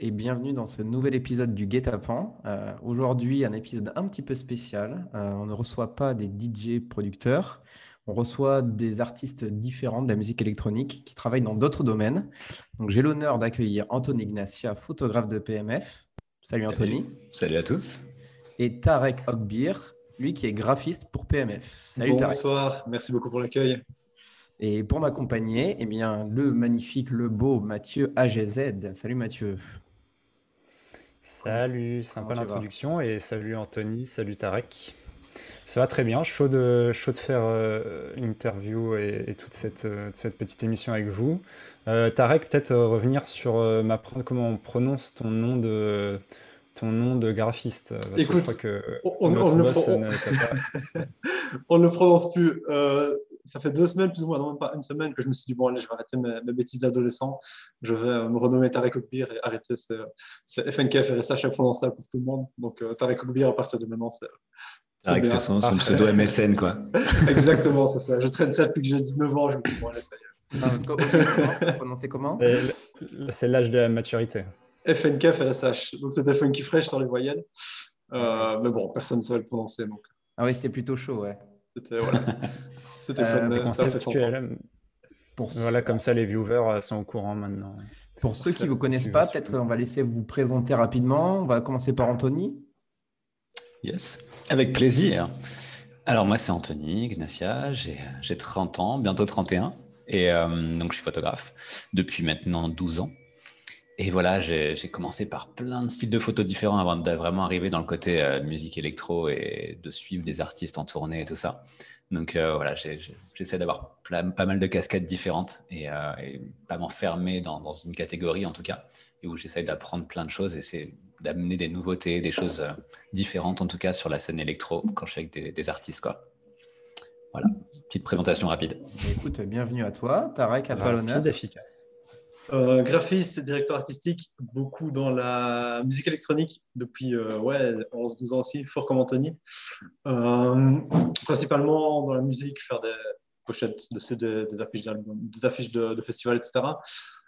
et bienvenue dans ce nouvel épisode du Guet-apens. Euh, aujourd'hui, un épisode un petit peu spécial. Euh, on ne reçoit pas des DJ producteurs, on reçoit des artistes différents de la musique électronique qui travaillent dans d'autres domaines. Donc, j'ai l'honneur d'accueillir Anthony Ignacia, photographe de PMF. Salut Anthony. Salut, à tous. Et Tarek Ogbir, lui qui est graphiste pour PMF. Salut Bonsoir, merci beaucoup pour l'accueil. Et pour m'accompagner, eh bien, le magnifique, le beau Mathieu AGZ. Salut Mathieu. Salut, sympa l'introduction. Et salut Anthony, salut Tarek. Ça va très bien, chaud de, chaud de faire euh, l'interview et, toute cette, euh, cette, petite émission avec vous. Euh, Tarek, peut-être revenir sur ma, comment on prononce ton nom de, ton nom de graphiste Écoute, que on, ne le prononce plus ça fait deux semaines, plus ou moins, non, même pas une semaine, que je me suis dit, bon, allez, je vais arrêter mes, bêtises d'adolescent. Je vais euh, me renommer Tarek Okbir et arrêter ces, FNKF et SH prononçable pour tout le monde. Donc, euh, Tarek Okbir, à partir de maintenant, c'est. Tarek, c'est son, son, pseudo MSN, quoi. Exactement, c'est ça. Je traîne ça depuis que j'ai 19 ans. Je me dis, bon, allez, ça y est. parce que, prononcer comment? C'est l'âge de la maturité. FNKF et SH. Donc, c'était Funky Fresh sur les voyelles. Euh, mais bon, personne ne savait le prononcer. Donc. Ah oui, c'était plutôt chaud, ouais. C'était voilà. Euh, ça fait Pour voilà, comme ça, les viewers euh, sont au courant maintenant. Pour ceux qui ne vous connaissent pas, peut-être on va laisser vous présenter rapidement. On va commencer par Anthony. Yes, avec plaisir. Alors moi, c'est Anthony Gnacia, j'ai 30 ans, bientôt 31, et euh, donc je suis photographe depuis maintenant 12 ans. Et voilà, j'ai commencé par plein de styles de photos différents avant de vraiment arriver dans le côté euh, musique électro et de suivre des artistes en tournée et tout ça. Donc euh, voilà, j'essaie d'avoir pas mal de casquettes différentes et, euh, et pas m'enfermer dans, dans, une catégorie en tout cas, et où j'essaie d'apprendre plein de choses et c'est d'amener des nouveautés, des choses différentes en tout cas sur la scène électro quand je suis avec des, artistes. Quoi. Voilà, petite présentation rapide. Écoute, bienvenue à toi, Tarek, à toi l'honneur. efficace. Euh, graphiste et directeur artistique, beaucoup dans la musique électronique depuis euh, ouais, 11-12 ans aussi, fort comme Anthony. Euh, principalement dans la musique, faire des pochettes de CD, des affiches, des affiches de, festivals, etc.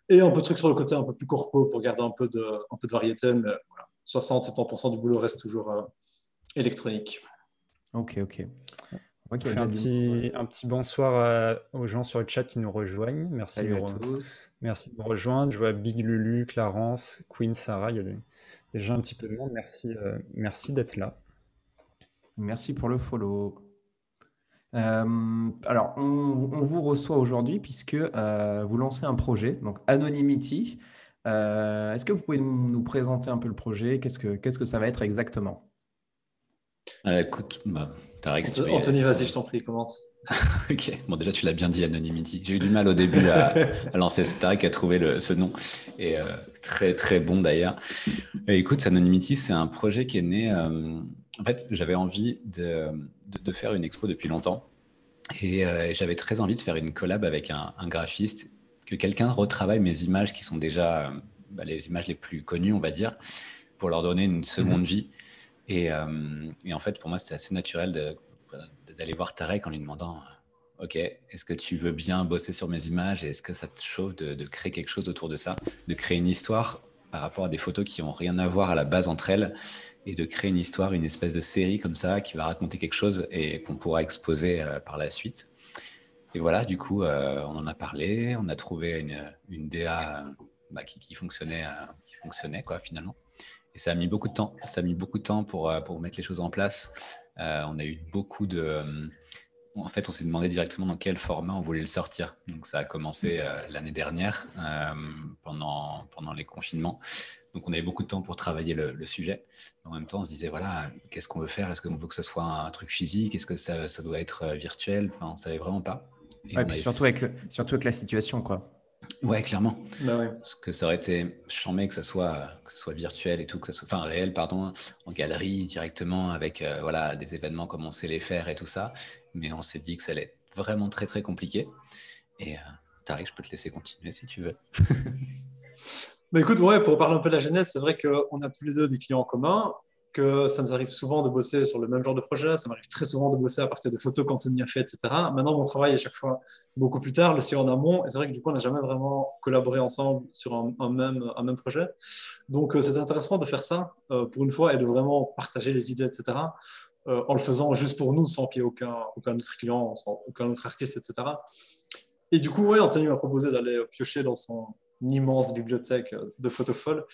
Et un peu de trucs sur le côté un peu plus corpo pour garder un peu de, un peu de variété, mais voilà, 60-70% du boulot reste toujours électronique. Ok, ok. Okay, un, petit, un petit bonsoir aux gens sur le chat qui nous rejoignent. Merci Salut à tous. Merci de me rejoindre. Je vois Big Lulu, Clarence, Queen, Sarah. Il y a déjà un petit peu de monde. Merci, euh, merci d'être là. Merci pour le follow. Euh, alors, on, vous reçoit aujourd'hui puisque euh, vous lancez un projet, donc Anonymity. Est-ce que vous pouvez nous présenter un peu le projet? Qu'est-ce que, qu'est-ce que ça va être exactement? Écoute, bah, Anthony, vas-y, je t'en prie, commence. ok, bon déjà tu l'as bien dit, Anonymity. J'ai eu du mal au début à, lancer Stark, à trouver le, ce nom, et euh, très très bon d'ailleurs. Écoute, Anonymity, c'est un projet qui est né. Euh, en fait, j'avais envie de, de, faire une expo depuis longtemps, et euh, j'avais très envie de faire une collab avec un, graphiste, que quelqu'un retravaille mes images qui sont déjà bah, les images les plus connues, on va dire, pour leur donner une seconde mhm. vie. Et, et, en fait, pour moi, c'était assez naturel d'aller voir Tarek en lui demandant euh, Ok, est-ce que tu veux bien bosser sur mes images et est-ce que ça te chauffe de, créer quelque chose autour de ça, de créer une histoire par rapport à des photos qui n'ont rien à voir à la base entre elles et de créer une histoire, une espèce de série comme ça qui va raconter quelque chose et qu'on pourra exposer euh, par la suite. Et voilà, du coup, euh, on en a parlé, on a trouvé une, une DA bah, qui, fonctionnait, qui fonctionnait quoi, finalement. Et ça a mis beaucoup de temps. Ça a mis beaucoup de temps pour, pour mettre les choses en place. Euh, on a eu beaucoup de. Euh, en fait, on s'est demandé directement dans quel format on voulait le sortir. Donc, ça a commencé euh, l'année dernière, pendant, pendant les confinements. Donc, on avait beaucoup de temps pour travailler le, sujet. En même temps, on se disait, voilà, qu'est-ce qu'on veut faire? Est-ce qu'on veut que ce soit un truc physique? Est-ce que ça, doit être virtuel? Enfin, on ne savait vraiment pas. surtout, avec surtout avec la situation, quoi. Ouais, clairement. Bah Parce que ça aurait été chambé que ça soit que ça soit virtuel et tout, que ça soit enfin réel, pardon, en galerie directement avec euh, voilà des événements comme on sait les faire et tout ça. Mais on s'est dit que ça allait être vraiment très très compliqué. Et euh, Tarek, je peux te laisser continuer si tu veux. Mais écoute, ouais, pour parler un peu de la jeunesse, c'est vrai qu'on a tous les deux des clients en commun. Que ça nous arrive souvent de bosser sur le même genre de projet, ça m'arrive très souvent de bosser à partir de photos qu'Anthony a fait, etc. Maintenant, mon travail est chaque fois beaucoup plus tard, le CEO en amont, et c'est vrai que du coup, on n'a jamais vraiment collaboré ensemble sur un, même, un même projet. Donc, euh, c'est intéressant de faire ça euh, pour une fois et de vraiment partager les idées, etc. Euh, en le faisant juste pour nous, sans qu'il y ait aucun, aucun autre client, sans aucun autre artiste, etc. Et du coup, ouais, Anthony m'a proposé d'aller piocher dans son immense bibliothèque de photos folles.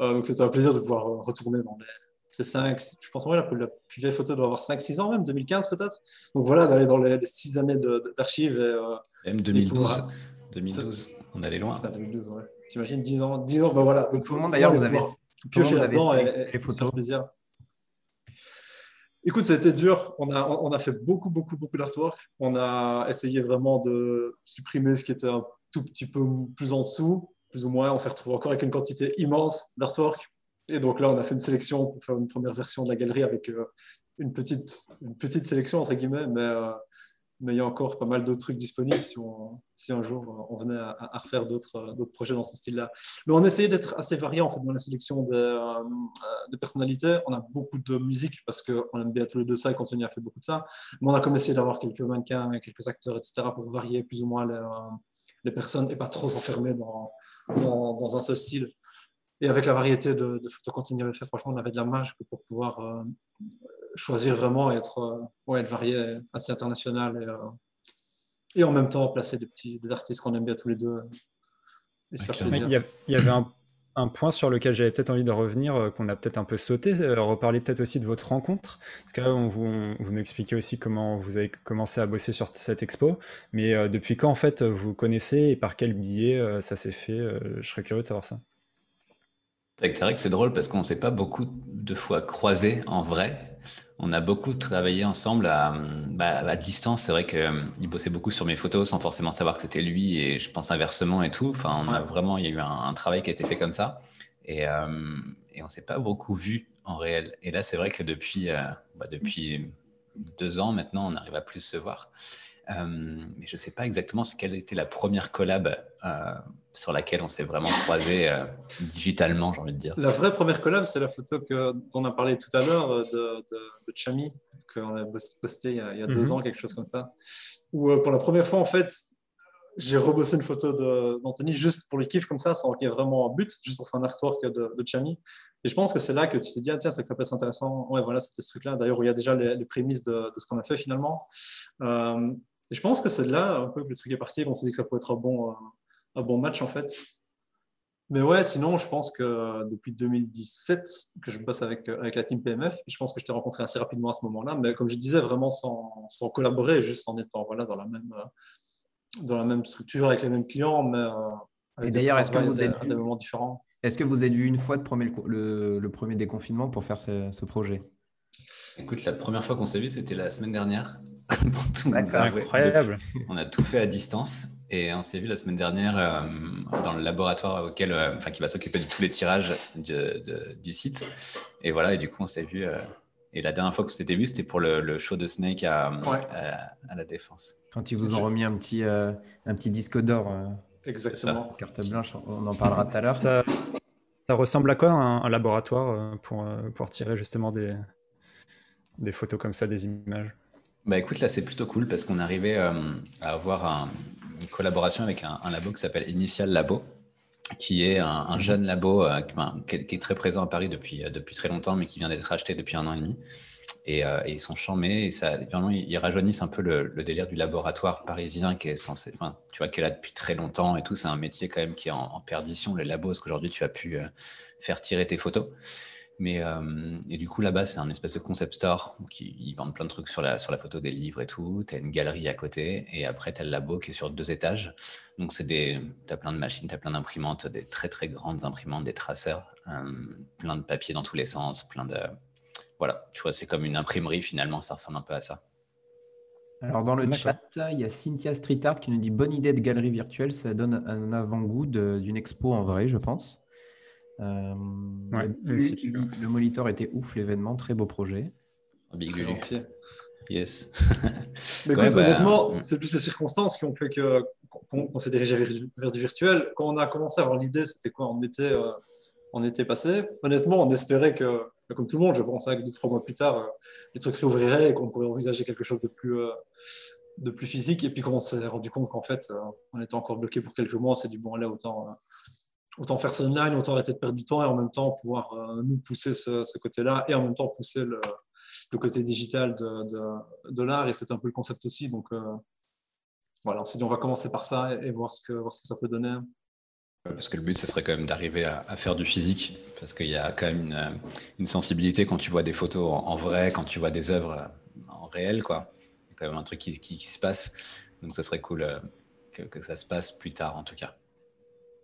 donc, c'était un plaisir de pouvoir retourner dans les c'est 5, je pense que la, plus vieille photo doit avoir 5-6 ans même, 2015 peut-être. Donc voilà, d'aller dans les 6 années d'archives. Euh, même 2012. 2012, on allait loin. 2012, ouais. T'imagines 10 ans, 10 ans, ben voilà. Donc comment d'ailleurs vous avez pioché là-dedans et, les photos plaisir. Écoute, ça a été dur. On a, on a fait beaucoup, beaucoup, beaucoup d'artwork. On a essayé vraiment de supprimer ce qui était un tout petit peu plus en dessous, plus ou moins. On s'est retrouvé encore avec une quantité immense d'artwork et donc là, on a fait une sélection pour faire une première version de la galerie avec euh, une, petite, une petite sélection, entre guillemets, mais, euh, mais il y a encore pas mal d'autres trucs disponibles si, un jour on venait à, refaire d'autres projets dans ce style-là. Mais on a essayé d'être assez varié en fait, dans la sélection de, euh, de, personnalités. On a beaucoup de musique parce qu'on aime bien tous les deux ça et continue à faire beaucoup de ça. Mais on a comme essayé d'avoir quelques mannequins, quelques acteurs, etc. pour varier plus ou moins les, les personnes et pas trop s'enfermer dans, dans, un seul style. Et avec la variété de, photos qu'on avait fait, franchement, on avait de la marge pour pouvoir euh, choisir vraiment et être, euh, ouais, être varié, assez international et, euh, et, en même temps placer des, petits, des artistes qu'on aime bien tous les deux. il, y avait un, point sur lequel j'avais peut-être envie de revenir, qu'on a peut-être un peu sauté, reparler peut-être aussi de votre rencontre. Parce que là, on vous, vous nous expliquez aussi comment vous avez commencé à bosser sur cette expo. Mais depuis quand, en fait, vous connaissez et par quel billet ça s'est fait Je serais curieux de savoir ça. C'est vrai que c'est drôle parce qu'on ne s'est pas beaucoup de fois croisés en vrai. On a beaucoup travaillé ensemble à, bah, distance. C'est vrai qu'il bossait beaucoup sur mes photos sans forcément savoir que c'était lui et je pense inversement et tout. Enfin, on a vraiment, il y a eu un, travail qui a été fait comme ça et, euh, et on ne s'est pas beaucoup vu en réel. Et là, c'est vrai que depuis, euh, bah, depuis deux ans maintenant, on arrive à plus se voir. Mais je ne sais pas exactement quelle était la première collab sur laquelle on s'est vraiment croisé euh, digitalement, j'ai envie de dire. La vraie première collab, c'est la photo que, dont on a parlé tout à l'heure euh, de, de, Chami, qu'on a posté il y a, deux mhm. ans, quelque chose comme ça. Où euh, pour la première fois, en fait, j'ai rebossé une photo d'Anthony juste pour le kiff comme ça, sans qu'il y ait vraiment un but, juste pour faire un artwork de, de Chami. Et je pense que c'est là que tu te dis, ah, tiens, c'est que ça peut être intéressant. Ouais, voilà, c'était ce truc-là. D'ailleurs, il y a déjà les, prémices de, ce qu'on a fait finalement. Et je pense que c'est là un peu que le truc est parti, qu'on s'est dit que ça pourrait être un bon, un bon match en fait. Mais ouais, sinon, je pense que depuis 2017 que je bosse avec, avec la team PMF, je pense que je t'ai rencontré assez rapidement à ce moment-là, mais comme je disais, vraiment sans, sans, collaborer, juste en étant voilà, dans, la même, dans la même structure, avec les mêmes clients, mais euh, avec Et d'ailleurs, est-ce que vous êtes des moments différents Est-ce que vous êtes vu une fois de premier, le, le, premier déconfinement pour faire ce, ce projet? Écoute, la première fois qu'on s'est vu, c'était la semaine dernière. Incroyable. on a tout fait à distance. Et on s'est vu la semaine dernière euh, dans le laboratoire auquel, euh, enfin, qui va s'occuper de tous les tirages du site. Et voilà, et du coup, on s'est vu. Euh, et la dernière fois que s'était vu, c'était pour le, show de Snake à, à, la Défense. Quand ils vous ont remis un petit, un petit disque d'or. Exactement. Carte blanche, on en parlera tout à l'heure. Ça, ressemble à quoi un, laboratoire pour, pour tirer justement des, des photos comme ça, des images? Bah écoute, là c'est plutôt cool parce qu'on arrivait à avoir un, une collaboration avec un, labo qui s'appelle Initial Labo, qui est un, mhm. jeune labo euh, qui, est très présent à Paris depuis, euh, depuis très longtemps, mais qui vient d'être acheté depuis un an et demi. Et, euh, ils sont chamés et ça, vraiment, ils rajeunissent un peu le, délire du laboratoire parisien qui est censé, enfin, tu vois, qui est là depuis très longtemps et tout. C'est un métier quand même qui est en, perdition, le labo, parce qu'aujourd'hui, tu as pu faire tirer tes photos. Mais, euh, et du coup, là-bas, c'est un espèce de concept store. qui ils vendent plein de trucs sur la, sur la photo des livres et tout. Tu as une galerie à côté. Et après, tu as le labo qui est sur deux étages. Donc, tu as plein de machines, tu as plein d'imprimantes, des très, très grandes imprimantes, des traceurs, euh, plein de papiers dans tous les sens, plein de. Voilà, tu vois, c'est comme une imprimerie finalement. Ça ressemble un peu à ça. Alors, dans le chat, il y a Cynthia Streetart qui nous dit Bonne idée de galerie virtuelle. Ça donne un avant-goût d'une expo en vrai, je pense. Euh, le, moniteur était ouf, l'événement, très beau projet. Big Yes. Mais bah, honnêtement, c'est plus les circonstances qui ont fait que qu'on s'est dirigé vers, du virtuel. Quand on a commencé à avoir l'idée, c'était quoi? On était, euh, on était passé. Honnêtement, on espérait que comme tout le monde, je pensais que deux, trois mois plus tard, les trucs réouvriraient et qu'on pourrait envisager quelque chose de plus, de plus physique. Et puis, quand on s'est rendu compte qu'en fait, on était encore bloqué pour quelques mois, c'est du bon, allez, autant, autant faire ça online, autant arrêter de perdre du temps et en même temps pouvoir nous pousser ce, côté-là et en même temps pousser le, côté digital de, l'art. Et c'est un peu le concept aussi. Donc, voilà, on s'est dit, on va commencer par ça et, voir, ce que, ça peut donner. Parce que le but, ce serait quand même d'arriver à, faire du physique, parce qu'il y a quand même une, sensibilité quand tu vois des photos en, vrai, quand tu vois des œuvres en réel, quoi. Il y a quand même un truc qui, se passe. Donc, ça serait cool euh, que, ça se passe plus tard, en tout cas.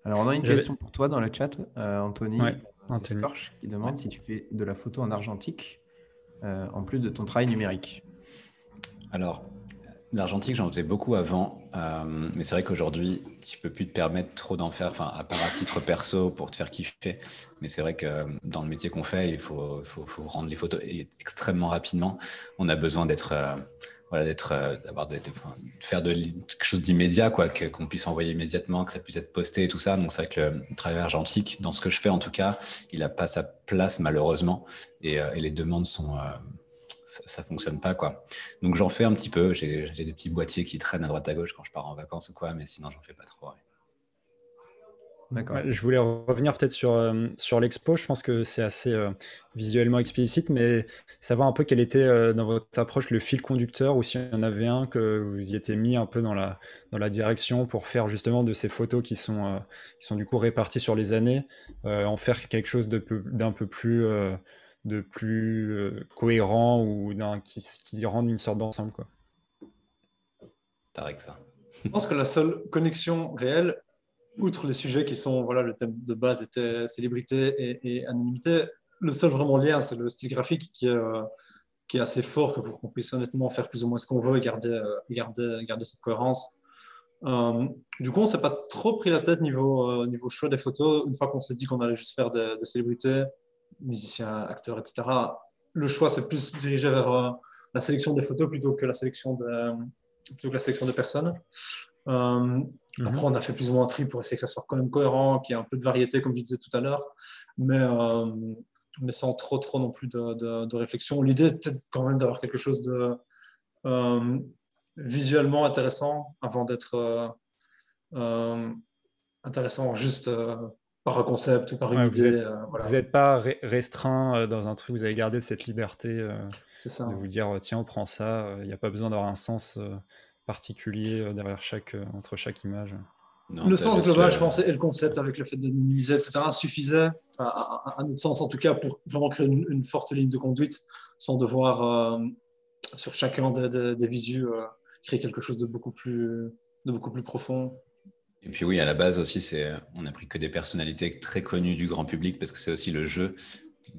Alors, on a une question pour toi dans le chat, euh, Anthony, ouais, Anthony. qui demande si tu fais de la photo en argentique, euh, en plus de ton travail numérique. Alors, L'argentique, j'en faisais beaucoup avant, euh, mais c'est vrai qu'aujourd'hui, tu peux plus te permettre trop d'en faire, enfin, à part à titre perso pour te faire kiffer. Mais c'est vrai que dans le métier qu'on fait, il faut, faut, faut, rendre les photos extrêmement rapidement. On a besoin d'être, euh, voilà, d'être, euh, d'avoir, de, faire de, quelque chose d'immédiat, quoi, qu'on puisse envoyer immédiatement, que ça puisse être posté et tout ça. Donc c'est vrai que le travail argentique, dans ce que je fais en tout cas, il n'a pas sa place malheureusement, et, et les demandes sont ça, ne fonctionne pas quoi. Donc j'en fais un petit peu. J'ai des petits boîtiers qui traînent à droite à gauche quand je pars en vacances ou quoi, mais sinon j'en fais pas trop. D'accord. je voulais revenir peut-être sur, euh, sur l'expo. Je pense que c'est assez euh, visuellement explicite, mais savoir un peu quel était euh, dans votre approche le fil conducteur ou s'il y en avait un que vous y étiez mis un peu dans la, dans la direction pour faire justement de ces photos qui sont, qui sont du coup réparties sur les années, en faire quelque chose d'un peu, peu plus de plus euh, cohérent ou d'un qui, qui rende une sorte d'ensemble. Tarek ça. Je pense que la seule connexion réelle, outre les sujets qui sont voilà le thème de base était célébrité et, anonymité, le seul vraiment lien c'est le style graphique qui est euh, qui est assez fort que pour qu'on puisse honnêtement faire plus ou moins ce qu'on veut et garder, euh, garder, garder cette cohérence. du coup, on s'est pas trop pris la tête niveau, niveau choix des photos. Une fois qu'on s'est dit qu'on allait juste faire des, des célébrités, musiciens, acteurs, etc. Le choix, c'est plus dirigé vers euh, la sélection des photos plutôt que la sélection de, plutôt que la sélection de personnes. Euh, mhm. Après, on a fait plus ou moins un tri pour essayer que ça soit quand même cohérent, qu'il y ait un peu de variété, comme je disais tout à l'heure, mais, euh, mais sans trop, trop non plus de, de, réflexion. L'idée était quand même d'avoir quelque chose de visuellement intéressant avant d'être intéressant juste par un concept ou par une idée. Vous n'êtes euh, pas restreint euh, dans un truc, vous avez gardé cette liberté euh, ça. de vous dire tiens, on prend ça. Il n'y a pas besoin d'avoir un sens particulier derrière chaque, entre chaque image. le sens global, je pense, et le concept avec le fait de minimiser, etc., suffisait, à, notre sens en tout cas, pour vraiment créer une, forte ligne de conduite sans devoir, sur chacun des, des, visus, créer quelque chose de beaucoup plus, de beaucoup plus profond. Et puis oui, à la base aussi, c'est, on a pris que des personnalités très connues du grand public parce que c'est aussi le jeu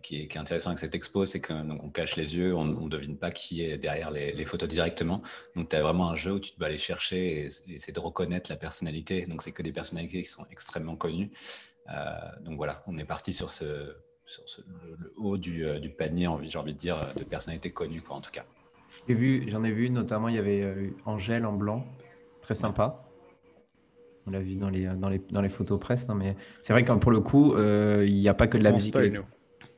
qui est, intéressant avec cette expo, c'est que donc on cache les yeux, on ne devine pas qui est derrière les, photos directement. Donc tu as vraiment un jeu où tu dois aller chercher et, essayer de reconnaître la personnalité. Donc c'est que des personnalités qui sont extrêmement connues. Euh, donc voilà, on est parti sur, ce, sur le, haut du, euh, du panier, j'ai envie de dire, de personnalités connues quoi, en tout cas. J'ai vu, j'en ai vu notamment, il y avait euh, Angèle en blanc, très sympa. On l'a vu dans les, dans, les, dans les photos presse. Non, mais c'est vrai que pour le coup, euh, il n'y a pas que de la musique.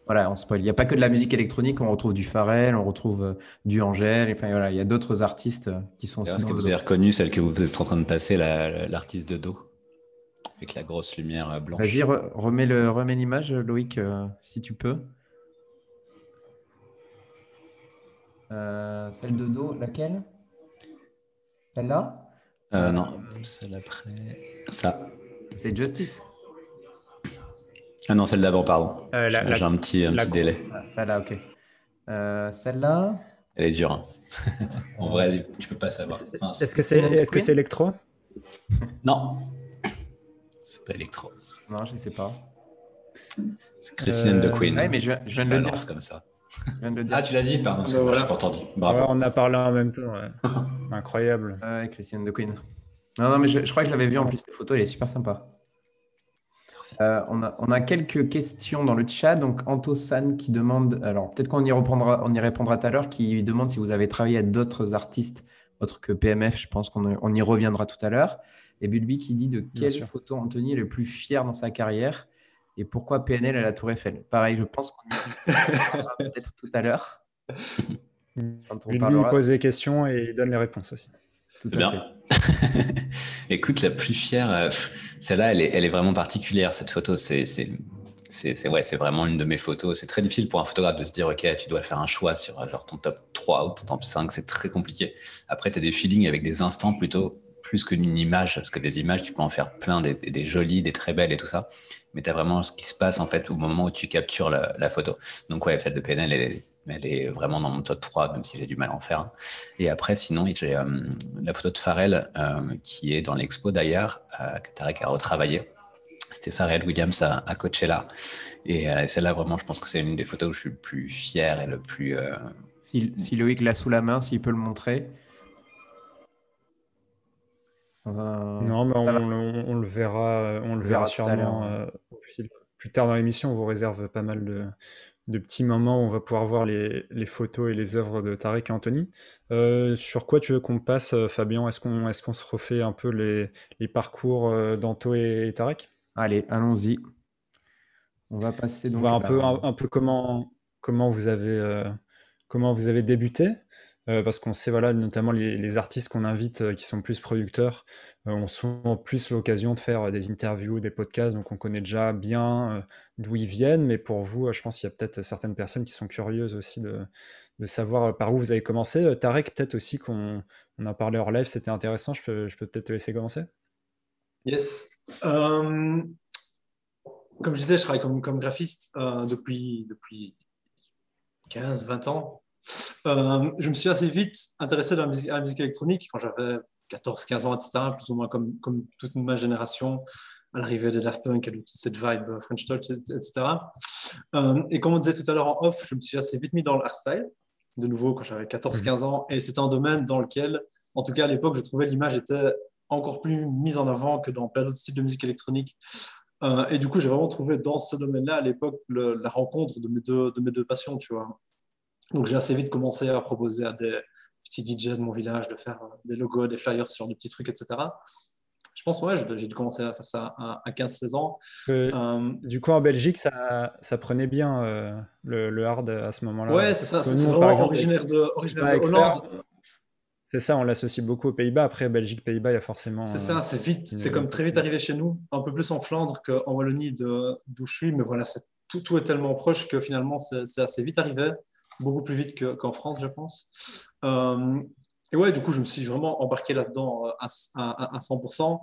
Voilà, on spoil. Il n'y a pas que de la musique électronique. On retrouve du Pharrell, on retrouve euh, du Angèle. Enfin, voilà, il y a d'autres artistes euh, qui sont. Est-ce que vous avez reconnu celle que vous êtes en train de passer, l'artiste de dos avec la grosse lumière blanche? Vas-y, remets l'image, Loïc, si tu peux. celle de dos, laquelle? Celle-là? Euh, non, celle après. Ça. C'est Justice. Ah non, celle d'avant, pardon. Euh, J'ai un petit, un petit délai. Ah, celle-là, ok. Euh, celle-là. Elle est dure. Hein. en vrai, tu peux pas savoir. Est-ce que c'est est -ce c'est électro? Non. C'est pas électro. Non, je ne sais pas. C'est Christine de Queen. Ouais, mais je, je viens de le dire. comme ça. Ah, tu l'as dit, pardon, je voilà. pas entendu. Bravo. on a parlé en même temps. Incroyable. Ouais, Christiane de Queen. Non, non, mais je, crois que je l'avais vu en plus, les photos, elle est super sympa. Euh, on, a, on, a, quelques questions dans le chat. Donc, Antosan qui demande, alors peut-être qu'on y, reprendra, on y répondra tout à l'heure, qui demande si vous avez travaillé avec d'autres artistes autres que PMF. Je pense qu'on on y reviendra tout à l'heure. Et Bulbi qui dit de quelle photo Anthony est le plus fier dans sa carrière et pourquoi PNL à la Tour Eiffel? Pareil, je pense qu'on peut-être tout à l'heure. Quand on lui pose des questions et il donne les réponses aussi. Tout à bien. Écoute, la plus fière, euh, celle-là, elle est, elle est, vraiment particulière, cette photo. C'est c'est ouais, vraiment une de mes photos. C'est très difficile pour un photographe de se dire, OK, tu dois faire un choix sur genre, ton top 3 ou ton top 5. C'est très compliqué. Après, tu as des feelings avec des instants plutôt plus qu'une image, parce que des images, tu peux en faire plein, des, des jolies, des très belles et tout ça. Mais tu as vraiment ce qui se passe en fait au moment où tu captures la, la photo. Donc, ouais, celle de PNL, elle est, elle est vraiment dans mon top 3, même si j'ai du mal à en faire. Et après, sinon, j'ai euh, la photo de Pharrell euh, qui est dans l'expo d'ailleurs, euh, que Tarek a retravaillé. C'était Pharrell Williams à, Coachella. Et celle-là, vraiment, je pense que c'est une des photos où je suis le plus fier et le plus. Si, si, Loïc l'a sous la main, s'il peut le montrer. Non, mais on, le verra, on le verra, sûrement au fil. Plus tard dans l'émission, on vous réserve pas mal de, de petits moments où on va pouvoir voir les, photos et les œuvres de Tarek et Anthony. Euh, sur quoi tu veux qu'on passe, euh, Fabien? Est-ce qu'on est qu'on se refait un peu les, parcours euh, d'Anto et, Tarek? Allez, allons-y. On va passer donc voir un, peu, un, peu comment, comment, vous avez, comment vous avez débuté. Parce qu'on sait, voilà, notamment les, artistes qu'on invite qui sont plus producteurs ont souvent plus l'occasion de faire des interviews, des podcasts, donc on connaît déjà bien d'où ils viennent, mais pour vous, je pense qu'il y a peut-être certaines personnes qui sont curieuses aussi de, savoir par où vous avez commencé. Euh, Tarek, peut-être aussi qu'on on a parlé hors live, c'était intéressant, je peux, je peux peut-être te laisser commencer. Yes. Euh, comme je disais, je travaille comme, graphiste euh, depuis, depuis 15, 20 ans. je me suis assez vite intéressé à la musique, à la musique électronique quand j'avais 14, 15 ans, etc., plus ou moins comme, comme toute ma génération à l'arrivée de Daft Punk et de toute cette vibe euh, French Touch, etc. Euh, et comme on disait tout à l'heure en off, je me suis assez vite mis dans le style, de nouveau quand j'avais 14-15 mhm. ans, et c'était un domaine dans lequel, en tout cas à l'époque, je trouvais l'image était encore plus mise en avant que dans plein d'autres styles de musique électronique. Euh, et du coup, j'ai vraiment trouvé dans ce domaine-là, à l'époque, la rencontre de mes, deux, de mes deux passions, tu vois. Donc, j'ai assez vite commencé à proposer à des petits DJ de mon village de faire des logos, des flyers sur des petits trucs, etc. Je pense, ouais, j'ai dû commencer à faire ça à, 15-16 ans. Euh, du coup, en Belgique, ça, ça prenait bien euh, le, le, hard à ce moment-là. Ouais, c'est ça. C'est vraiment exemple, originaire de, originaire de Hollande. C'est ça, on l'associe beaucoup aux Pays-Bas. Après, Belgique, Pays-Bas, il y a forcément. C'est ça, c'est vite. C'est comme très vite arrivé chez nous, un peu plus en Flandre qu'en Wallonie d'où je suis. Mais voilà, tout, tout, est tellement proche que finalement, c'est assez vite arrivé, beaucoup plus vite qu'en France, je pense. Euh, et ouais, du coup, je me suis vraiment embarqué là-dedans euh, à, à, 100%.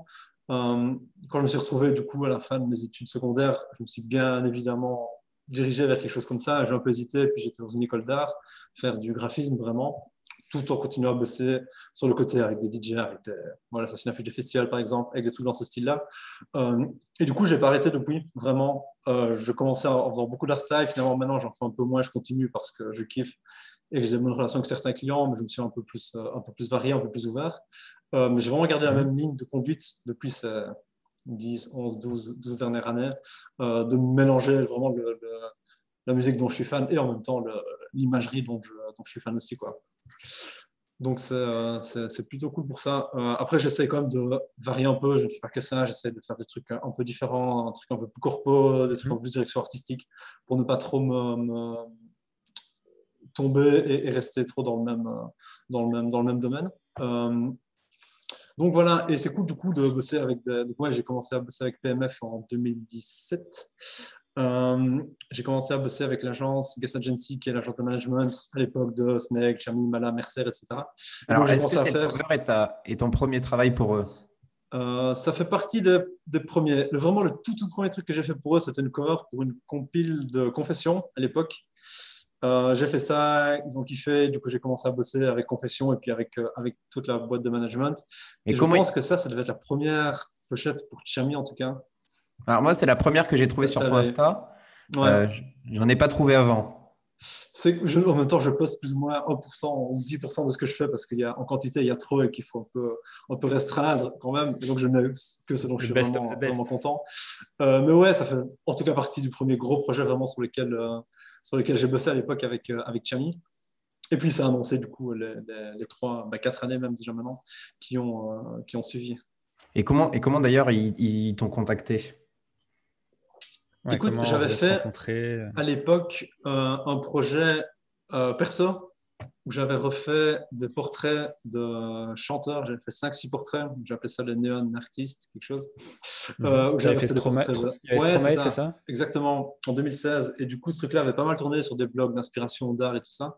Euh, quand je me suis retrouvé, du coup, à la fin de mes études secondaires, je me suis bien évidemment dirigé vers quelque chose comme ça. J'ai un peu hésité, puis j'étais dans une école d'art, faire du graphisme vraiment, tout en continuant à bosser sur le côté avec des DJ, avec des, voilà, ça c'est une affiche de festival par exemple, avec des trucs dans ce style-là. Euh, et du coup, j'ai pas arrêté depuis, vraiment. je commençais en faisant beaucoup d'art finalement maintenant j'en fais un peu moins, je continue parce que je kiffe et que j'ai des bonnes relations avec certains clients, mais je me suis un peu plus, euh, un peu plus varié, un peu plus ouvert. Euh, mais j'ai vraiment gardé la même ligne de conduite depuis ces 10, 11, 12, 12 dernières années, euh, de mélanger vraiment la musique dont je suis fan et en même temps l'imagerie dont je, dont je suis fan aussi. Quoi. Donc c'est plutôt cool pour ça. après, j'essaie quand même de varier un peu. Je ne fais pas que ça. J'essaie de faire des trucs un peu différents, un truc un peu plus corpo, des trucs mhm. un peu plus direction artistique, pour ne pas trop me tomber et, rester trop dans le même, euh, dans le même, dans le même domaine. Euh, donc voilà, et c'est cool du coup de bosser avec. Des... Donc moi, j'ai commencé à bosser avec PMF en 2017. Euh, j'ai commencé à bosser avec l'agence Guest Agency, qui est l'agence de management à l'époque de Snake, Chami, Mala, Mercer, etc. Alors, est-ce que c'est ton premier travail pour eux? Ça fait partie des, premiers. Le, vraiment, le tout, tout premier truc que j'ai fait pour eux, c'était une cover pour une compile de confession à l'époque. Euh, j'ai fait ça, ils ont kiffé. Du coup, j'ai commencé à bosser avec Confession et puis avec, euh, avec toute la boîte de management. Et, je pense que ça, ça devait être la première pochette pour Chami en tout cas. Alors, moi, c'est la première que j'ai trouvée sur ton Insta. Euh, j'en ai pas trouvé avant. Je, en même temps, je poste plus ou moins 1% ou 10% de ce que je fais parce qu'en quantité, il y a trop et qu'il faut un peu, un peu restreindre quand même. donc, je n'ai que ce dont je suis vraiment, vraiment, content. mais ouais, ça fait en tout cas partie du premier gros projet vraiment sur lequel sur lesquels j'ai bossé à l'époque avec, euh, avec Chami. Et puis, ça a annoncé du coup les, les, trois, bah, quatre années même déjà maintenant, qui ont, euh, qui ont suivi. Et comment, et comment d'ailleurs ils, t'ont contacté? Écoute, j'avais fait à l'époque un projet perso où j'avais refait des portraits de chanteurs. J'avais fait 5-6 portraits. J'appelais ça les neon artistes, quelque chose. Mhm. Euh, j'avais fait, Stromae, ouais, c'est ça. Exactement, en 2016. Et du coup, ce truc-là avait pas mal tourné sur des blogs d'inspiration d'art et tout ça.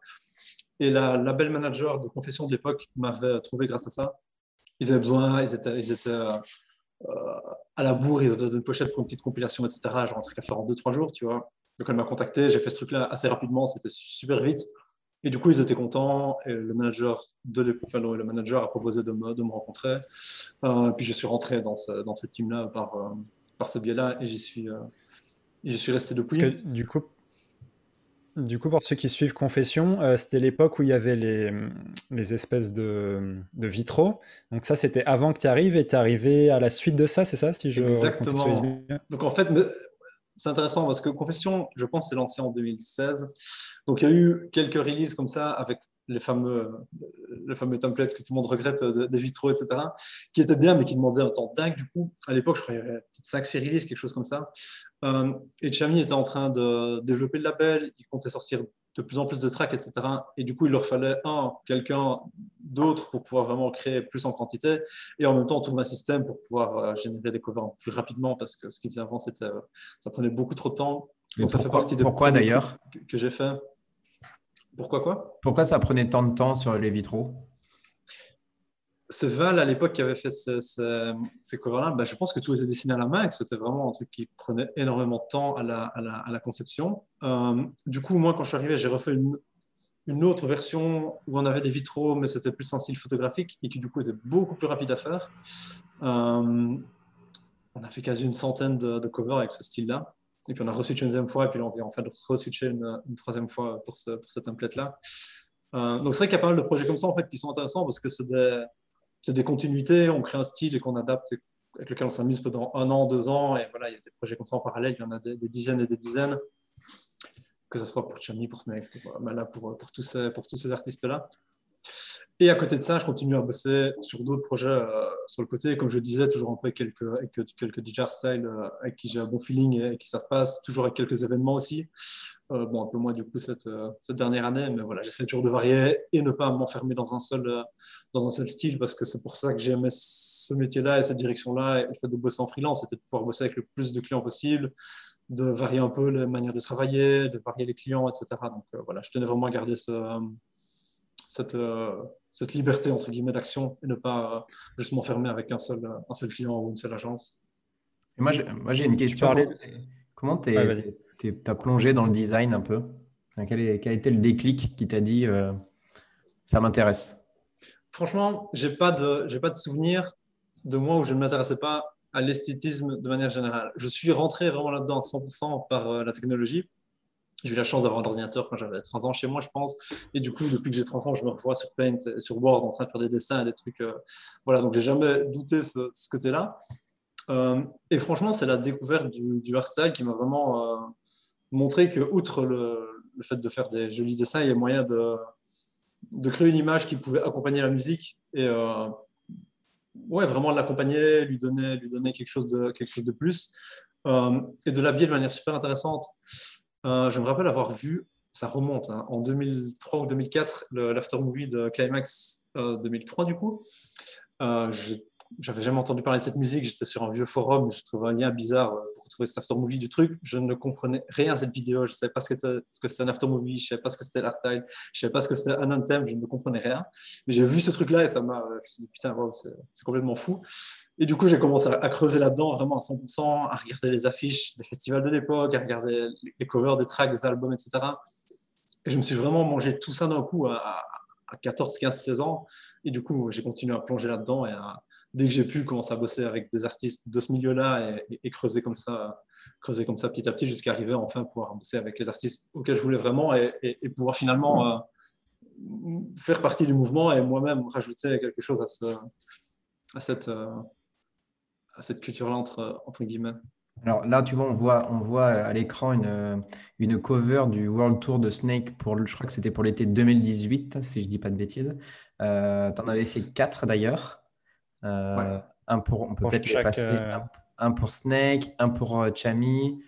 Et la label manager de Confession de l'époque m'avait trouvé grâce à ça. Ils avaient besoin, ils étaient, ils étaient euh, à la bourre, ils avaient une pochette pour une petite compilation, etc. Genre un truc à faire en 2-3 jours, tu vois. Donc elle m'a contacté, j'ai fait ce truc-là assez rapidement, c'était super vite. Et du coup, ils étaient contents. Et le manager de l'époque, le manager a proposé de me, rencontrer. Euh, puis je suis rentré dans, ce, dans cette team-là par, euh, par ce biais-là et j'y suis, euh, suis resté depuis. Parce que, du coup, du coup, pour ceux qui suivent Confession, c'était l'époque où il y avait les, les espèces de, de, vitraux. Donc ça, c'était avant que tu arrives et tu es arrivé à la suite de ça, c'est ça si je Exactement. Donc en fait, c'est intéressant parce que Confession, je pense, c'est lancé en 2016. Donc il y a eu quelques releases comme ça avec les fameux, les fameux templates que tout le monde regrette, euh, des vitraux, etc., qui étaient bien, mais qui demandaient un temps dingue. Du coup, à l'époque, je crois qu'il y avait peut-être 5-6 releases, quelque chose comme ça. Euh, et Chami était en train de développer le label, il comptait sortir de plus en plus de tracks, etc. Et du coup, il leur fallait un, quelqu'un d'autre pour pouvoir vraiment créer plus en quantité, et en même temps trouver un système pour pouvoir euh, générer des covers plus rapidement, parce que ce qu'ils faisaient avant, euh, ça prenait beaucoup trop de temps. Donc, ça fait partie de pourquoi d'ailleurs que, j'ai fait. Pourquoi quoi? Pourquoi ça prenait tant de temps sur les vitraux? C'est Val à l'époque qui avait fait ces, covers-là, bah, je pense que tout était dessiné à la main et que c'était vraiment un truc qui prenait énormément de temps à la, à la, conception. Euh, du coup, moi, quand je suis arrivé, j'ai refait une, une, autre version où on avait des vitraux, mais c'était plus un style photographique et qui, du coup, était beaucoup plus rapide à faire. Euh, on a fait quasi une centaine de, covers avec ce style-là. Et puis, on a reçu une deuxième fois, et puis on a en fait re-switché une, une, troisième fois pour ce, pour template-là. Euh, donc, c'est vrai qu'il y a pas mal de projets comme ça, en fait, qui sont intéressants parce que c'est des des continuités, on crée un style et qu'on adapte, avec lequel on s'amuse pendant un an, deux ans. Et voilà, il y a des projets comme ça en parallèle, il y en a des, dizaines et des dizaines, que ce soit pour Chami, pour Snake, pour, bah pour, pour, tous pour tous ces artistes-là. Et à côté de ça, je continue à bosser sur d'autres projets euh, sur le côté. Comme je disais, toujours peu avec quelques, avec quelques DJ style euh, avec qui j'ai un bon feeling et qui ça se passe, toujours avec quelques événements aussi. Euh, bon, un peu moins du coup cette, cette dernière année, mais voilà, j'essaie toujours de varier et ne pas m'enfermer dans un dans un seul style parce que c'est pour ça que j'aimais ce métier-là et cette direction-là et le fait de bosser en freelance, c'était de pouvoir bosser avec le plus de clients possible, de varier un peu les manières de travailler, de varier les clients, etc. Donc voilà, je tenais vraiment à garder ce, cette, cette liberté entre guillemets d'action et ne pas euh, juste m'enfermer avec un seul, un seul client ou une seule agence. moi, j'ai une question. Comment tu as plongé dans le design un peu? Quel, est, a été le déclic qui t'a dit euh, ça m'intéresse? Franchement, je n'ai pas, de, pas de souvenir de moi où je ne m'intéressais pas à l'esthétisme de manière générale. Je suis rentré vraiment là-dedans à 100% par euh, la technologie j'ai eu la chance d'avoir un ordinateur quand j'avais 3 ans chez moi, je pense. Et du coup, depuis que j'ai 3 ans, je me revois sur Paint, sur Word, en train de faire des dessins, des trucs. Euh, voilà, donc j'ai jamais douté ce, ce côté-là. Euh, et franchement, c'est la découverte du, du style qui m'a vraiment euh, montré que, outre le, le, fait de faire des jolis dessins, il y a moyen de, de créer une image qui pouvait accompagner la musique et ouais, vraiment l'accompagner, lui donner, lui donner quelque, chose de, quelque chose de plus et de l'habiller de manière super intéressante. Euh, je me rappelle avoir vu, ça remonte, hein, en 2003 ou 2004, l'after movie de Climax 2003 euh, du coup. Euh, j'avais jamais entendu parler de cette musique, j'étais sur un vieux forum, je trouvais un lien bizarre pour trouver cet after movie du truc. Je ne comprenais rien à cette vidéo, je ne savais pas ce que c'était un after movie, je ne savais pas ce que c'était l'art style, je ne savais pas ce que c'était un anthem, je ne comprenais rien. Mais j'ai vu ce truc-là et ça m'a. Je me dit, putain, c'est complètement fou. Et du coup, j'ai commencé à, creuser là-dedans vraiment à 100%, à regarder les affiches des festivals de l'époque, à regarder les covers des tracks, des albums, etc. Et je me suis vraiment mangé tout ça d'un coup à, 14, 15, 16 ans. Et du coup, j'ai continué à plonger là-dedans et dès que j'ai pu commencer à bosser avec des artistes de ce milieu-là et, creuser comme ça, creuser comme ça petit à petit jusqu'à arriver enfin à pouvoir bosser avec les artistes auxquels je voulais vraiment et, pouvoir finalement euh, faire partie du mouvement et moi-même rajouter quelque chose à, ce, à cette, euh, à cette culture-là, entre, entre guillemets. Alors là, tu vois, on voit, on voit à l'écran une, une cover du World Tour de Snake pour, je crois que c'était pour l'été 2018, si je dis pas de bêtises. Euh, tu en avais fait quatre d'ailleurs. Euh, un pour, on peut peut-être les passer. Euh, un, pour Snake, un pour Chami,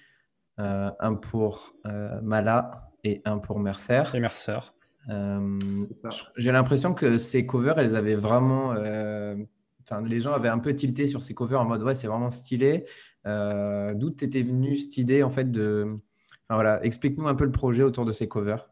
un pour Mala et un pour Mercer. Et Mercer. J'ai l'impression que ces covers, elles avaient vraiment. Enfin, les gens avaient un peu tilté sur ces covers en mode ouais, c'est vraiment stylé. D'où t'étais venu cette idée en fait de. Enfin, voilà, explique-nous un peu le projet autour de ces covers.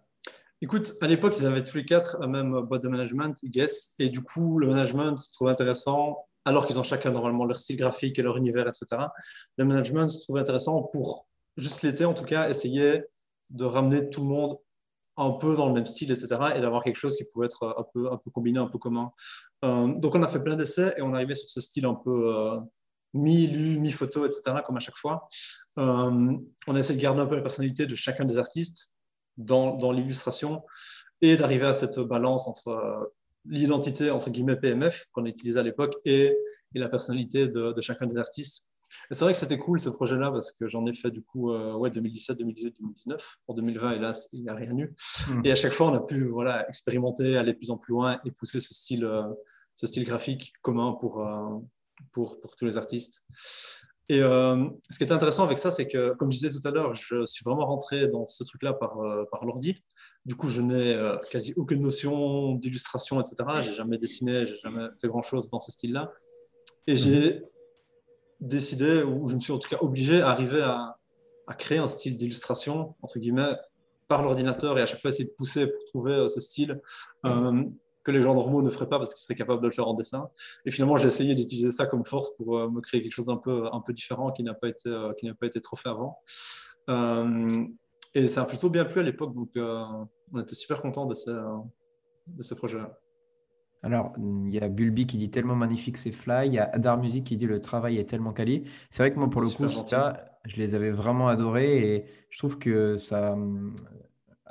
Écoute, à l'époque, ils avaient tous les quatre la même boîte de management, guess, et du coup, le management se trouvait intéressant, alors qu'ils ont chacun normalement leur style graphique et leur univers, etc. Le management se trouvait intéressant pour, juste l'été en tout cas, essayer de ramener tout le monde un peu dans le même style, etc., et d'avoir quelque chose qui pouvait être un peu, combiné, un peu commun. Euh, donc, on a fait plein d'essais et on arrivait sur ce style un peu euh, mi-lu, mi-photo, etc., comme à chaque fois. Euh, on a essayé de garder un peu la personnalité de chacun des artistes dans, l'illustration et d'arriver à cette balance entre euh, l'identité entre guillemets PMF qu'on utilisait à l'époque et, la personnalité de, chacun des artistes. Et c'est vrai que c'était cool ce projet-là parce que j'en ai fait du coup euh, ouais, 2017, 2018, 2019. Pour 2020, hélas, il n'y a rien eu. Hmm. Et à chaque fois, on a pu voilà, expérimenter, aller de plus en plus loin et pousser ce style, euh, ce style graphique commun pour, pour, pour tous les artistes. Et euh, ce qui est intéressant avec ça, c'est que, comme je disais tout à l'heure, je suis vraiment rentré dans ce truc-là par, euh, l'ordi. Du coup, je n'ai euh, quasi aucune notion d'illustration, etc. J'ai jamais dessiné, j'ai jamais fait grand-chose dans ce style-là. Et j'ai décidé, ou je me suis en tout cas obligé à arriver à créer un style d'illustration, entre guillemets, par l'ordinateur et à chaque fois essayer de pousser pour trouver ce style que les gens normaux ne feraient pas parce qu'ils seraient capables de le faire en dessin. Et finalement, j'ai essayé d'utiliser ça comme force pour euh, me créer quelque chose d'un peu, un peu différent qui n'a pas, été, euh, qui n'a pas été trop fait avant. Euh, et ça a plutôt bien plu à l'époque, donc on était super contents de ce, de ce projet-là. Alors, il y a Bulby qui dit tellement magnifique c'est fly, il y a Adar Music qui dit le travail est tellement quali. C'est vrai que moi, pour le coup, ça, je les avais vraiment adorés et je trouve que ça,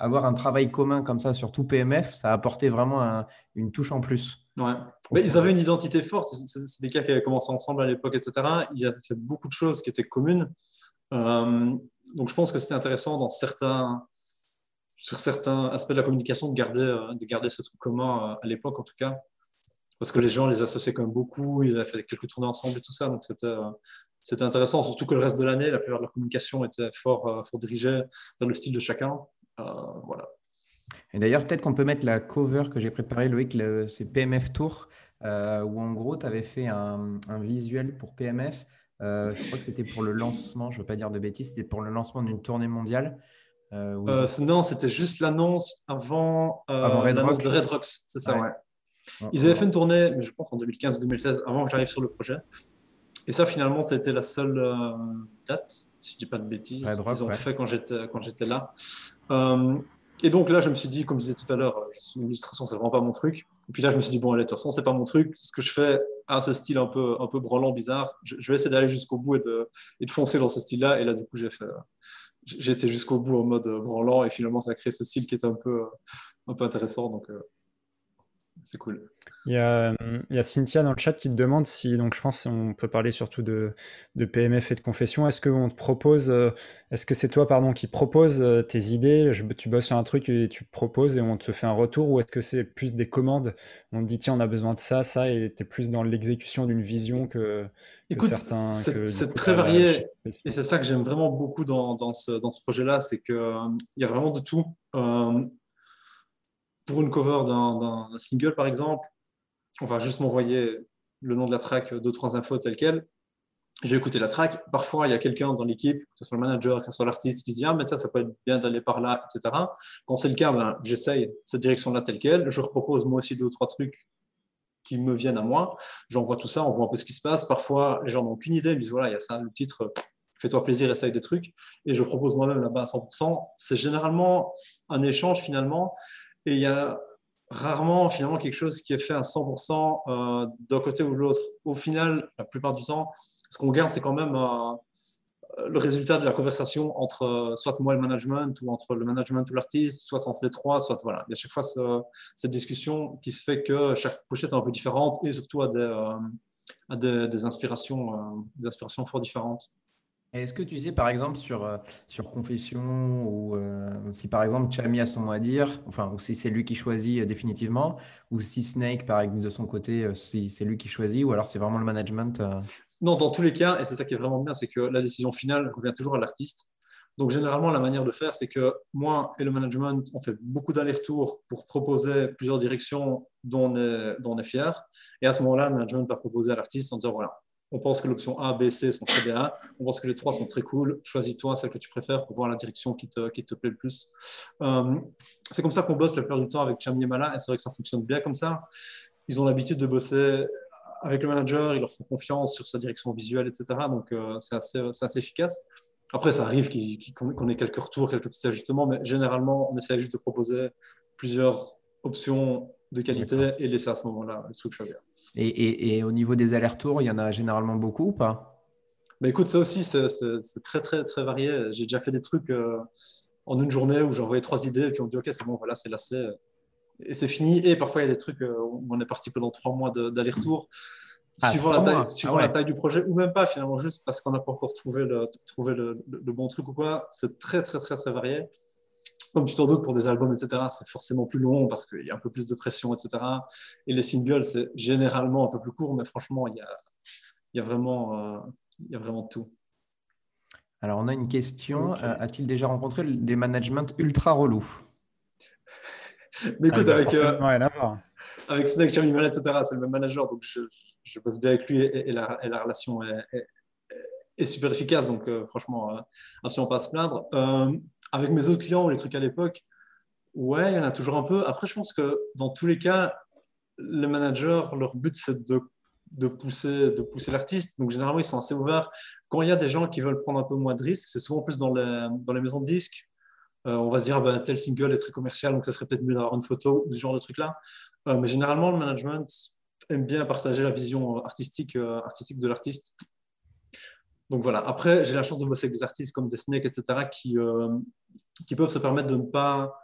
avoir un travail commun comme ça sur tout PMF, ça a apporté vraiment une touche en plus. Ouais. Mais ils avaient une identité forte. C'est des cas qui avaient commencé ensemble à l'époque, etc. Ils avaient fait beaucoup de choses qui étaient communes. Euh, donc je pense que c'était intéressant dans certains, sur certains aspects de la communication de garder, euh, de garder ce truc commun euh, à l'époque en tout cas. Parce que les gens les associaient quand même beaucoup, ils avaient fait quelques tournées ensemble et tout ça. Donc c'était, c'était intéressant, surtout que le reste de l'année, la plupart de leur communication était fort, fort dirigée dans le style de chacun. Euh, voilà. Et d'ailleurs, peut-être qu'on peut mettre la cover que j'ai préparée, Loïc, c'est PMF Tour, euh, où en gros, tu avais fait un, visuel pour PMF. Euh, je crois que c'était pour le lancement, je ne veux pas dire de bêtises, c'était pour le lancement d'une tournée mondiale. non, c'était juste l'annonce avant, l'annonce de Red Rocks, c'est ça, ouais. Ils avaient fait une tournée, mais je pense en 2015-2016, avant que j'arrive sur le projet. Et ça, finalement, c'était la seule date, si je ne dis pas de bêtises, qu'ils ont fait quand j'étais là. Euh, et donc là, je me suis dit, comme je disais tout à l'heure, l'illustration, c'est vraiment pas mon truc. Et puis là, je me suis dit, bon, allez, de toute façon, c'est pas mon truc. Ce que je fais a ce style un peu, un peu branlant, bizarre. Je, vais essayer d'aller jusqu'au bout et de, et de, foncer dans ce style-là. Et là, du coup, j'ai fait, été jusqu'au bout en mode branlant. Et finalement, ça a créé ce style qui est un peu, un peu intéressant. Donc, euh, c'est cool. Il y, a, il y, a, Cynthia dans le chat qui te demande si, donc je pense qu'on peut parler surtout de, de, PMF et de confession. Est-ce qu'on te propose, euh, est-ce que c'est toi, pardon, qui propose euh, tes idées? Tu bosses sur un truc et tu proposes et on te fait un retour ou est-ce que c'est plus des commandes? On te dit, tiens, on a besoin de ça, ça, et tu es plus dans l'exécution d'une vision que, Écoute, certains. C'est très varié et c'est ça que j'aime vraiment beaucoup dans, dans ce, dans ce projet-là, c'est qu'il euh, il y a vraiment de tout. Pour une cover d'un single, par exemple, on va juste m'envoyer le nom de la track, deux, trois infos telles quelles. J'ai écouté la track. Parfois, il y a quelqu'un dans l'équipe, que ce soit le manager, que ce soit l'artiste, qui se dit Ah, mais ça, ça peut être bien d'aller par là, etc. Quand c'est le cas, ben, j'essaye cette direction-là telle quelle. Je repropose moi aussi deux ou trois trucs qui me viennent à moi. J'envoie tout ça, on voit un peu ce qui se passe. Parfois, les gens n'ont aucune idée. Ils me disent Voilà, il y a ça, le titre, fais-toi plaisir, essaye des trucs. Et je propose moi-même là-bas à 100%. C'est généralement un échange finalement. Et il y a rarement finalement quelque chose qui est fait à 100% euh, d'un côté ou de l'autre. Au final, la plupart du temps, ce qu'on garde, c'est quand même euh, le résultat de la conversation entre euh, soit moi et le management, ou entre le management ou l'artiste, soit entre les trois, soit voilà. Il y a chaque fois cette discussion qui se fait que chaque pochette est un peu différente et surtout a des, des, inspirations, des inspirations fort différentes. Est-ce que tu sais, par exemple, sur, euh, sur Confession, ou euh, si par exemple Chami a son mot à dire, enfin, ou si c'est lui qui choisit euh, définitivement, ou si Snake, par exemple, de son côté, si c'est lui qui choisit, ou alors c'est vraiment le management Non, dans tous les cas, et c'est ça qui est vraiment bien, c'est que la décision finale revient toujours à l'artiste. Donc, généralement, la manière de faire, c'est que moi et le management, on fait beaucoup d'allers-retours pour proposer plusieurs directions dont on est, dont on est fier. Et à ce moment-là, le management va proposer à l'artiste en disant voilà, on pense que l'option A, B, C sont très bien. On pense que les trois sont très cool. Choisis-toi celle que tu préfères pour voir la direction qui te, qui te plaît le plus. Euh, c'est comme ça qu'on bosse la plupart du temps avec Cham Mala et c'est vrai que ça fonctionne bien comme ça. Ils ont l'habitude de bosser avec le manager, ils leur font confiance sur sa direction visuelle, etc. Donc, euh, c'est assez, assez, efficace. Après, ça arrive qu'on ait quelques retours, quelques petits ajustements, mais généralement, on essaie juste de proposer plusieurs options de qualité et laisser à ce moment-là le truc choisir. Et, et, au niveau des allers-retours, il y en a généralement beaucoup ou pas? Mais Écoute, ça aussi, c'est très, très, très varié. J'ai déjà fait des trucs euh, en une journée où j'ai envoyé trois idées et puis on dit, OK, c'est bon, voilà, c'est lassé. Et c'est fini. Et parfois, il y a des trucs euh, où on est parti pendant trois mois d'aller-retour. Ah, suivant, la taille, suivant ah la taille, du projet, ou même pas finalement, juste parce qu'on n'a pas encore trouvé le, trouvé le, le bon truc ou quoi. C'est très, très, très, très varié comme tu t'en doutes, pour des albums, etc., c'est forcément plus long parce qu'il y a un peu plus de pression, etc. Et les singles, c'est généralement un peu plus court, mais franchement, il y a, il y a, vraiment, euh, il y a vraiment tout. Alors, on a une question. Euh, a-t-il déjà rencontré des managements ultra relous? Mais écoute, ah, avec, euh, avec Snake, etc., c'est le même manager, donc je, je bosse bien avec lui et, la, et la, relation est, est, super efficace, donc franchement, absolument pas à se plaindre avec mes autres clients, les trucs à l'époque, ouais, il y en a toujours un peu. Après, je pense que dans tous les cas, les managers, leur but, c'est de, de, pousser, de pousser l'artiste. Donc, généralement, ils sont assez ouverts. Quand il y a des gens qui veulent prendre un peu moins de risques, c'est souvent plus dans les, dans les maisons de disques. Euh, on va se dire, bah, tel single est très commercial, donc ça serait peut-être mieux d'avoir une photo ou ce genre de truc-là. Euh, mais généralement, le management aime bien partager la vision artistique, euh, artistique de l'artiste. Donc voilà. Après, j'ai la chance de bosser avec des artistes comme des etc., qui, qui peuvent se permettre de ne pas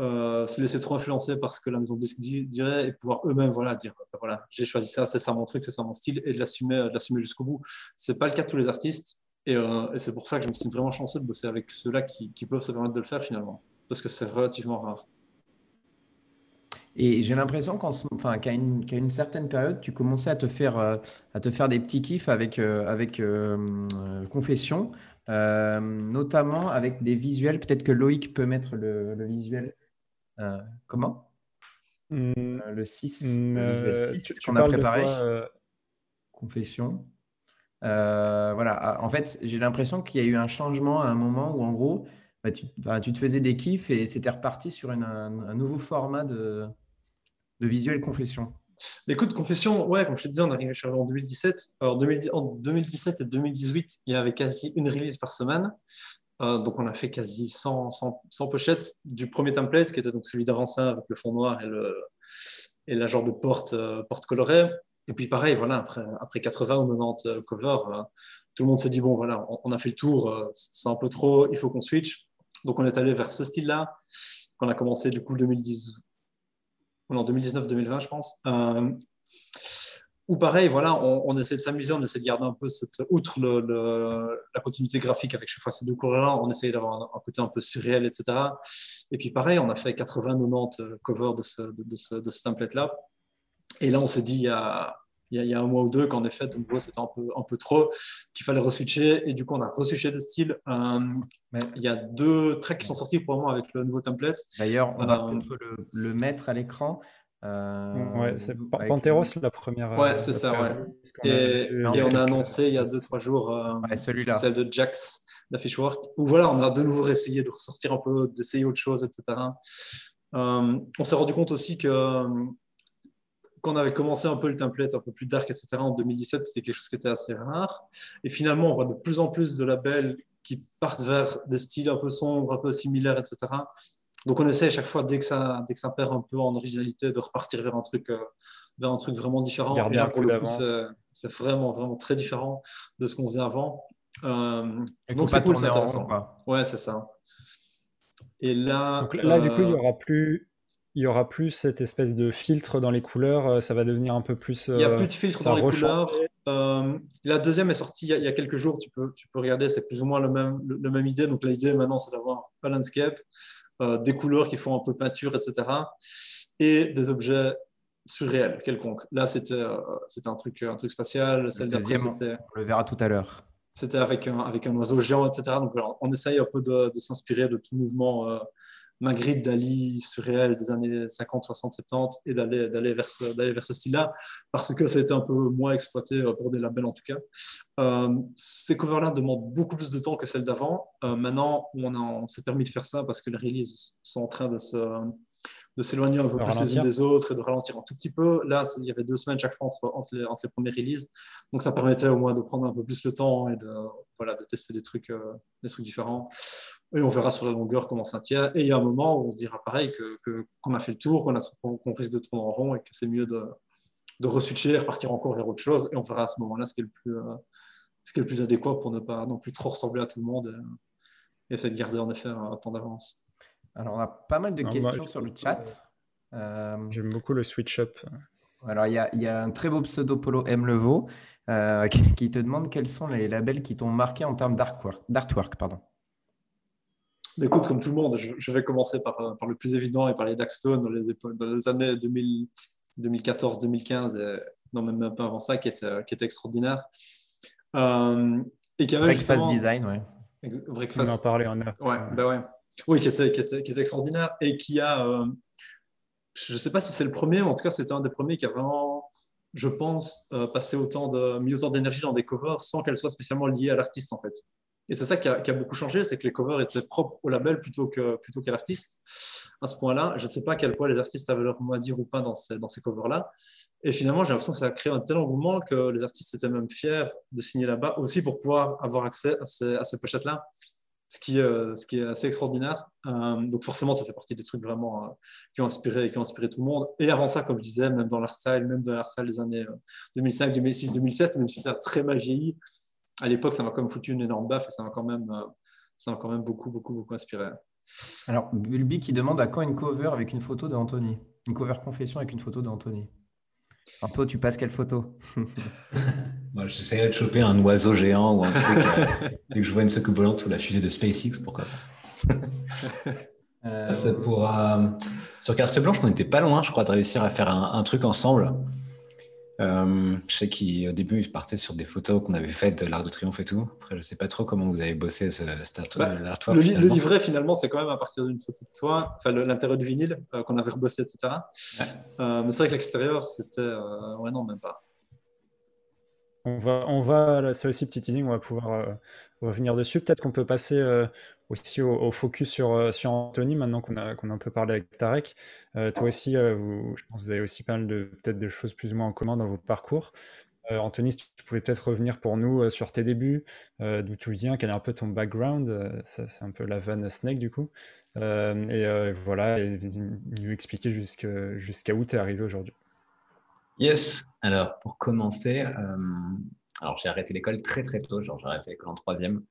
euh, se laisser trop influencer par ce que la maison de disque dirait et pouvoir eux-mêmes voilà, dire bah, voilà, j'ai choisi ça, c'est ça mon truc, c'est ça mon style et de l'assumer, jusqu'au bout. Ce n'est pas le cas de tous les artistes euh, et, c'est pour ça que je me suis vraiment chanceux de bosser avec ceux-là qui, peuvent se permettre de le faire finalement parce que c'est relativement rare. Et j'ai l'impression qu'à une, une, certaine période, tu commençais à te faire, euh, à te faire des petits kiffs avec, avec Confession. Euh, notamment avec des visuels. Peut-être que Loïc peut mettre le, visuel. Euh, comment? Euh, Le 6, hmm, qu'on a préparé. Confession. voilà, ah, en fait, j'ai l'impression qu'il y a eu un changement à un moment où, en gros, bah, tu, tu, te faisais des kiffs et c'était reparti sur un, un, nouveau format de, visuel confession. Écoute, confession, ouais, comme je te disais, on est arrivé en 2017. Alors, en 2017 et 2018, il y avait quasi une release par semaine. Euh, donc, on a fait quasi 100, 100, pochettes du premier template, qui était donc celui d'avant ça, avec le fond noir et, le, et la genre de porte, euh, porte colorée. Et puis, pareil, voilà, après, après 80 ou 90 euh, covers, tout le monde s'est dit, bon, voilà, on, a fait le tour, c'est un peu trop, il faut qu'on switch. Donc, on est allé vers ce style-là, qu'on a commencé du coup 2010, en 2019-2020, je pense. Euh, ou pareil, voilà, on, essaie de s'amuser, on essaie de garder un peu cette, outre la continuité graphique avec chaque fois ces deux couleurs-là, on essaie d'avoir un, côté un peu surréel, etc. Et puis pareil, on a fait 80-90 covers de, ce, de ce template-là. Et là, on s'est dit il y, a, il, y a, un mois ou deux qu'en effet, de nouveau, c'était un peu, un peu trop, qu'il fallait reswitcher. Et du coup, on a reswitché de style. Euh, il y a deux tracks qui sont sortis pour le moment avec le nouveau template. D'ailleurs, on va euh, peut-être le, mettre à l'écran. Euh, ouais, c'est Panteros la première. Ouais, c'est ça, ouais. Et, on a annoncé il y a 2-3 jours celui-là. celle de Jax d'Affichwork, où voilà, on a de nouveau essayé de ressortir un peu, d'essayer autre chose, etc. on s'est rendu compte aussi que quand on avait commencé un peu le template un peu plus dark, etc., en 2017, c'était quelque chose qui était assez rare. Et finalement, on voit de plus en plus de labels qui partent vers des styles un peu sombres, un peu similaires, etc. Donc on essaie à chaque fois, dès que ça, dès que ça perd un peu en originalité, de repartir vers un truc, euh, vers un truc vraiment différent. Garder un pour le coup, c'est vraiment, vraiment très différent de ce qu'on faisait avant. Euh, donc c'est cool, c'est intéressant. ouais, c'est ça. Et là, donc là, du coup, il n'y euh, aura plus il y aura plus cette espèce de filtre dans les couleurs, euh, ça va devenir un peu plus. il n'y a plus de filtre dans les couleurs. Euh, la deuxième est sortie il y, a, quelques jours, tu peux, tu peux regarder, c'est plus ou moins le même, le, même idée. Donc l'idée maintenant, c'est d'avoir un landscape, euh, des couleurs qui font un peu peinture, etc. Et des objets surréels quelconques. Là, c'était c'était un truc, un truc spatial. Celle deuxième, on le verra tout à l'heure. c'était avec un, avec un oiseau géant, etc. Donc voilà, on essaye un peu de, de s'inspirer de tout mouvement euh, Magritte, Dali, surréel des années 50, 60, 70 et d'aller, d'aller, vers ce, d'aller vers ce style-là parce que ça a été un peu moins exploité euh, pour des labels en tout cas. Euh, ces covers-là demandent beaucoup plus de temps que celles d'avant. Euh, maintenant, on, a, on s'est permis de faire ça parce que les releases sont en train de se de s'éloigner un peu plus les unes des autres et de ralentir un tout petit peu. Là, il y avait deux semaines chaque fois entre, entre, les, entre les premières releases. Donc, ça permettait au moins de prendre un peu plus le temps et de, voilà, de tester des trucs, euh, des trucs différents. Et on verra sur la longueur comment ça tient. Et il y a un moment où on se dira pareil, que, qu'on a fait le tour, qu'on, a, qu'on risque de tourner en rond et que c'est mieux de, de re-switcher, repartir encore vers autre chose. Et on verra à ce moment-là ce qui est le plus, euh, ce qui est le plus adéquat pour ne pas non plus trop ressembler à tout le monde et, et essayer de garder en effet un temps d'avance. Alors, on a pas mal de questions sur le chat. Euh, J'aime beaucoup le switch up. Alors, il y, a, y a un très beau pseudo Polo M. Leveau euh, qui, te demande quels sont les labels qui t'ont marqué en termes d'artwork. Pardon. Écoute, comme tout le monde, je, vais commencer par, par, le plus évident et par les Daxstone dans les, dans les années 2014, 2015, non, même un peu avant ça, qui était, qui était extraordinaire. Euh, et qui avait Breakfast Design, ouais. Breakfast. On en parlait en heure. Ouais, bah ouais. Oui, qui était, qui, était, qui était, extraordinaire et qui a. Euh, je ne sais pas si c'est le premier, mais en tout cas, c'était un des premiers qui a vraiment, je pense, euh, passé autant de, mis autant d'énergie dans des covers sans qu'elles soient spécialement liées à l'artiste, en fait. Et c'est ça qui a, beaucoup changé, c'est que les covers étaient propres au label plutôt qu'à plutôt qu'à l'artiste. À ce point-là, je ne sais pas à quel point les artistes avaient leur mot à dire ou pas dans ces, dans ces covers-là. Et finalement, j'ai l'impression que ça a créé un tel engouement que les artistes étaient même fiers de signer là-bas aussi pour pouvoir avoir accès à ces, pochettes-là ce qui, euh, ce qui est assez extraordinaire. Euh, donc forcément, ça fait partie des trucs vraiment euh, qui, ont inspiré, qui ont inspiré tout le monde. Et avant ça, comme je disais, même dans l'art-style, même dans l'art-style des années 2005, 2006, 2007, même si ça a très mal vieilli, à l'époque, ça m'a quand même foutu une énorme baffe et ça m'a quand même, ça m'a quand même beaucoup, beaucoup, beaucoup inspiré. Alors, Bulby qui demande à quand une cover avec une photo d'Anthony? Une cover confession avec une photo d'Anthony? Anto, tu passes quelle photo? Moi, J'essaierai de choper un oiseau géant ou un truc. Euh, dès que je vois une soucoupe volante ou la fusée de SpaceX, pourquoi pas euh, Ça pourra... Sur carte blanche, on n'était pas loin, je crois, de réussir à faire un truc ensemble. Euh, je sais qu'au début, il partait sur des photos qu'on avait faites de l'Arc de Triomphe et tout. Après, je ne sais pas trop comment vous avez bossé ce, cet bah, le, le, livret, finalement, c'est quand même à partir d'une photo de toi, enfin l'intérieur du vinyle euh, qu'on avait rebossé, etc. Euh, mais c'est vrai que l'extérieur, c'était. ouais, non, même pas. On va, on va, c'est aussi petit teasing, on va pouvoir revenir dessus. Peut-être qu'on peut passer aussi au, focus sur, euh, sur Anthony, maintenant qu'on a, qu'on a un peu parlé avec Tarek. Euh, toi aussi, euh, vous, je pense que vous avez aussi pas mal de, de choses plus ou moins en commun dans votre parcours. Anthony, si tu pouvais peut-être revenir pour nous sur tes débuts, d'où tu viens, quel est un peu ton background, c'est un peu la vanne Snake du coup, et voilà, et nous expliquer jusqu'à où tu es arrivé aujourd'hui. Yes, alors pour commencer, alors j'ai arrêté l'école très très tôt, genre j'ai arrêté l'école en troisième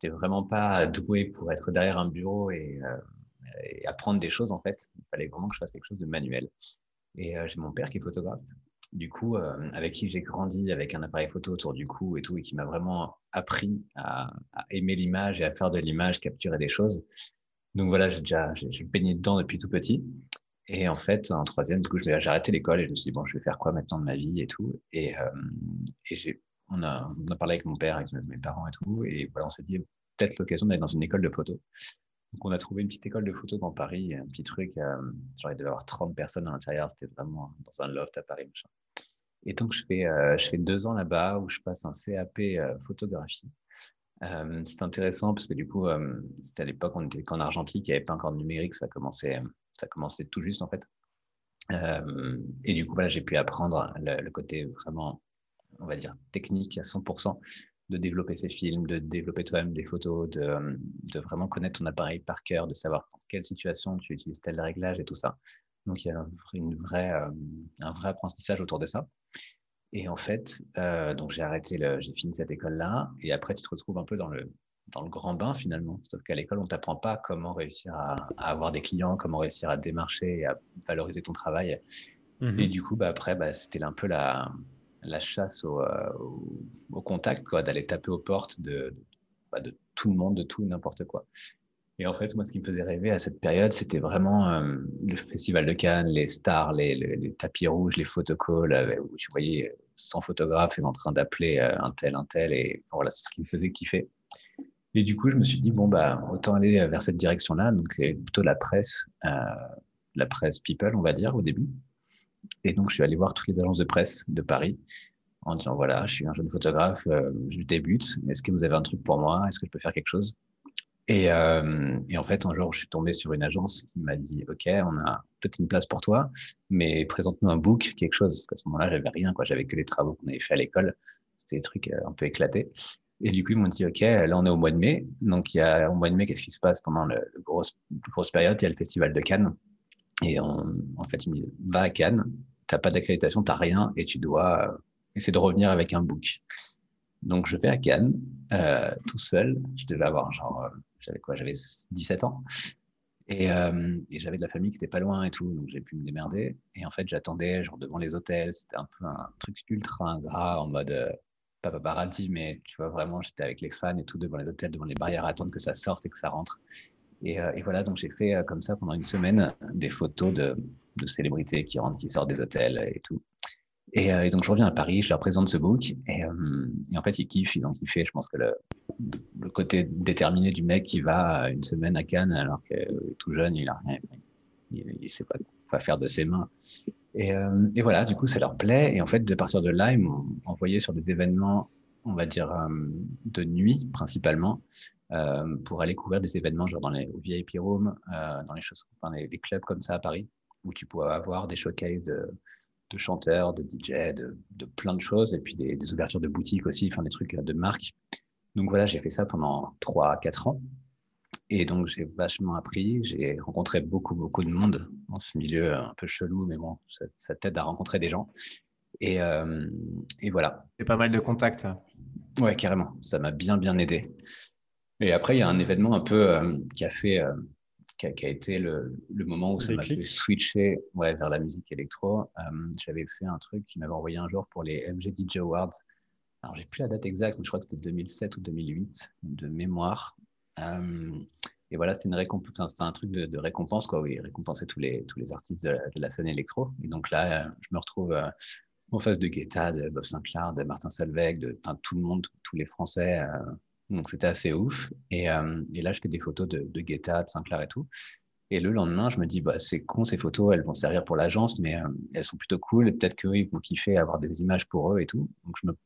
j'étais vraiment pas doué pour être derrière un bureau et, euh, apprendre des choses en fait. Il fallait vraiment que je fasse quelque chose de manuel. Et euh, j'ai mon père qui est photographe, du coup, euh, avec qui j'ai grandi avec un appareil photo autour du cou et tout, et qui m'a vraiment appris à, aimer l'image et à faire de l'image, capturer des choses. Donc voilà, j'ai déjà, j'ai baigné dedans depuis tout petit. Et en fait, en troisième, du coup, j'ai arrêté l'école et je me suis dit, bon, je vais faire quoi maintenant de ma vie et tout. Et, et j'ai on a, on parlé avec mon père, avec mes parents et tout, et voilà, on s'est dit peut-être l'occasion d'aller dans une école de photo. Donc, on a trouvé une petite école de photo dans Paris, un petit truc, euh, genre il devait y avoir 30 personnes à l'intérieur, c'était vraiment dans un loft à Paris. Machin. Et donc, je fais, euh, deux ans là-bas où je passe un CAP euh, photographie. C'est intéressant parce que du coup, c'était à l'époque, on était qu'en Argentine, il n'y avait pas encore de numérique, ça commençait, ça commençait tout juste en fait. et du coup, voilà, j'ai pu apprendre le côté vraiment on va dire, technique à 100%, de développer ses films, de développer toi-même des photos, de, de, vraiment connaître ton appareil par cœur, de savoir dans quelle situation tu utilises tel réglage et tout ça. Donc, il y a une vraie, euh, un vrai apprentissage autour de ça. Et en fait, euh, donc j'ai arrêté, j'ai fini cette école-là, et après, tu te retrouves un peu dans le, dans le grand bain finalement. Sauf qu'à l'école, on t'apprend pas comment réussir à, avoir des clients, comment réussir à démarcher et à valoriser ton travail. Mmh et du coup, bah, après, bah, c'était un peu la, la chasse au, euh, au, contact, quoi, d'aller taper aux portes de, bah, tout le monde, de tout n'importe quoi. Et en fait, moi, ce qui me faisait rêver à cette période, c'était vraiment euh, le Festival de Cannes, les stars, les, tapis rouges, les photocalls, euh, où tu voyais 100 photographes en train d'appeler euh, un tel, un tel. Et voilà, c'est ce qui me faisait kiffer. Et du coup, je me suis dit, bon, bah, autant aller vers cette direction-là. Donc, plutôt la presse, la presse people, on va dire, au début. Et donc, je suis allé voir toutes les agences de presse de Paris en disant, voilà, je suis un jeune photographe, je débute. Est-ce que vous avez un truc pour moi? Est-ce que je peux faire quelque chose? Et, euh, et, en fait, un jour, je suis tombé sur une agence qui m'a dit Ok, on a peut-être une place pour toi, mais présente-nous un book, quelque chose. Parce qu'à ce moment-là, j'avais rien, quoi. J'avais que les travaux qu'on avait fait à l'école. C'était des trucs euh, un peu éclatés. Et du coup, ils m'ont dit Ok, là, on est au mois de mai. Donc, il y a, au mois de mai, qu'est-ce qui se passe pendant le grosse, grosse période? Il y a le festival de Cannes. Et en fait, ils me disent Va à Cannes, t'as pas d'accréditation, t'as rien, et tu dois euh, essayer de revenir avec un book. Donc, je vais à Cannes, euh, tout seul. Je devais avoir genre, euh, j'avais quoi J'avais 17 ans. Et, j'avais de la famille qui était pas loin et tout, donc j'ai pu me démerder. Et en fait, j'attendais, devant les hôtels. C'était un peu un truc ultra ingrat, en mode pas paparazzi, mais tu vois, vraiment, j'étais avec les fans et tout devant les hôtels, devant les barrières à attendre que ça sorte et que ça rentre. Et, et voilà, donc j'ai fait comme ça pendant une semaine des photos de, célébrités qui rentrent, qui sortent des hôtels et tout. Euh, et, donc, je reviens à Paris, je leur présente ce book. Et, euh, en fait, ils kiffent, ils ont kiffé. Je pense que le, côté déterminé du mec qui va une semaine à Cannes, alors que tout jeune, il a rien, il, il sait pas quoi faire de ses mains. Et, euh, et, voilà, du coup, ça leur plaît. Et en fait, de partir de là, ils m'ont envoyé sur des événements, on va dire, de nuit principalement, euh, pour aller couvrir des événements, genre dans les VIP rooms, euh, dans les choses, les, les, clubs comme ça à Paris, où tu pourrais avoir des showcases de de chanteurs, de DJ, de, de, plein de choses, et puis des, des, ouvertures de boutiques aussi, enfin des trucs de marque. Donc voilà, j'ai fait ça pendant 3-4 ans. Et donc j'ai vachement appris, j'ai rencontré beaucoup, beaucoup de monde dans ce milieu un peu chelou, mais bon, ça, ça t'aide à rencontrer des gens. Et, euh, et voilà. Et pas mal de contacts. Ouais, carrément. Ça m'a bien, bien aidé. Et après, il y a un événement un peu euh, qui a fait euh, qui a, qui a été le, le, moment où ça m'a fait switcher ouais, vers la musique électro. Euh, J'avais fait un truc qui m'avait envoyé un jour pour les MG DJ Awards. Alors, j'ai plus la date exacte, mais je crois que c'était 2007 ou 2008 de mémoire. Euh, et voilà, c'était une récompense, c'était un truc de, de, récompense, quoi, où ils récompensaient tous les, tous les artistes de, de la scène électro. Et donc là, je me retrouve en face de Guetta, de Bob Sinclair, de Martin Solveig, de tout le monde, tous les Français. Euh, donc c'était assez ouf. Et, euh, et, là, je fais des photos de, de Guetta, de Sinclair et tout. Et le lendemain, je me dis, bah, c'est con ces photos, elles vont servir pour l'agence, mais euh, elles sont plutôt cool. Et peut-être qu'eux, ils vont kiffer avoir des images pour eux et tout. Donc je, me,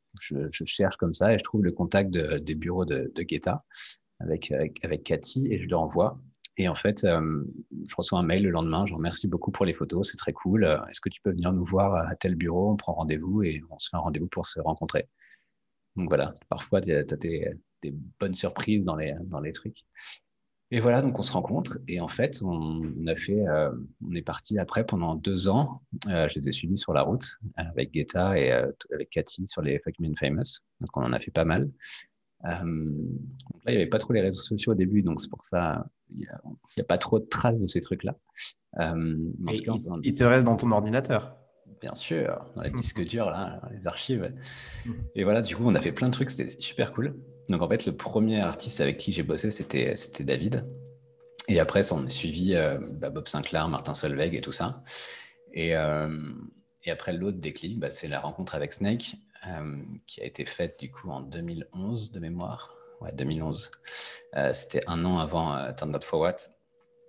je, cherche comme ça et je trouve le contact de, des bureaux de, Guetta avec, avec, avec Cathy et je leur envoie. Et en fait, euh, je reçois un mail le lendemain. Je remercie beaucoup pour les photos, c'est très cool. Est-ce que tu peux venir nous voir à tel bureau? On prend rendez-vous et on se fait un rendez-vous pour se rencontrer. Donc voilà, parfois, des bonnes surprises dans les, dans les trucs. Et voilà, donc on se rencontre et en fait, on, on a fait, euh, on est parti après pendant deux ans. Euh, je les ai suivis sur la route avec Guetta et euh, avec Cathy sur les Fuck Me and Famous. Donc on en a fait pas mal. Là, il n'y avait pas trop les réseaux sociaux au début, donc c'est pour ça il n'y a, a, pas trop de traces de ces trucs-là. Il, il te reste dans ton ordinateur Bien sûr, dans les disques durs, là, les archives. Et voilà, du coup, on a fait plein de trucs, c'était super cool. Donc, en fait, le premier artiste avec qui j'ai bossé, c'était David. Et après, ça, est suivi euh, bah, Bob Sinclair, Martin Solveig et tout ça. Et, euh, et après, l'autre déclic, bah, c'est la rencontre avec Snake, euh, qui a été faite, du coup, en 2011, de mémoire. Ouais, 2011. Euh, c'était un an avant Turn Not For What.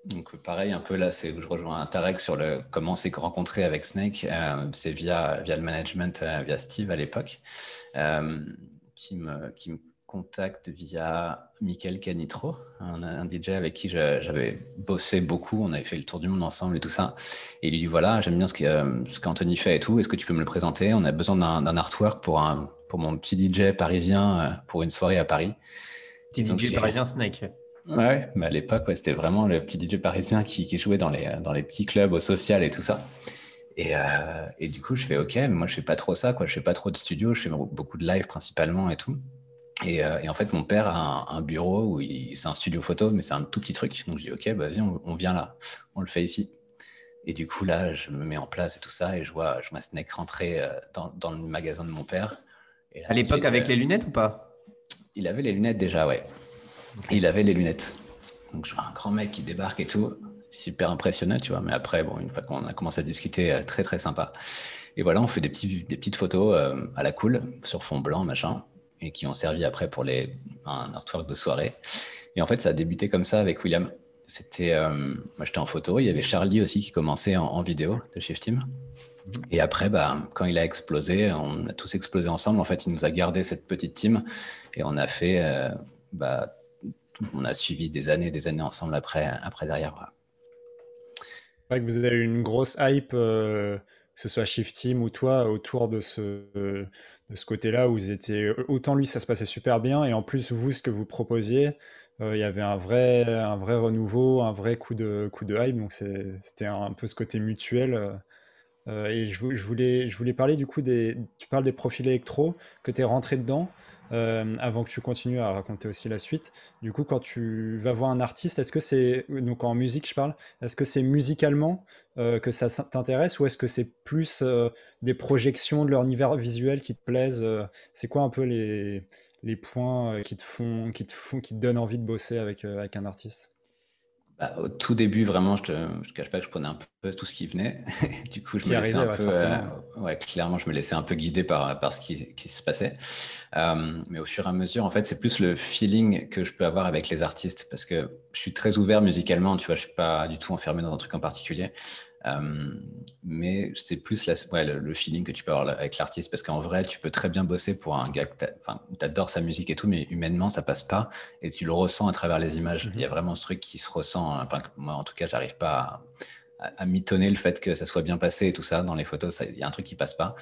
Donc pareil, un peu là, c'est où je rejoins Tarek sur le comment s'est rencontré avec Snake. C'est via via le management, via Steve à l'époque, qui me contacte via Michael Canitro, un, un DJ avec qui j'avais bossé beaucoup. On avait fait le tour du monde ensemble et tout ça. Et il lui dit voilà, j'aime bien ce qu'Anthony fait et tout. Est-ce que tu peux me le présenter? On a besoin d'un artwork pour un pour mon petit DJ parisien euh, pour une soirée à Paris. Petit DJ parisien Snake. Ouais, mais à l'époque, ouais, c'était vraiment le petit DJ parisien qui, qui, jouait dans les, dans les petits clubs au social et tout ça. Et, euh, et du coup, je fais OK, mais moi, je fais pas trop ça, quoi. Je fais pas trop de studio, je fais beaucoup de live principalement et tout. Et, euh, et en fait, mon père a un, un bureau où c'est un studio photo, mais c'est un tout petit truc. Donc, je dis OK, bah, vas-y, on, on, vient là, on le fait ici. Et du coup, là, je me mets en place et tout ça, et je vois, je vois Snake rentrer euh, dans, dans le magasin de mon père. Là, à l'époque, avec les lunettes ou pas? Il avait les lunettes déjà, ouais. Il avait les lunettes. Donc je vois un grand mec qui débarque et tout, super impressionnant, tu vois. Mais après, bon, une fois qu'on a commencé à discuter, euh, très très sympa. Et voilà, on fait des, petits, des petites photos euh, à la cool, sur fond blanc, machin, et qui ont servi après pour les, un artwork de soirée. Et en fait, ça a débuté comme ça avec William. C'était, euh, moi j'étais en photo, il y avait Charlie aussi qui commençait en, vidéo de Shift Team. Et après, bah, quand il a explosé, on a tous explosé ensemble. En fait, il nous a gardé cette petite team et on a fait, bah, on a suivi des années, des années ensemble après, après derrière. Voilà. Vrai que vous avez eu une grosse hype, euh, que ce soit Shift Team ou toi, autour de ce, de ce côté-là où vous étiez. Autant lui, ça se passait super bien, et en plus, vous, ce que vous proposiez, euh, il y avait un vrai, renouveau, un vrai coup de, coup de hype, donc c'était un peu ce côté mutuel. Euh, et je, je, voulais, je voulais parler du coup des. Tu parles des profils électro, que tu es rentré dedans. Euh, avant que tu continues à raconter aussi la suite. Du coup, quand tu vas voir un artiste, est-ce que c'est, donc en musique je parle, est-ce que c'est musicalement euh, que ça t'intéresse ou est-ce que c'est plus euh, des projections de leur univers visuel qui te plaisent C'est quoi un peu les, les points qui te font, qui te font, qui te donnent envie de bosser avec, avec un artiste? Bah, au tout début, vraiment, je ne cache pas que je prenais un peu tout ce qui venait. du coup, je me laissais un peu, euh, ouais, clairement, je me laissais un peu guider par, par ce qui, qui se passait. Euh, mais au fur et à mesure, en fait, c'est plus le feeling que je peux avoir avec les artistes parce que je suis très ouvert musicalement, tu vois, je suis pas du tout enfermé dans un truc en particulier. Euh, mais c'est plus la, ouais, le, feeling que tu peux avoir avec l'artiste parce qu'en vrai, tu peux très bien bosser pour un gars que tu adores sa musique et tout, mais humainement, ça passe pas et tu le ressens à travers les images. Mhm. Il y a vraiment ce truc qui se ressent. Enfin, moi, en tout cas, j'arrive pas à, à, mitonner le fait que ça soit bien passé et tout ça. Dans les photos, il y a un truc qui passe pas.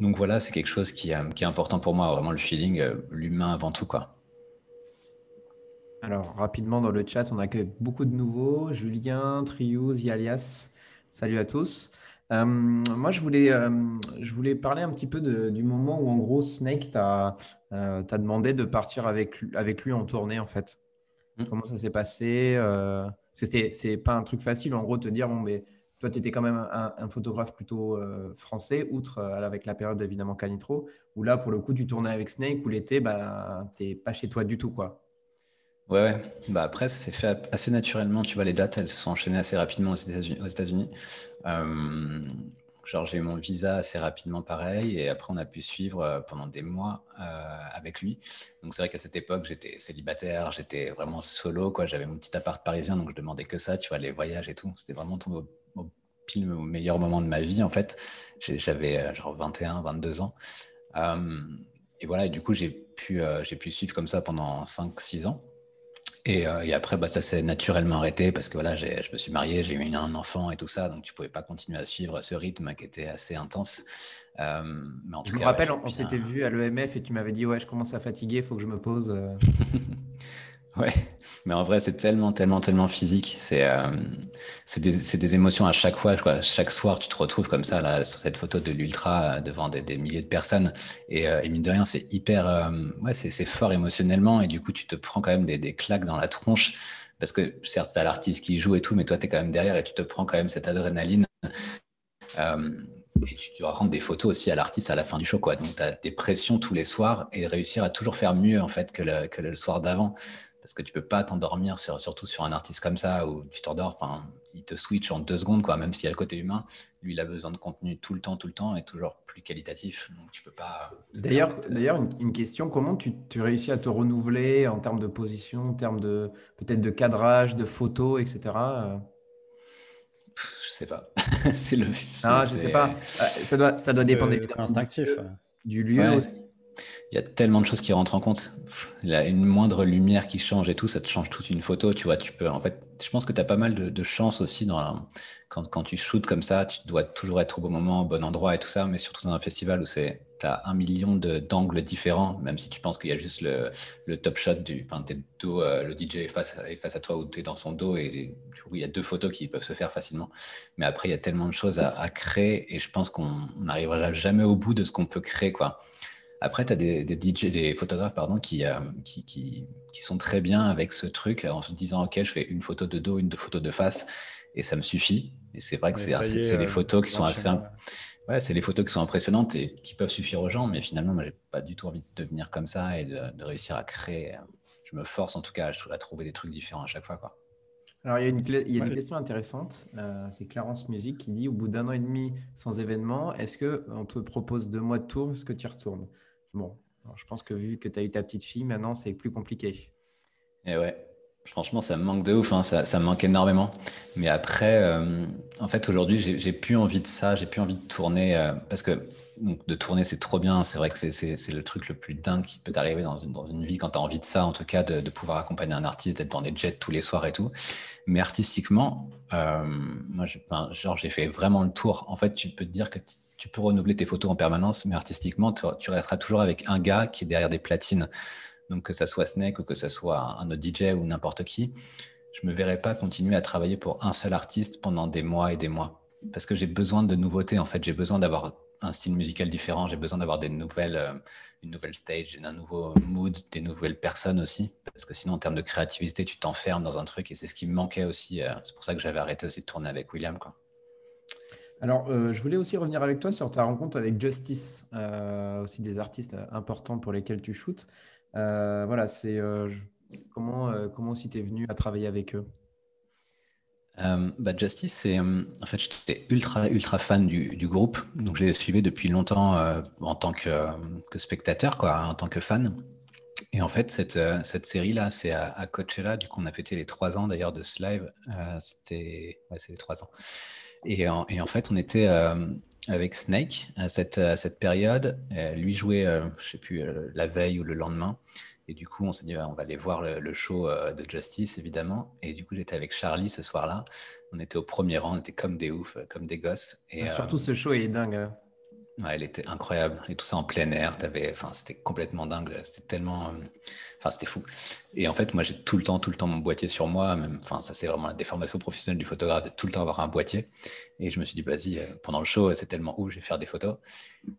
Donc voilà, c'est quelque chose qui, qui, est important pour moi, vraiment le feeling, euh, l'humain avant tout, quoi. Alors, rapidement dans le chat, on a que beaucoup de nouveaux. Julien, Triouz, Yalias. Salut à tous. Euh, moi, je voulais, euh, je voulais parler un petit peu du moment où, en gros, Snake t'a euh, demandé de partir avec, avec lui en tournée, en fait. Hmm. Comment ça s'est passé Parce que c'est pas un truc facile, en gros, de te dire, bon, mais toi, tu étais quand même un, photographe plutôt français, outre avec la période, évidemment, Canitro, où là, pour le coup, tu tournais avec Snake, où l'été, bah, tu n'es pas chez toi du tout, quoi. Ouais, ouais. Bah après, ça s'est fait assez naturellement. Tu vois, les dates, elles se sont enchaînées assez rapidement aux États-Unis. Euh, genre, j'ai eu mon visa assez rapidement, pareil. Et après, on a pu suivre euh, pendant des mois euh, avec lui. Donc, c'est vrai qu'à cette époque, j'étais célibataire, j'étais vraiment solo. quoi. J'avais mon petit appart parisien, donc je demandais que ça, tu vois, les voyages et tout. C'était vraiment au, pile au meilleur moment de ma vie, en fait. J'avais genre 21, 22 ans. et voilà, et du coup, j'ai pu, j'ai pu suivre comme ça pendant 5-6 ans. Euh, et, après, bah, ça s'est naturellement arrêté parce que voilà, je me suis marié, j'ai eu un enfant et tout ça, donc tu pouvais pas continuer à suivre ce rythme qui était assez intense. Euh, mais en je me rappelle, on s'était vu à l'EMF et tu m'avais dit ouais, je commence à fatiguer, il faut que je me pose. Ouais, mais en vrai, c'est tellement, tellement, tellement physique. C'est euh, des, des, émotions à chaque fois. Chaque soir, tu te retrouves comme ça, là, sur cette photo de l'ultra, euh, devant des, milliers de personnes. Et, euh, et mine de rien, c'est hyper. Euh, ouais, c'est fort émotionnellement. Et du coup, tu te prends quand même des, des claques dans la tronche. Parce que certes, tu as l'artiste qui joue et tout, mais toi, tu es quand même derrière et tu te prends quand même cette adrénaline. Et tu dois rendre des photos aussi à l'artiste à la fin du show. Quoi. Donc, tu as des pressions tous les soirs et réussir à toujours faire mieux en fait que le, que le soir d'avant parce que tu peux pas t'endormir, surtout sur un artiste comme ça où tu t'endors, enfin, il te switch en deux secondes, quoi, même s'il y a le côté humain. Lui, il a besoin de contenu tout le temps, tout le temps et toujours plus qualitatif. Donc, tu peux pas. D'ailleurs, d'ailleurs une, question comment tu, tu, réussis à te renouveler en termes de position, en termes de peut-être de cadrage, de photos, etc. Je sais pas. c'est le. Ah, je sais pas. Ça doit, ça doit dépendre. C'est instinctif. Du lieu aussi il y a tellement de choses qui rentrent en compte. Une moindre lumière qui change et tout, ça te change toute une photo. Tu vois, tu peux. En fait, je pense que tu as pas mal de, chance aussi dans quand, quand, tu shootes comme ça. Tu dois toujours être au bon moment, au bon endroit et tout ça. Mais surtout dans un festival où c'est tu as un million d'angles différents, même si tu penses qu'il y a juste le, le, top shot du. Enfin, dos, euh, le DJ est face, face à toi ou tu es dans son dos et du il y a deux photos qui peuvent se faire facilement. Mais après, il y a tellement de choses à, à créer et je pense qu'on n'arrivera jamais au bout de ce qu'on peut créer, quoi. Après, tu as des, des, DJ, des photographes pardon, qui, euh, qui, qui, qui, sont très bien avec ce truc en se disant Ok, je fais une photo de dos, une photo de face, et ça me suffit. Et c'est vrai que c'est des euh, photos qui sont assez. Ouais, c'est les photos qui sont impressionnantes et qui peuvent suffire aux gens, mais finalement, moi, j'ai pas du tout envie de devenir comme ça et de, de réussir à créer je me force en tout cas à, trouver des trucs différents à chaque fois. Quoi. Alors, il y a une, il y a une question intéressante. Euh, c'est Clarence Musique qui dit Au bout d'un an et demi sans événement, est-ce qu'on te propose deux mois de tour Est-ce que tu y retournes? Bon, je pense que vu que tu as eu ta petite fille, maintenant, c'est plus compliqué. Et eh ouais, Franchement, ça me manque de ouf, hein. ça, me manque énormément. Mais après, euh, en fait, aujourd'hui, j'ai plus envie de ça, j'ai plus envie de tourner, euh, parce que de tourner, c'est trop bien. C'est vrai que c'est le truc le plus dingue qui peut t'arriver dans une, dans une vie quand tu as envie de ça, en tout cas, de, pouvoir accompagner un artiste, d'être dans les jets tous les soirs et tout. Mais artistiquement, euh, moi, genre, j'ai fait vraiment le tour. En fait, tu peux te dire que tu peux renouveler tes photos en permanence, mais artistiquement, tu resteras toujours avec un gars qui est derrière des platines. Donc que ça soit Snake ou que ça soit un autre DJ ou n'importe qui, je me verrais pas continuer à travailler pour un seul artiste pendant des mois et des mois. Parce que j'ai besoin de nouveautés, en fait. J'ai besoin d'avoir un style musical différent. J'ai besoin d'avoir euh, une nouvelle stage, un nouveau mood, des nouvelles personnes aussi. Parce que sinon, en termes de créativité, tu t'enfermes dans un truc et c'est ce qui me manquait aussi. Euh, c'est pour ça que j'avais arrêté aussi de tourner avec William. Quoi. Alors, euh, je voulais aussi revenir avec toi sur ta rencontre avec Justice, aussi des artistes importants pour lesquels tu shootes. Euh, voilà, c'est euh, comment, euh, comment aussi tu es venu à travailler avec eux? Bah Justice, c'est en fait j'étais ultra ultra fan du, du groupe, donc je les suivais depuis longtemps en tant que, spectateur, quoi, en tant que fan. Et en fait cette, cette série là, c'est à, Coachella, du coup on a fêté les trois ans d'ailleurs de ce live, c'était ouais, c'est les trois ans. Et en, et en, fait on était avec Snake à cette, cette période. Euh, lui jouait, euh, je sais plus, euh, la veille ou le lendemain. Et du coup, on s'est dit, on va aller voir le, show de Justice, évidemment. Et du coup, j'étais avec Charlie ce soir-là. On était au premier rang, on était comme des oufs, comme des gosses. Et, ah, Surtout, ce show est dingue. Elle était incroyable. Et tout ça en plein air. Avais... Enfin, c'était complètement dingue. C'était tellement. Euh, enfin, c'était fou. Et en fait, moi, j'ai tout le temps, tout le temps mon boîtier sur moi. Même... Enfin, ça, c'est vraiment la déformation professionnelle du photographe de tout le temps avoir un boîtier. Et je me suis dit, vas-y, euh, pendant le show, c'est tellement ouf, je vais faire des photos.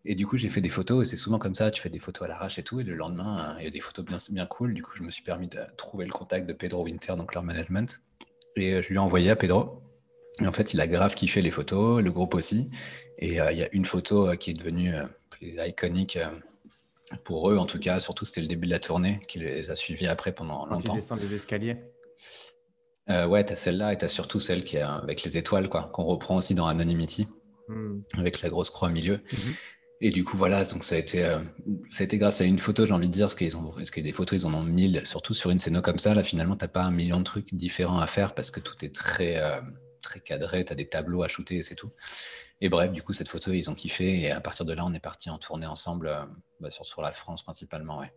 Et du coup, j'ai fait des photos. Et c'est souvent comme ça. Tu fais des photos à l'arrache et tout. Et le lendemain, il y a des photos bien, bien cool. Du coup, je me suis permis de trouver le contact de Pedro Winter, donc leur management. Et euh, je lui ai envoyé à Pedro. Et en fait, il a grave kiffé les photos, le groupe aussi. Et euh, il y a une photo euh, qui est devenue euh, plus iconique pour eux, en tout cas. Surtout, c'était le début de la tournée qui les a suivis après pendant Quand longtemps. Tu descends les escaliers. ouais, tu as celle-là et tu as surtout celle qui est avec les étoiles, quoi, qu'on reprend aussi dans Anonymity, hmm. avec la grosse croix au milieu. Mhm. Et du coup, voilà, donc ça a été, ça a été grâce à une photo, j'ai envie de dire, parce qu'ils ont, parce que des photos, ils en ont mille, surtout sur une scéno comme ça. Là, finalement, t'as pas un million de trucs différents à faire parce que tout est très, très cadré, tu as des tableaux à shooter et c'est tout. Et bref, du coup, cette photo, ils ont kiffé. Et à partir de là, on est parti en tournée ensemble euh, bah, sur, sur la France principalement. Ouais.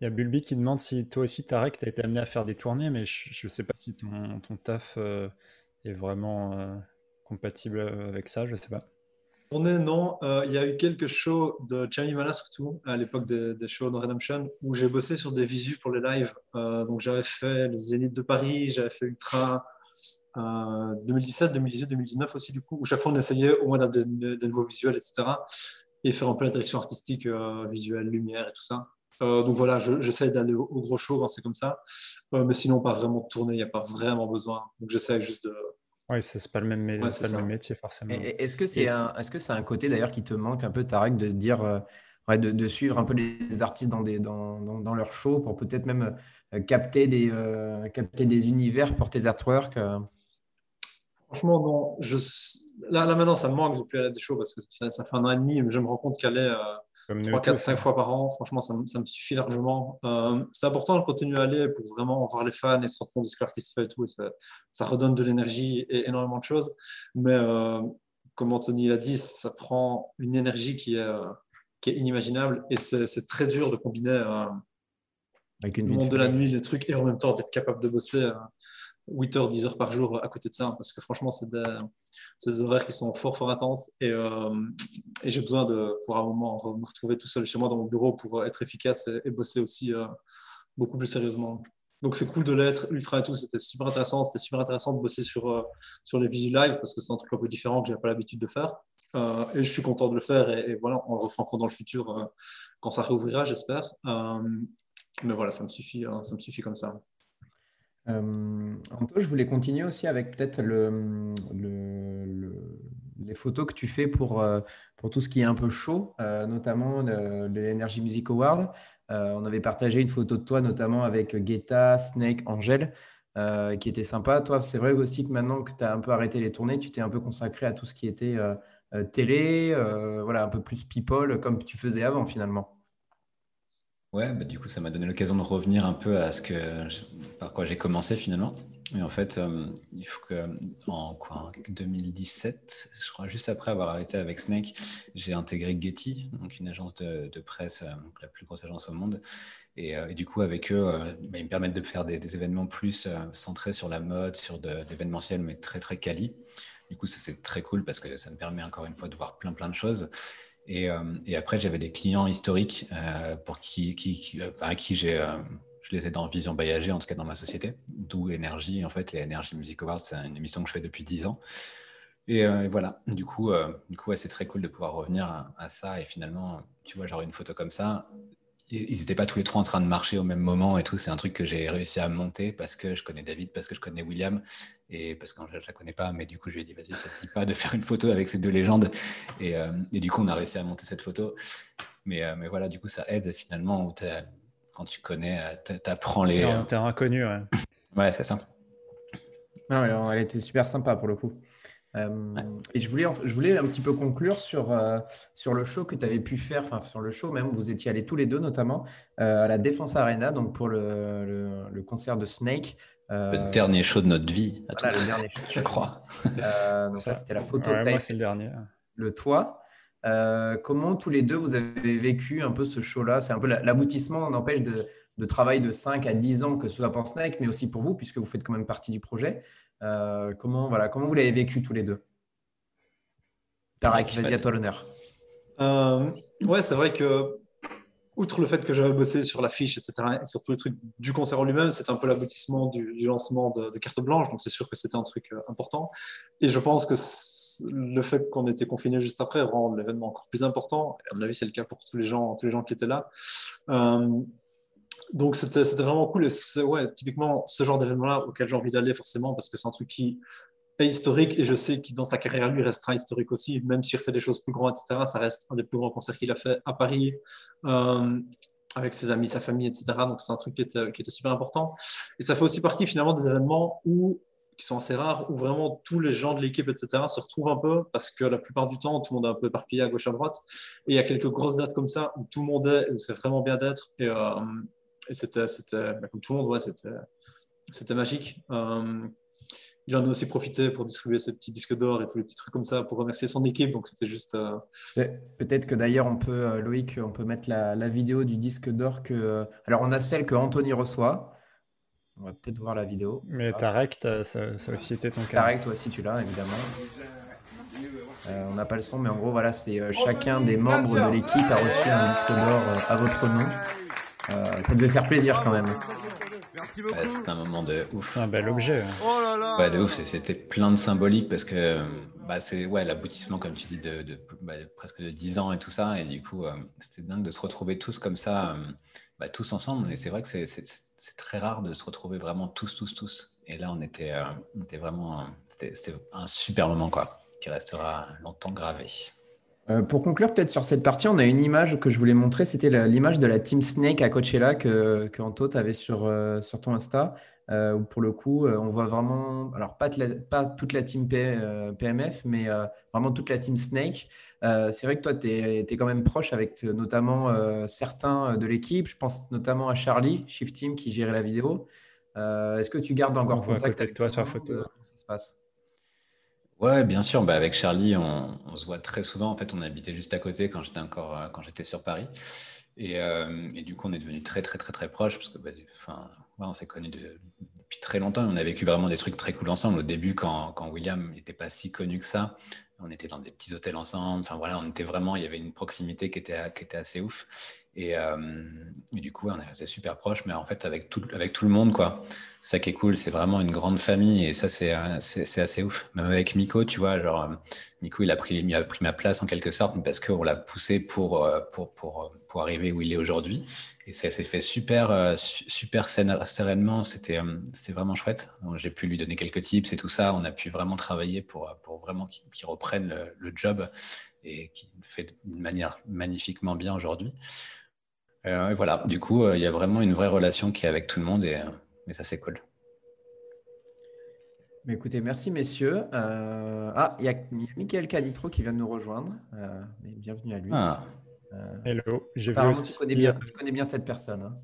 Il y a Bulby qui demande si toi aussi, Tarek, tu as été amené à faire des tournées, mais je ne sais pas si ton, ton taf euh, est vraiment euh, compatible avec ça, je ne sais pas. Tournée, non. Il y a eu quelques shows de Chami Mala, surtout, à l'époque des, des, shows de Redemption, où j'ai bossé sur des visus pour les lives. donc j'avais fait le Zénith de Paris, j'avais fait Ultra, 2017, 2018, 2019 aussi, du coup, où chaque fois on essayait au moins d'avoir des, nouveaux visuels, etc. Et faire un peu la direction artistique, euh, visuelle, lumière et tout ça. Euh, donc voilà, j'essaie d'aller au, gros show quand c'est comme ça. Euh, mais sinon, pas vraiment de tourner, il n'y a pas vraiment besoin. Donc j'essaie juste de. Oui, c'est pas, le même, pas le même métier, forcément. Est-ce que c'est un, est -ce c'est un côté d'ailleurs qui te manque un peu, Tarek, de dire. Ouais, de, de, suivre un peu les artistes dans, des, dans, dans, dans leur show pour peut-être même euh, capter, des, euh, capter des univers pour tes artworks euh. Franchement, non. Je... Là, là, maintenant, ça me manque. J'ai plus aller des shows parce que ça fait, un an et demi. Mais je me rends compte qu'aller euh, 3, 4, 5 fois par an, franchement, ça, ça me suffit largement. Euh, c'est important de continuer à aller pour vraiment voir les fans et se rendre compte de ce que l'artiste fait et tout. Et ça, ça redonne de l'énergie et énormément de choses. Mais euh, comme Anthony l'a dit, ça prend une énergie qui est, qui est inimaginable et c'est très dur de combiner avec une le monde de, la nuit, les trucs, et en même temps d'être capable de bosser 8 euh, heures, 10 heures par jour à côté de ça, parce que franchement, c'est des, des, horaires qui sont fort, fort intenses, et, euh, et j'ai besoin de, pour un moment, me retrouver tout seul chez moi dans mon bureau pour être efficace et, bosser aussi euh, beaucoup plus sérieusement. Donc c'est cool de l'être, ultra et tout, c'était super intéressant, c'était super intéressant de bosser sur, sur les visuals live, parce que c'est un truc un peu différent que je n'avais pas l'habitude de faire, et je suis content de le faire, et, voilà, on le refera encore dans le futur, quand ça réouvrira, j'espère. Mais voilà, ça me suffit, hein, ça me suffit comme ça. Euh, je voulais continuer aussi avec peut-être le, les photos que tu fais pour, euh, pour tout ce qui est un peu chaud, euh, notamment de, l'Energy Music Award. on avait partagé une photo de toi, notamment avec Guetta, Snake, Angel, qui était sympa. Toi, c'est vrai aussi que maintenant que tu as un peu arrêté les tournées, tu t'es un peu consacré à tout ce qui était télé, voilà, un peu plus people, comme tu faisais avant finalement. Ouais, bah, du coup, ça m'a donné l'occasion de revenir un peu à ce que par quoi j'ai commencé finalement. Et en fait, euh, il faut que en quoi, 2017, je crois juste après avoir arrêté avec Snake, j'ai intégré Getty, donc une agence de, presse, euh, la plus grosse agence au monde. Et, euh, du coup, avec eux, bah, ils me permettent de faire des, événements plus centrés sur la mode, sur d'événementiel, mais très très quali. Du coup, ça c'est très cool parce que ça me permet encore une fois de voir plein plein de choses. Euh, et, après, j'avais des clients historiques euh, pour qui, qui, euh, à qui j'ai, je les ai dans Vision Voyager, en tout cas dans ma société, d'où Énergie. En fait, les Energy Music Awards, c'est une émission que je fais depuis 10 ans. Et, voilà, du coup, du coup c'est très cool de pouvoir revenir à, à, ça. Et finalement, tu vois, genre une photo comme ça, ils n'étaient pas tous les trois en train de marcher au même moment et tout. C'est un truc que j'ai réussi à monter parce que je connais David, parce que je connais William et parce que je ne la connais pas. Mais du coup, je lui ai dit, vas-y, ça te dit pas de faire une photo avec ces deux légendes. Et, euh, et du coup, on a réussi à monter cette photo. Mais, euh, mais voilà, du coup, ça aide finalement quand tu connais, euh, tu apprends les. T'es un inconnu, ouais. ouais, c'est ça. Non, alors, elle était super sympa pour le coup. Euh, et je voulais, je voulais un petit peu conclure sur, euh, sur le show que tu avais pu faire, enfin sur le show même, vous étiez allés tous les deux notamment euh, à la Défense Arena, donc pour le, le, concert de Snake. le dernier show de notre vie, à voilà, le dernier show, je crois. donc ça, c'était la photo. Ouais, moi, c'est le dernier. Le toit. comment tous les deux vous avez vécu un peu ce show-là? C'est un peu l'aboutissement, on empêche, de, de travail de 5 à 10 ans, que ce soit pour Snake, mais aussi pour vous, puisque vous faites quand même partie du projet. Euh, comment, voilà, comment vous l'avez vécu tous les deux? Tarek, vas-y à toi l'honneur. Euh, ouais, c'est vrai que, outre le fait que j'avais bossé sur l'affiche, etc., et sur tous les trucs du concert en lui-même, c'était un peu l'aboutissement du, lancement de, Carte Blanche, donc c'est sûr que c'était un truc euh, important. Et je pense que le fait qu'on était confiné juste après rend l'événement encore plus important. Et à mon avis, c'est le cas pour tous les gens, tous les gens qui étaient là. Euh, donc c'était vraiment cool. Et ouais, typiquement ce genre d'événement-là auquel j'ai envie d'aller forcément parce que c'est un truc qui est historique et je sais qu'il dans sa carrière lui restera historique aussi, même s'il fait des choses plus grandes, etc. Ça reste un des plus grands concerts qu'il a fait à Paris. Euh, avec ses amis, sa famille, etc. Donc c'est un truc qui était, super important. Et ça fait aussi partie finalement des événements où, qui sont assez rares, où vraiment tous les gens de l'équipe, etc. se retrouvent un peu, parce que la plupart du temps, tout le monde est un peu éparpillé à gauche à droite. Et il y a quelques grosses dates comme ça où tout le monde est, où c'est vraiment bien d'être. Euh, et c'était, bah, comme tout le monde, ouais, c'était, c'était magique. Euh, il en a aussi profité pour distribuer ses petits disques d'or et tous les petits trucs comme ça pour remercier son équipe. Donc c'était juste. Euh, peut-être que d'ailleurs on peut, euh, Loïc, on peut mettre la, vidéo du disque d'or que. Alors on a celle que Anthony reçoit. On va peut-être voir la vidéo. Mais Tarek, ça, ça, aussi été ton cas. Tarek, toi aussi tu l'as évidemment. on n'a pas le son, mais en gros, voilà, c'est chacun des membres de l'équipe a reçu un disque d'or à votre nom. Euh, ça devait faire plaisir quand même. Merci beaucoup. c'est un moment de ouf. un bel objet. Oh là là. Ouais, de ouf. C'était plein de symbolique parce que bah, c'est ouais, l'aboutissement, comme tu dis, de, bah, presque de 10 ans et tout ça. Et du coup, euh, c'était dingue de se retrouver tous comme ça, euh, bah, tous ensemble. Et c'est vrai que c'est très rare de se retrouver vraiment tous, tous, tous. Et là, on était, on était vraiment. C'était un super moment, quoi, qui restera longtemps gravé. Euh, pour conclure peut-être sur cette partie, on a une image que je voulais montrer, c'était l'image de la Team Snake à Coachella que, que Anto avait sur, euh, sur ton Insta, euh, où pour le coup, on voit vraiment, alors pas, pas toute la Team PMF, mais vraiment toute la Team Snake. c'est vrai que toi, tu es, quand même proche avec notamment certains de l'équipe, je pense notamment à Charlie, Shift Team, qui gérait la vidéo. Est-ce que tu gardes encore contact avec toi sur la photo Comment ça se passe? Ouais, bien sûr. Bah, avec Charlie, on, se voit très souvent. En fait, on habitait juste à côté quand j'étais encore euh, quand j'étais sur Paris. Euh, et, du coup, on est devenu très, très, très, très proches parce que, bah, enfin, on s'est connus depuis très longtemps. On a vécu vraiment des trucs très cool ensemble. Au début, quand, quand William n'était pas si connu que ça, on était dans des petits hôtels ensemble. Enfin voilà, on était vraiment, il y avait une proximité qui était, qui était assez ouf. Et, euh, du coup, on est resté super proche, mais en fait, avec tout, avec tout le monde, quoi. Ça qui est cool, c'est vraiment une grande famille et ça, c'est, assez ouf. Même avec Miko, tu vois, genre, euh, Miko, il a pris, il a pris ma place en quelque sorte parce qu'on l'a poussé pour, euh, pour, pour, pour arriver où il est aujourd'hui. Et ça s'est fait super, super sereinement. C'était, c'était vraiment chouette. J'ai pu lui donner quelques tips et tout ça. On a pu vraiment travailler pour, pour vraiment qu'il, reprenne le, le job et qu'il fait de manière magnifiquement bien aujourd'hui. voilà, du coup, il y a vraiment une vraie relation qui est avec tout le monde et, et ça, c'est cool. Mais écoutez, merci messieurs. ah, il y, a Michael Canitro qui vient de nous rejoindre. bienvenue à lui. Ah. Hello, j'ai vu aussi... tu, connais bien, tu connais bien cette personne. Hein.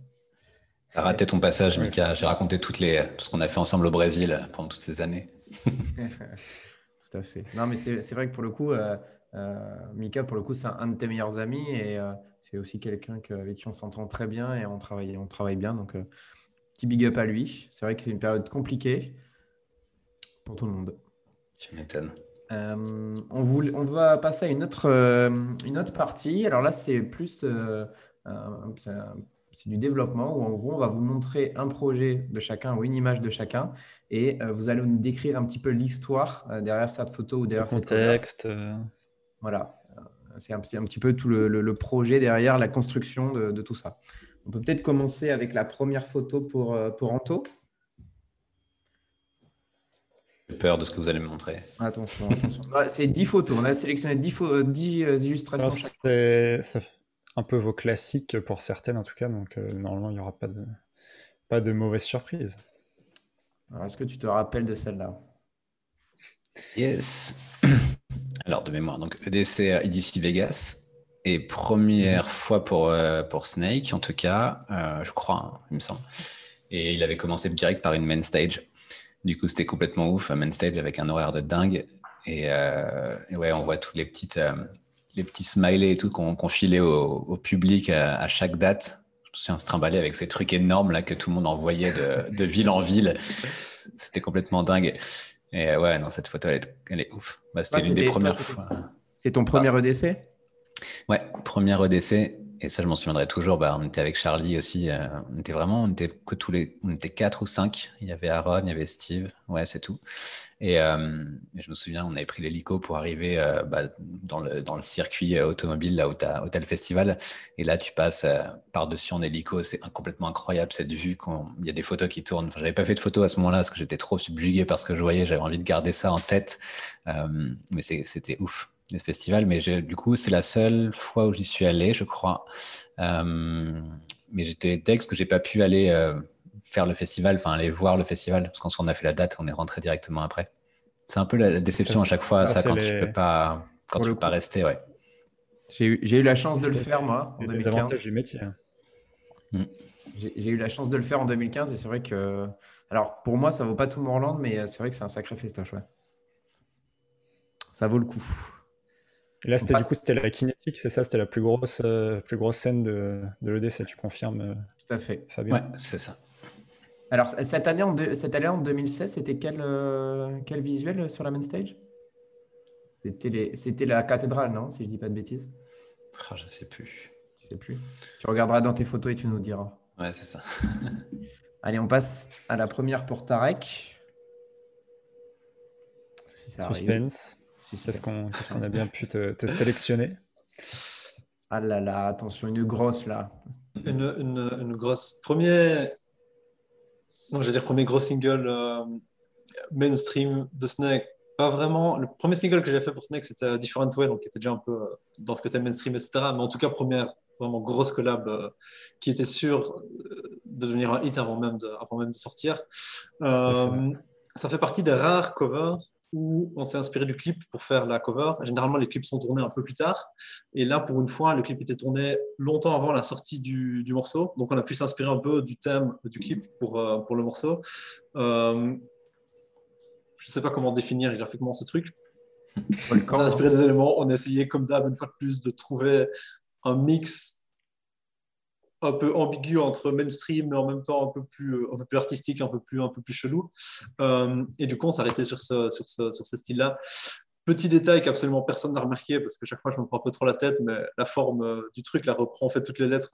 Tu as raté ton passage, Mika. J'ai raconté toutes les, tout ce qu'on a fait ensemble au Brésil pendant toutes ces années. tout à fait. Non, mais c'est vrai que pour le coup, euh, euh, Mika, pour le coup, c'est un de tes meilleurs amis et euh, c'est aussi quelqu'un avec qui on s'entend très bien et on travaille, on travaille bien. Donc, petit big up à lui. C'est vrai que c'est une période compliquée pour tout le monde. Tu m'étonnes. On, on, va passer à une autre, une autre partie. Alors là, c'est plus c'est du développement où en gros, on va vous montrer un projet de chacun ou une image de chacun et euh, vous allez nous décrire un petit peu l'histoire euh, derrière cette photo ou derrière cette contexte. Euh. Voilà, c'est un, un, petit peu tout le, projet derrière la construction de, tout ça. On peut peut-être commencer avec la première photo pour, pour Anto. J'ai peur de ce que vous allez me montrer. Attention, attention. c'est 10 photos. On a sélectionné 10, 10 illustrations. C'est un peu vos classiques pour certaines en tout cas, donc euh, normalement il n'y aura pas de, pas de mauvaise surprise. Est-ce que tu te rappelles de celle-là? Yes. Alors de mémoire, donc EDC EDC Vegas et première fois pour, euh, pour Snake en tout cas, euh, je crois, hein, il me semble. Et il avait commencé direct par une main stage. Du coup, c'était complètement ouf, un main stage avec un horaire de dingue. Et, et ouais, on voit toutes les petites, les petits smileys et tout qu'on filait au, public à, chaque date. Je me souviens se trimballer avec ces trucs énormes là que tout le monde envoyait de, ville en ville. C'était complètement dingue. Et ouais, non, cette photo, elle est, ouf. Bah, c'était l'une des premières fois. C'est ton premier EDC Ouais, premier EDC. Et ça, je m'en souviendrai toujours. Bah, on était avec Charlie aussi. Euh, on était vraiment, on était que tous les, on était quatre ou cinq. Il y avait Aaron, il y avait Steve. Ouais, c'est tout. Et, euh, je me souviens, on avait pris l'hélico pour arriver euh, bah, dans, le, le circuit automobile là où tu as Hôtel Festival. Et là, tu passes par-dessus en hélico. C'est complètement incroyable cette vue. Il y a des photos qui tournent. Enfin, j'avais pas fait de photos à ce moment-là parce que j'étais trop subjugué par ce que je voyais. J'avais envie de garder ça en tête. mais c'était ouf ce festival, mais du coup, c'est la seule fois où j'y suis allé, je crois. Euh, mais j'étais texte que j'ai pas pu aller euh, faire le festival, enfin aller voir le festival, parce qu'on a fait la date, on est rentré directement après. C'est un peu la, déception à chaque fois, ça, quand tu peux pas, quand tu peux pas rester, ouais. J'ai eu, eu, la chance de le faire, moi, en 2015. du métier. Mm. J'ai eu la chance de le faire en 2015 et c'est vrai que. Alors, pour moi, ça vaut pas tout Morland, mais c'est vrai que c'est un sacré festoche, ouais. Ça vaut le coup là, c'était du coup, c'était la kinétique, c'est ça C'était la plus grosse, euh, plus grosse scène de, de l'EDC, tu confirmes euh, Tout à fait. Fabien Ouais, c'est ça. Alors, cette année, en, cette année en 2016, c'était quel, euh, quel visuel sur la main stage? C'était la cathédrale, non Si je dis pas de bêtises? Ah, je sais plus. Je sais plus. Tu regarderas dans tes photos et tu nous diras. Ouais, c'est ça. Allez, on passe à la première pour Tarek. Suspense. Qu'est-ce qu'on a bien pu te, sélectionner? Ah là là, attention, une grosse là. Une, une, grosse. Premier. Non, j'allais dire premier gros single euh, mainstream de Snake. Pas vraiment. Le premier single que j'ai fait pour Snake, c'était Different Way, donc qui était déjà un peu euh, dans ce côté mainstream, etc. Mais en tout cas, première vraiment grosse collab euh, qui était sûre de devenir un hit avant même de, avant même de sortir. ça fait partie des rares covers où on s'est inspiré du clip pour faire la cover. Généralement, les clips sont tournés un peu plus tard. Et là, pour une fois, le clip était tourné longtemps avant la sortie du, morceau. Donc, on a pu s'inspirer un peu du thème du clip pour, euh, pour le morceau. Euh, je ne sais pas comment définir graphiquement ce truc. on a inspiré des éléments. On a essayé, comme d'hab, une fois de plus, de trouver un mix un peu ambigu entre mainstream mais en même temps un peu plus, euh, un peu plus artistique, un peu plus, un peu plus chelou. Euh, et du coup, on s'arrêtait sur ce, sur ce, sur ce style-là. Petit détail qu'absolument personne n'a remarqué parce que chaque fois je me prends un peu trop la tête, mais la forme euh, du truc la reprend en fait toutes les lettres.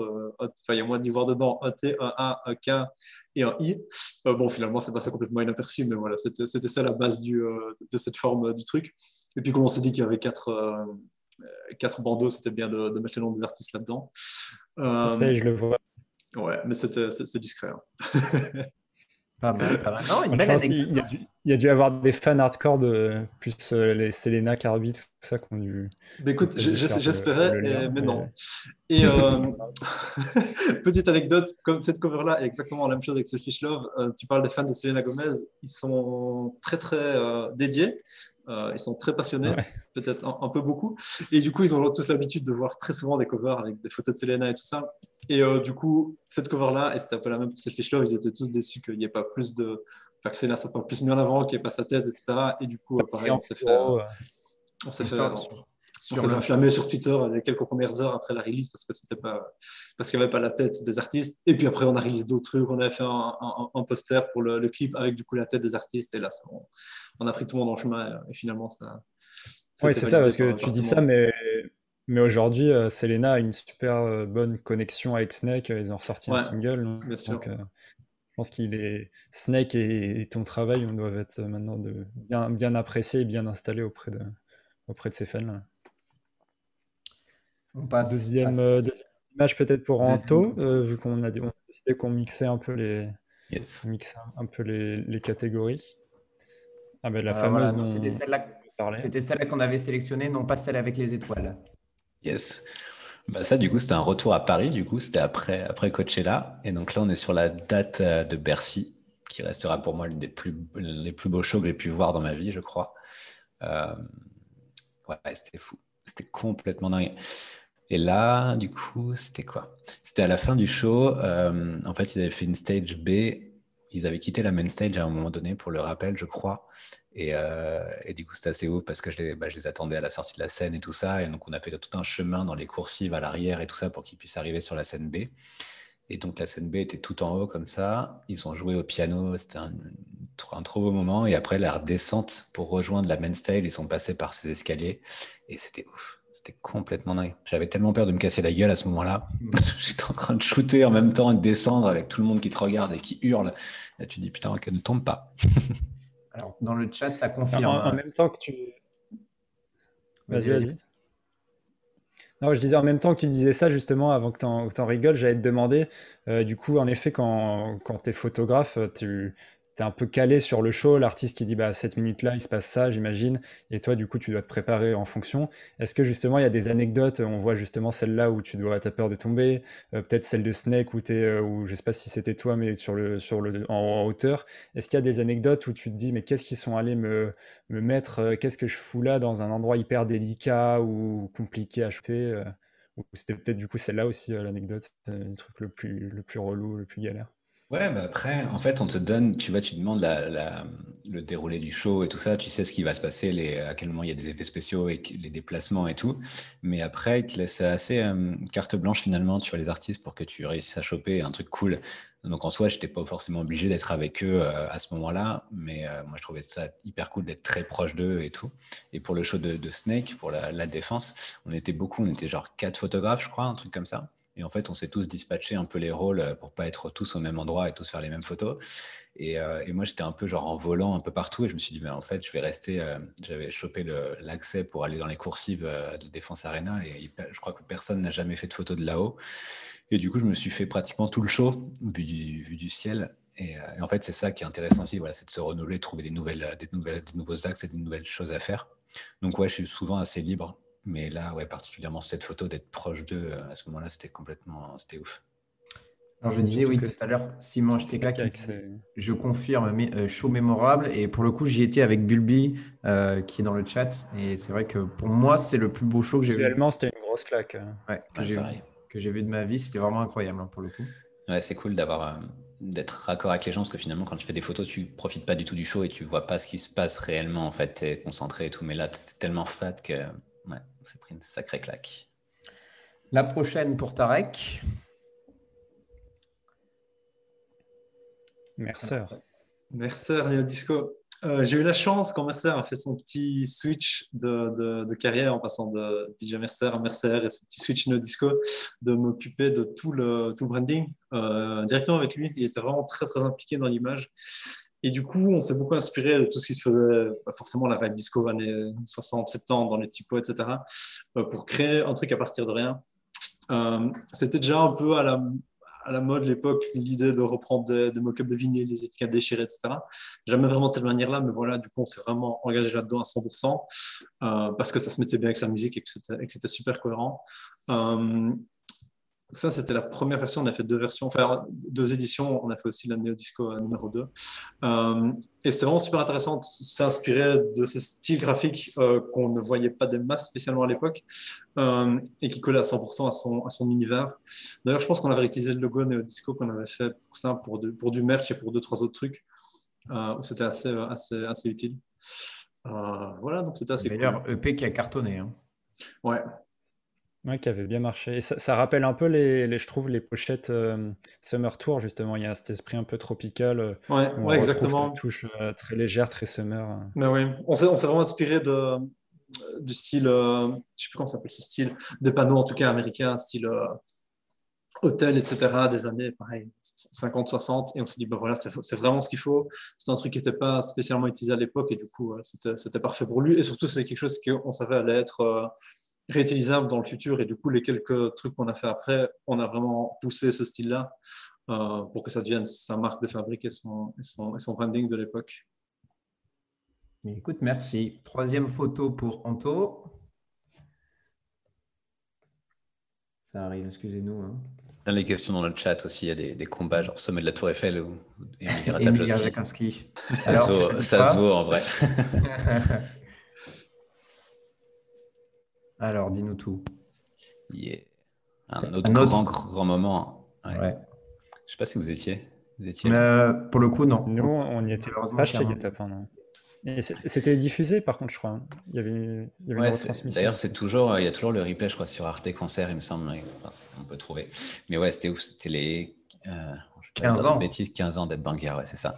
Il y a moins d'y voir dedans un T, un A, un K et un I. bon, finalement, c'est passé complètement inaperçu, mais voilà, c'était ça la base du, de cette forme du truc. Et puis, comme on s'est dit qu'il y avait quatre, quatre bandeaux, c'était bien de, de, mettre les noms des artistes là-dedans. Euh, ça, je le vois. Ouais, mais c'est discret. Hein. Pas mal, pas mal. Non, une belle il, y a dû, il, y a dû, avoir des fans hardcore de plus euh, les Selena Carbide, tout ça qu'on dû. Mais écoute, j'espérais, mais non. Et euh, petite anecdote, comme cette cover-là est exactement la même chose avec Selfish Love, euh, tu parles des fans de Selena Gomez, ils sont très très dédiés. Ils sont très passionnés, peut-être un, peu beaucoup. Et du coup, ils ont tous l'habitude de voir très souvent des covers avec des photos de Selena et tout ça. Et du coup, cette cover-là, et c'était un peu la même pour Selfish Love, ils étaient tous déçus qu'il n'y ait pas plus de, Enfin, que Selena soit pas plus mis en avant, qu'il n'y ait pas sa thèse, etc. Et du coup, pareil, on s'est fait, on s'est fait, on, sur Twitter les quelques premières heures après la release parce que c'était pas parce qu'il n'y avait pas la tête des artistes. Et puis après, on a release d'autres trucs. On avait fait un, poster pour le, clip avec du coup la tête des artistes. Et là, on, a pris tout le monde en chemin. Et, finalement, ça. Oui, c'est ça, parce que tu dis ça, mais mais aujourd'hui, euh, Selena a une super euh, bonne connexion avec Snake. Ils ont ressorti un single. Bien sûr. Euh, je pense qu'il est Snake et, ton travail on doivent être maintenant de bien, bien apprécié et bien installé auprès de, auprès de ces fans. On passe, deuxième, euh, deuxième image peut-être pour Anto, euh, vu qu'on a, décidé qu'on mixait un peu les, yes. un peu les, les catégories. Ah ben la euh, fameuse. C'était celle-là qu'on avait sélectionnée, non pas celle avec les étoiles. Yes. Bah ça, du coup, c'était un retour à Paris. Du coup, c'était après, après Coachella. Et donc là, on est sur la date euh, de Bercy, qui restera pour moi l'une des plus, les plus beaux shows que j'ai pu voir dans ma vie, je crois. Euh, ouais, c'était fou. C'était complètement dingue. Et là, du coup, c'était quoi? C'était à la fin du show. Euh, en fait, ils avaient fait une stage B. Ils avaient quitté la main stage à un moment donné, pour le rappel, je crois. Euh, et, du coup, c'était assez ouf parce que je les, bah, je les, attendais à la sortie de la scène et tout ça. Et donc, on a fait tout un chemin dans les coursives à l'arrière et tout ça pour qu'ils puissent arriver sur la scène B. Et donc, la scène B était tout en haut comme ça. Ils ont joué au piano. C'était un, un, trop beau moment. Et après, la descente pour rejoindre la main stage, ils sont passés par ces escaliers. Et c'était ouf. C'était complètement dingue. J'avais tellement peur de me casser la gueule à ce moment-là. J'étais en train de shooter en même temps et de descendre avec tout le monde qui te regarde et qui hurle. Et tu dis, putain, qu'elle ne tombe pas. Alors, dans le chat, ça confirme. En, en même temps que tu. Vas-y, vas-y. non, je disais en même temps que tu disais ça, justement, avant que tu en, rigoles, j'allais te demander, euh, du coup, en effet, quand, quand tu es photographe, tu, tu un peu calé sur le show, l'artiste qui dit bah, cette minute-là, il se passe ça, j'imagine, et toi, du coup, tu dois te préparer en fonction. Est-ce que justement, il y a des anecdotes, on voit justement celle-là où tu dois, as peur de tomber, euh, peut-être celle de Snake où tu es, euh, ou je sais pas si c'était toi, mais sur le, sur en, hauteur. Est-ce qu'il y a des anecdotes où tu te dis, mais qu'est-ce qu'ils sont allés me, me mettre, euh, qu'est-ce que je fous là dans un endroit hyper délicat ou compliqué à shooter Ou c'était peut-être du coup celle-là aussi l'anecdote, le truc le plus, le plus relou, le plus galère? Ouais, bah après, en fait, on te donne, tu vois, tu demandes le déroulé du show et tout ça, tu sais ce qui va se passer, à quel moment il y a des effets spéciaux et les déplacements et tout. Mais après, il te laisse assez euh, carte blanche finalement, tu vois, les artistes pour que tu réussisses à choper un truc cool. Donc en soi, je n'étais pas forcément obligé d'être avec eux euh, à ce moment-là, mais euh, moi je trouvais ça hyper cool d'être très proche d'eux et tout. Et pour le show de, Snake, pour la, la, défense, on était beaucoup, on était genre quatre photographes, je crois, un truc comme ça. Et en fait, on s'est tous dispatché un peu les rôles euh, pour pas être tous au même endroit et tous faire les mêmes photos. Et, euh, et moi, j'étais un peu genre en volant un peu partout et je me suis dit, mais en fait, je vais rester. Euh, j'avais chopé l'accès pour aller dans les coursives de Défense Arena et je crois que personne n'a jamais fait de photos de là-haut. Et du coup, je me suis fait pratiquement tout le show vu du, du ciel. Et, en fait, c'est ça qui est intéressant aussi, voilà, c'est de se renouveler, de trouver des, nouvelles, des, nouvelles, des nouveaux axes et des nouvelles choses à faire. Donc, ouais, je suis souvent assez libre mais là, ouais, particulièrement cette photo, d'être proche d'eux, euh, à ce moment-là, c'était complètement, c'était ouf. Alors je disais oui tout à l'heure, Simon avec je confirme, mais, euh, show mémorable. Et pour le coup, j'y étais avec Bulby euh, qui est dans le chat. Et c'est vrai que pour moi, c'est le plus beau show que j'ai vu. Réellement, c'était une grosse claque. Ouais, que j'ai vu de ma vie. C'était vraiment incroyable hein, pour le coup. Ouais, c'est cool d'avoir d'être raccord avec les gens parce que finalement, quand tu fais des photos, tu profites pas du tout du show et tu vois pas ce qui se passe réellement. En fait, tu es concentré et tout. Mais là, tu es tellement fat que Ouais, on s'est pris une sacrée claque. La prochaine pour Tarek. Mercer. Mercer, Rio Disco. Euh, j'ai eu la chance quand Mercer a fait son petit switch de, carrière en passant de DJ Mercer à Mercer et son petit switch no disco, de m'occuper de tout le, tout branding euh, directement avec lui. Il était vraiment très très impliqué dans l'image. Et du coup, on s'est beaucoup inspiré de tout ce qui se faisait, pas forcément la vague disco années 60, 70 dans les typos, etc., euh, pour créer un truc à partir de rien. Euh, c'était déjà un peu à la, à mode l'époque, l'idée de reprendre des, mock-ups de vinyle, des étiquettes déchirées, etc. Jamais vraiment de cette manière-là, mais voilà, du coup, on s'est vraiment engagé là-dedans à 100% euh, parce que ça se mettait bien avec sa musique et que c'était super cohérent. Ça, c'était la première version. On a fait deux versions, enfin deux éditions. On a fait aussi la Neo Disco euh, numéro 2. Euh, et c'était vraiment super intéressant de s'inspirer de ce style graphique euh, qu'on ne voyait pas des masses spécialement à l'époque et qui collait à 100% à son, à son univers. D'ailleurs, je pense qu'on avait utilisé le logo Neo Disco qu'on avait fait pour ça, pour, pour du merch et pour deux, trois autres trucs où c'était assez, assez, assez utile. voilà, donc c'était assez D'ailleurs, EP qui a cartonné. Hein. Ouais, Ouais, qui avait bien marché. Et ça, rappelle un peu, les, je trouve, les pochettes euh, Summer Tour, justement. Il y a cet esprit un peu tropical. Euh, ouais, ouais exactement. Une touche euh, très légère, très summer. Mais oui, on s'est vraiment inspiré de, du style, je ne sais plus comment s'appelle ce style, des panneaux en tout cas américains, style hôtel, etc., des années, pareil, 50, 60. Et on s'est dit, ben voilà, c'est vraiment ce qu'il faut. C'est un truc qui n'était pas spécialement utilisé à l'époque et du coup, c'était parfait pour lui. Et surtout, c'est quelque chose qu'on savait allait être réutilisable dans le futur. Et du coup, les quelques trucs qu'on a fait après, on a vraiment poussé ce style-là euh, pour que ça devienne sa marque de fabrique et son, et son, et son branding de l'époque. Écoute, merci. Troisième photo pour Anto. Ça arrive, excusez-nous. Hein. Les questions dans le chat aussi, il y a des, des combats, genre sommet de la Tour Eiffel ou. Ça, ça se vaut en vrai. Alors, dis-nous tout. Un autre, Grand, grand moment. Ouais. ne Je sais pas si vous étiez. Vous étiez euh, pour le coup, non. Nous, on y était pas chez GetUp. non. C'était diffusé, par contre, je crois. Hein. Il y avait, il y avait une retransmission. D'ailleurs, c'est toujours, il y a toujours le replay, je crois, sur Arte Concert, il me semble. on peut trouver. Mais ouais, c'était ouf. C'était les. Euh, 15 ans. Bêtise, 15 ans d'être banger, ouais, c'est ça.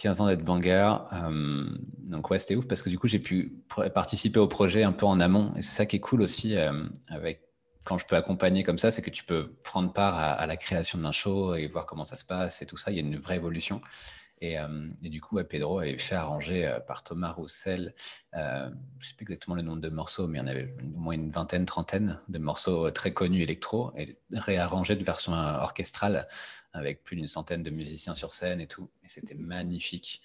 15 ans d'être banger. Euh, donc ouais, c'était ouf parce que du coup, j'ai pu participer au projet un peu en amont. Et c'est ça qui est cool aussi euh, avec quand je peux accompagner comme ça, c'est que tu peux prendre part à, la création d'un show et voir comment ça se passe et tout ça. Il y a une vraie évolution. Et, euh, du coup, Pedro avait fait arranger par Thomas Roussel, je ne sais plus exactement le nombre de morceaux, mais il y en avait au moins une vingtaine, trentaine de morceaux très connus électro et réarrangés de version orchestrale avec plus d'une centaine de musiciens sur scène et tout. Et c'était magnifique.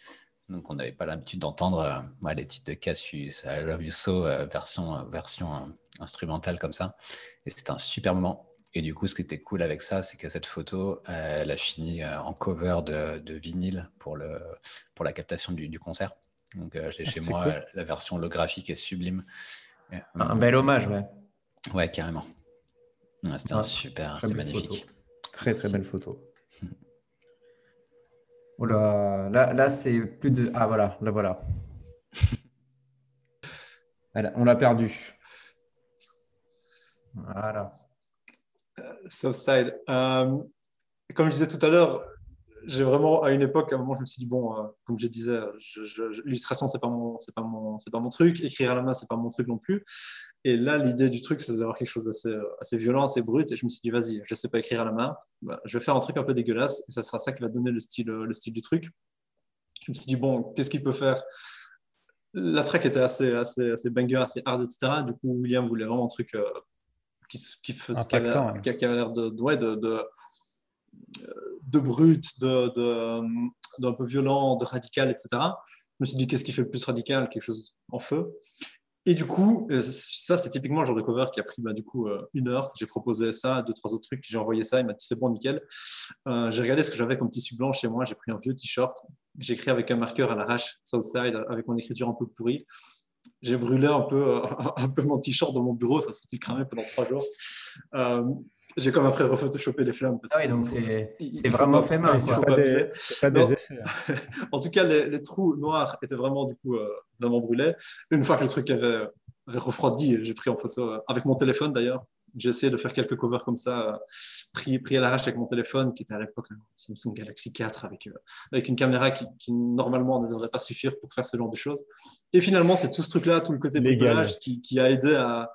Donc, on n'avait pas l'habitude d'entendre euh, les titres de Cassius, I Love You So, euh, version, euh, version instrumentale comme ça. Et c'était un super moment. Et du coup, ce qui était cool avec ça, c'est que cette photo, elle a fini en cover de, de, vinyle pour, le, pour la captation du, du concert. Donc, je l'ai ah, chez moi. La version holographique est sublime. Un bel hommage, ouais. Ouais, carrément. c'était un super, c'est magnifique. Très, très belle photo. Oh là, là, c'est plus de. Ah voilà, là voilà. on l'a perdu. Voilà. Southside. Euh, comme je disais tout à l'heure, j'ai vraiment, à une époque, à un moment, je me suis dit, bon, euh, comme je disais, l'illustration, c'est pas, mon, pas, mon, pas mon truc, écrire à la main, c'est pas mon truc non plus. Et là, l'idée du truc, c'est d'avoir quelque chose d'assez assez violent, assez brut. Et je me suis dit, vas-y, je sais pas écrire à la main, bah, je vais faire un truc un peu dégueulasse, et ça sera ça qui va donner le style, le style du truc. Je me suis dit, bon, qu'est-ce qu'il peut faire? La track était assez, assez, assez banger, assez hard, etc. Du coup, William voulait vraiment un truc euh, qui, qui, faisait, qui, avait, l'air de, ouais, de, de de brut, de, d'un peu violent, de radical, etc. Je me suis dit, qu'est-ce qui fait le plus radical? Quelque chose en feu. Et du coup, euh, ça, c'est typiquement le genre de cover qui a pris bah, du coup euh, une heure. J'ai proposé ça, deux, trois autres trucs, j'ai envoyé ça, il m'a dit c'est bon, nickel. Euh, j'ai regardé ce que j'avais comme tissu blanc chez moi, j'ai pris un vieux t-shirt, j'ai écrit avec un marqueur à l'arrache, Southside, avec mon écriture un peu pourrie. J'ai brûlé un peu, un peu mon t-shirt dans mon bureau, ça s'est cramé pendant trois jours. J'ai comme après rephotoshoppé les flammes. ah oui, donc c'est vraiment fait main. C'est pas, des, pas des effets. Hein. en tout cas, les, trous noirs étaient vraiment, du coup, euh, vraiment brûlés. Une fois que le truc avait, refroidi, j'ai pris en photo, euh, avec mon téléphone d'ailleurs. J'ai essayé de faire quelques covers comme ça, euh, pris, pris à l'arrache avec mon téléphone, qui était à l'époque un Samsung Galaxy 4, avec, avec une caméra qui, qui, normalement ne devrait pas suffire pour faire ce genre de choses. Et finalement, c'est tout ce truc-là, tout le côté bricolage qui, qui a aidé à,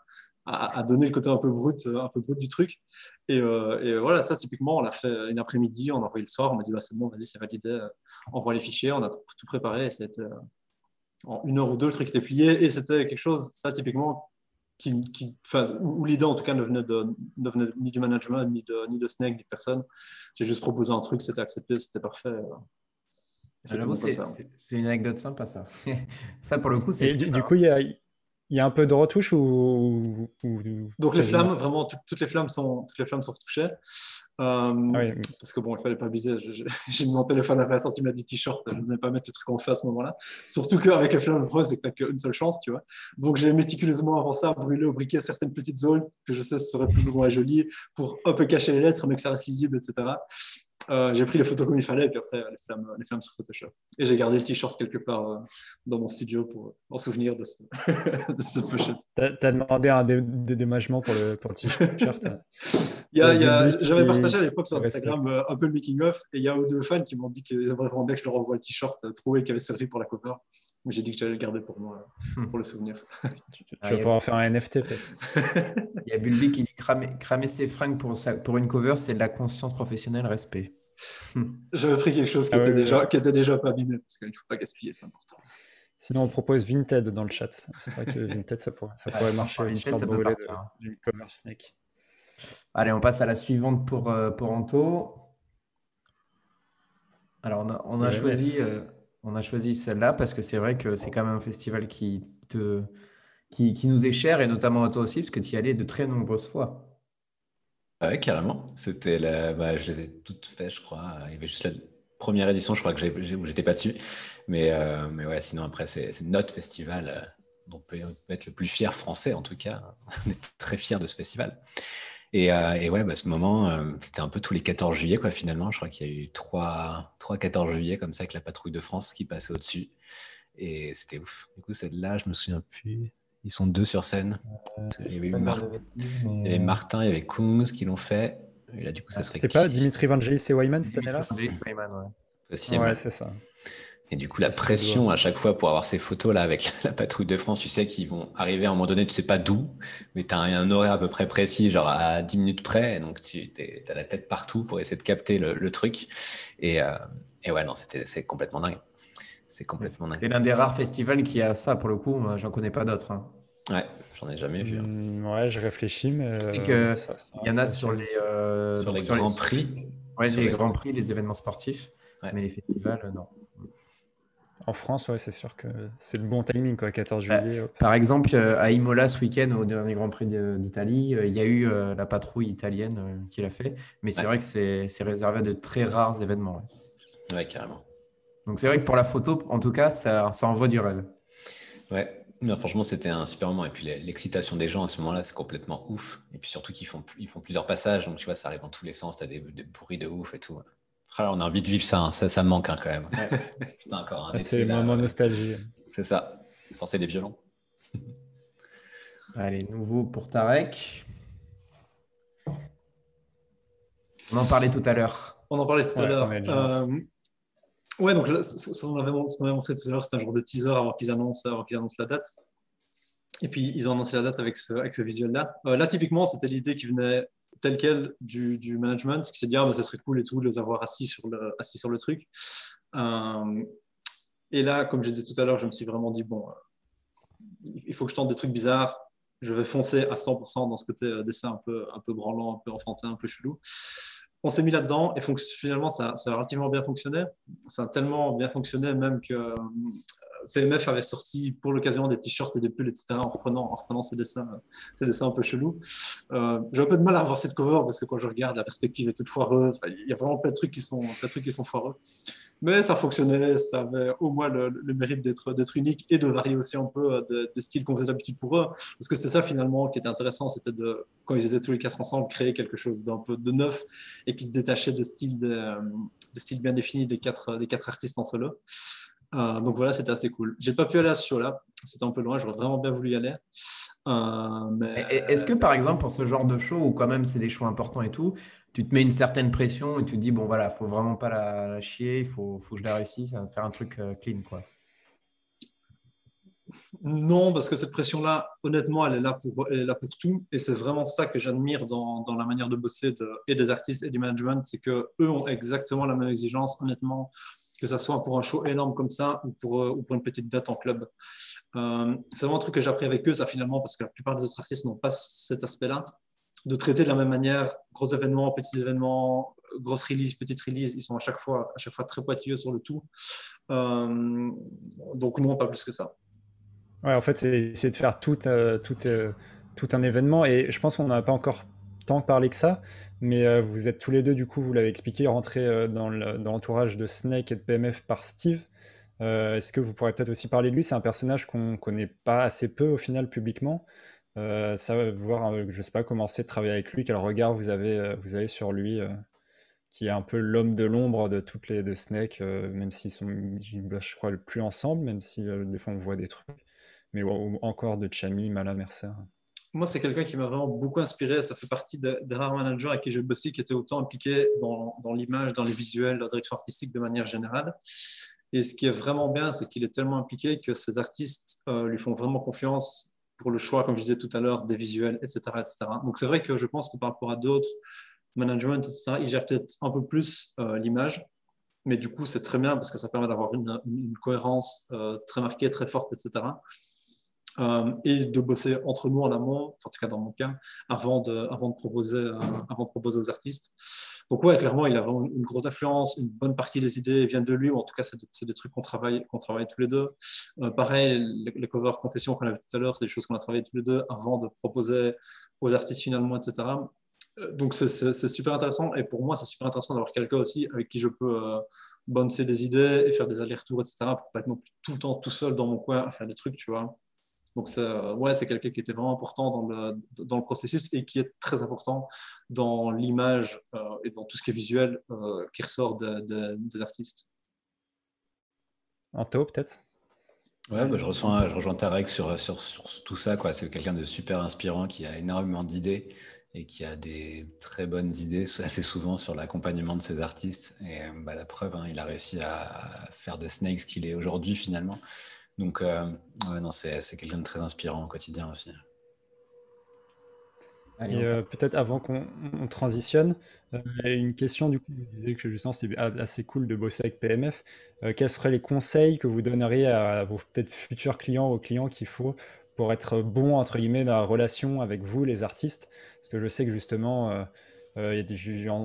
à, donner le côté un peu brut, un peu brut du truc. Euh, et, voilà, ça, typiquement, on l'a fait une après-midi, on a envoyé le soir, on m'a dit, bah, c'est bon, vas-y, c'est validé, euh, envoie les fichiers, on a tout préparé, et c'était euh, en une heure ou deux, le truc était plié, et c'était quelque chose, ça, typiquement, qui, qui où, l'idée en tout cas ne venait, de, ne venait, ni du management, ni de, ni de Snake, ni de personne. J'ai juste proposé un truc, c'était accepté, c'était parfait. C'est une anecdote sympa, ça. ça, pour le coup, c'est. Du, du, coup, il y a, il y a un peu de retouche ou, Donc les flammes, vraiment, toutes les flammes sont, toutes les flammes sont retouchées. Euh, ah parce que bon, il fallait pas abuser. J'ai mis mon téléphone à 20 cm du t-shirt. Je ne venais pas mettre le truc en fait à ce moment-là. Surtout qu'avec les flammes, le problème, c'est que tu n'as qu'une seule chance, tu vois. Donc j'ai méticuleusement avant ça brûlé au briquet certaines petites zones que je sais seraient plus ou moins jolies pour un peu cacher les lettres, mais que ça reste lisible, etc. Euh, j'ai pris les photos comme il fallait, et puis après, les flammes, les flammes sur Photoshop. Et j'ai gardé le t-shirt quelque part euh, dans mon studio pour en souvenir de, ce, de cette pochette. T'as as demandé un dédommagement pour le, pour le t-shirt J'avais partagé à l'époque sur Instagram euh, un peu le making-of, et il y a deux fans qui m'ont dit qu'ils aimeraient vraiment bien que je leur envoie le t-shirt trouvé qui avait servi pour la cover. Mais j'ai dit que j'allais le garder pour moi, pour le souvenir. tu, vas pouvoir faire un NFT peut-être. Il y a Bulby qui dit cramer, cramer ses fringues pour, pour une cover, c'est de la conscience professionnelle, respect. J'avais pris quelque chose qui, ah était déjà, qui était déjà pas abîmé, parce qu'il ne faut pas gaspiller, c'est important. Sinon, on propose Vinted dans le chat. C'est vrai que Vinted, ça pourrait, ça pourrait marcher. Vinted, ça peut du commerce snake. Allez, on passe à la suivante pour, euh, pour Anto. Alors, on a, on a choisi, euh, on a choisi celle-là parce que c'est vrai que c'est quand même un festival qui, te, qui, nous est cher et notamment à toi aussi parce que tu y allais de très nombreuses fois. Ouais, carrément. C'était la... bah, je les ai toutes faites, je crois. Il y avait juste la première édition, je crois que j'étais pas dessus. Mais, euh, mais ouais, sinon après, c'est, notre festival euh, dont on peut, être le plus fier français, en tout cas. On est très fiers de ce festival. Et, euh, et ouais, bah, ce moment, c'était un peu tous les 14 juillet, quoi, finalement. Je crois qu'il y a eu 3, 3 14 juillet, comme ça, avec la patrouille de France qui passait au-dessus. Et c'était ouf. Du coup, celle-là, je me souviens plus. Ils sont deux sur scène. il, y avait Martin, il y avait Coombs qui l'ont fait. Et là, du coup, ça ah, serait. C'était pas Dimitri Vangelis et Wyman cette année-là ouais. ouais c'est ça. Et du coup, la pression à chaque fois pour avoir ces photos-là avec la patrouille de France, tu sais qu'ils vont arriver à un moment donné, tu sais pas d'où, mais tu as un horaire à peu près précis, genre à 10 minutes près, donc tu as la tête partout pour essayer de capter le, truc. Et, euh, et ouais, non, c'est complètement dingue. C'est complètement C'est l'un des rares festivals qui a ça, pour le coup. J'en connais pas d'autres. Hein. Ouais, j'en ai jamais vu. Hein. Hmm, ouais, je réfléchis, mais. Je sais qu'il y en a sur les, euh, sur les grands prix. Ouais, les, grands prix, les événements sportifs. Mais les festivals, euh, non. En France, ouais, c'est sûr que c'est le bon timing, quoi, 14 bah, juillet. Par exemple, euh, à Imola ce week-end, au dernier Grand Prix d'Italie, il y a eu la patrouille italienne qui l'a fait. Mais c'est vrai que c'est réservé à de très rares événements. ouais carrément. Donc c'est vrai que pour la photo, en tout cas, ça, ça envoie du rêve. Ouais, franchement, c'était un super moment. Et puis l'excitation des gens à ce moment-là, c'est complètement ouf. Et puis surtout qu'ils font, ils font plusieurs passages, donc tu vois, ça arrive dans tous les sens. Tu as des, des pourris de ouf et tout. Ah, on a envie de vivre ça, hein. ça, ça me manque hein, quand même. Putain, encore. c'est le moment nostalgie. C'est ça, censé des violons. Allez, nouveau pour Tarek. On en parlait tout à l'heure. On en parlait tout à l'heure. Ouais, donc ce qu'on avait, montré tout à l'heure, c'est un genre de teaser avant qu'ils annoncent, avant qu'ils annoncent la date. Et puis, ils ont annoncé la date avec ce, avec ce visuel-là. Euh, là, typiquement, c'était l'idée qui venait telle quelle du, du management, qui s'est dit, ah, mais ça serait cool et tout, de les avoir assis sur le, assis sur le truc. Euh, et là, comme je disais tout à l'heure, je me suis vraiment dit, bon, euh, il faut que je tente des trucs bizarres. Je vais foncer à 100% dans ce côté dessin un peu, un peu branlant, un peu enfantin, un peu chelou on s'est mis là-dedans et finalement, ça, a relativement bien fonctionné. Ça a tellement bien fonctionné même que euh, PMF avait sorti pour l'occasion des t-shirts et des pulls, etc., en reprenant, en ces, dessins, un peu chelous. Euh, j'ai un peu de mal à voir cette cover parce que quand je regarde, la perspective est toute foireuse. Il y a vraiment plein de trucs qui sont, foireux. Mais ça fonctionnait, ça avait au moins le, mérite d'être unique et de varier aussi un peu euh, des styles qu'on faisait d'habitude pour eux. Parce que c'est ça finalement qui était intéressant, c'était de, quand ils étaient tous les quatre ensemble, créer quelque chose d'un peu de neuf et qui se détachait de styles, euh, bien définis des quatre artistes en solo. Euh, donc voilà, c'était assez cool. J'ai pas pu aller à ce show-là, c'était un peu loin, j'aurais vraiment bien voulu y aller. Est-ce que par exemple pour ce genre de show où quand même c'est des shows importants et tout, tu te mets une certaine pression et tu te dis, bon, voilà, faut vraiment pas la, chier, il faut, faut, que je la réussisse, à faire un truc euh, clean, quoi. Non, parce que cette pression-là, honnêtement, elle est là pour, elle est là pour tout. Et c'est vraiment ça que j'admire dans, dans, la manière de bosser de, et des artistes et du management, c'est qu'eux ont exactement la même exigence. Honnêtement, que ce soit pour un show énorme comme ça ou pour, ou pour une petite date en club. c'est vraiment un truc que j'ai appris avec eux, ça finalement, parce que la plupart des autres artistes n'ont pas cet aspect-là, de traiter de la même manière, gros événements, petits événements, grosse release, petite release, ils sont à chaque fois, à chaque fois très pointilleux sur le tout. donc non, pas plus que ça. Ouais, en fait, c'est de faire tout, tout un événement. Et je pense qu'on n'a pas encore tant parlé que ça. Mais euh, vous êtes tous les deux, du coup, vous l'avez expliqué, rentrés euh, dans l'entourage de Snake et de PMF par Steve. Euh, est-ce que vous pourrez peut-être aussi parler de lui? C'est un personnage qu'on connaît pas assez peu au final publiquement. ça va voir, je sais pas, commencer de travailler avec lui, quel regard vous avez, vous avez sur lui, qui est un peu l'homme de l'ombre de toutes les de Snake, même s'ils sont, je crois, plus ensemble, même si des fois on voit des trucs. Mais encore de Chami, Mala Mercer moi, c'est quelqu'un qui m'a vraiment beaucoup inspiré. Ça fait partie des rares managers avec qui j'ai bossé qui étaient autant impliqués dans, l'image, dans les visuels, la direction artistique de manière générale. Et ce qui est vraiment bien, c'est qu'il est tellement impliqué que ses artistes euh, lui font vraiment confiance pour le choix, comme je disais tout à l'heure, des visuels, etc. etc. Donc c'est vrai que je pense que par rapport à d'autres management, etc., il gère peut-être un peu plus euh, l'image. Mais du coup, c'est très bien parce que ça permet d'avoir une, une, cohérence euh, très marquée, très forte, etc. Euh, et de bosser entre nous en amont, en tout cas dans mon cas, avant de, proposer, euh, avant de proposer aux artistes. Donc ouais, clairement, il a vraiment une grosse influence, une bonne partie des idées viennent de lui, ou en tout cas, c'est des trucs qu'on travaille, qu'on travaille tous les deux. Euh, pareil, les, covers confessions qu'on a vu tout à l'heure, c'est des choses qu'on a travaillé tous les deux avant de proposer aux artistes finalement, etc. Donc c'est super intéressant, et pour moi, c'est super intéressant d'avoir quelqu'un aussi avec qui je peux boncer des idées et faire des allers-retours, etc., pour pas être non plus tout le temps tout seul dans mon coin à faire des trucs, tu vois. Donc, ouais, c'est quelqu'un qui était vraiment important dans le, dans le, processus et qui est très important dans l'image euh, et dans tout ce qui est visuel euh, qui ressort des artistes. Anto, peut-être? Ouais, bah, je, reçois, je rejoins Tarek sur, sur, sur tout ça. C'est quelqu'un de super inspirant qui a énormément d'idées et qui a des très bonnes idées assez souvent sur l'accompagnement de ses artistes. Et bah, la preuve, hein, il a réussi à faire de Snake ce qu'il est aujourd'hui finalement. Donc, euh, non, c'est, quelqu'un de très inspirant au quotidien aussi. Et euh, peut-être avant qu'on transitionne, euh, une question du coup, vous disiez que justement c'est assez cool de bosser avec PMF. quels seraient les conseils que vous donneriez à vos peut-être futurs clients, aux clients qu'il faut pour être bon entre guillemets dans la relation avec vous, les artistes? Parce que je sais que justement, euh,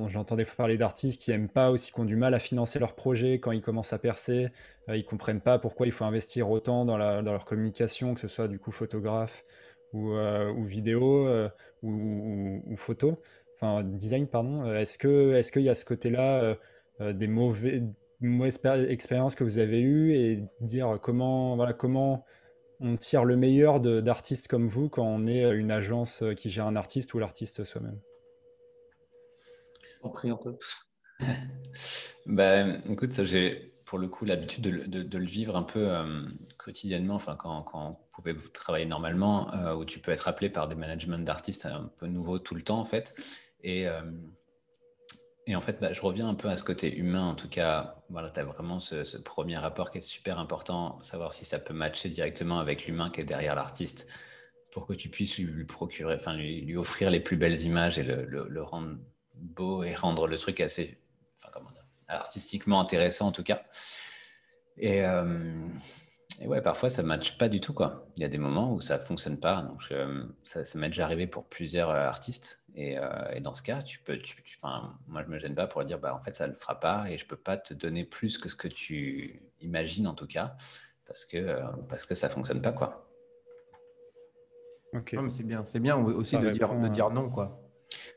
J'entends des fois parler d'artistes qui n'aiment pas aussi, qui ont du mal à financer leur projet quand ils commencent à percer. Euh, ils ne comprennent pas pourquoi il faut investir autant dans, leur communication, que ce soit du coup photographe ou, euh, ou vidéo euh, ou, ou, photo, enfin design, pardon. Est-ce qu'il y a ce côté-là des mauvais, mauvaises expériences que vous avez eues et dire comment, voilà, comment on tire le meilleur d'artistes comme vous quand on est une agence qui gère un artiste ou l'artiste soi-même? Ben, écoute, ça, j'ai pour le coup l'habitude de, le vivre un peu euh, quotidiennement, enfin, quand, quand, on pouvait travailler normalement, euh, où tu peux être appelé par des managements d'artistes un peu nouveaux tout le temps, en fait. Et, euh, et en fait, bah, je reviens un peu à ce côté humain. En tout cas, voilà, tu as vraiment ce, premier rapport qui est super important, savoir si ça peut matcher directement avec l'humain qui est derrière l'artiste pour que tu puisses lui, procurer, enfin, lui, offrir les plus belles images et le rendre beau et rendre le truc assez artistiquement intéressant en tout cas. Et, euh, et, ouais, parfois ça ne matche pas du tout. Quoi. Il y a des moments où ça ne fonctionne pas. Donc, ça, m'est déjà arrivé pour plusieurs euh, artistes. Et, euh, et, dans ce cas, tu peux, tu, moi je ne me gêne pas pour dire bah, en fait ça ne le fera pas et je ne peux pas te donner plus que ce que tu imagines en tout cas parce que, parce que ça ne fonctionne pas. Quoi. Ok. c'est bien, c'est bien aussi de dire, de dire non. quoi.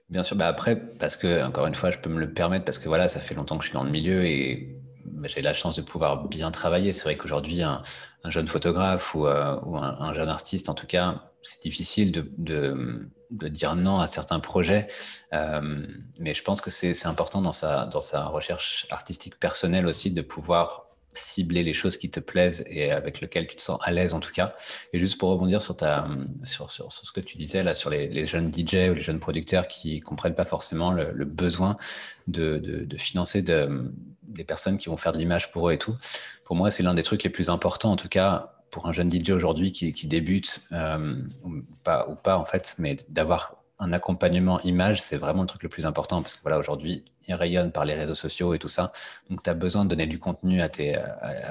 Bien sûr, bah après, parce que, encore une fois, je peux me le permettre, parce que voilà, ça fait longtemps que je suis dans le milieu et j'ai la chance de pouvoir bien travailler. C'est vrai qu'aujourd'hui, un, jeune photographe ou, euh, un, jeune artiste, en tout cas, c'est difficile de, dire non à certains projets. Euh, mais je pense que c'est important dans sa recherche artistique personnelle aussi de pouvoir cibler les choses qui te plaisent et avec lesquelles tu te sens à l'aise en tout cas. Et juste pour rebondir sur, ta, sur, sur, ce que tu disais là sur les, jeunes DJ ou les jeunes producteurs qui comprennent pas forcément le, besoin de, de, financer de, des personnes qui vont faire de l'image pour eux et tout. Pour moi, c'est l'un des trucs les plus importants en tout cas pour un jeune DJ aujourd'hui qui, qui, débute euh, ou, pas, ou pas en fait, mais d'avoir un accompagnement image, c'est vraiment le truc le plus important parce que voilà, aujourd'hui, il rayonne par les réseaux sociaux et tout ça. Donc, tu as besoin de donner du contenu à tes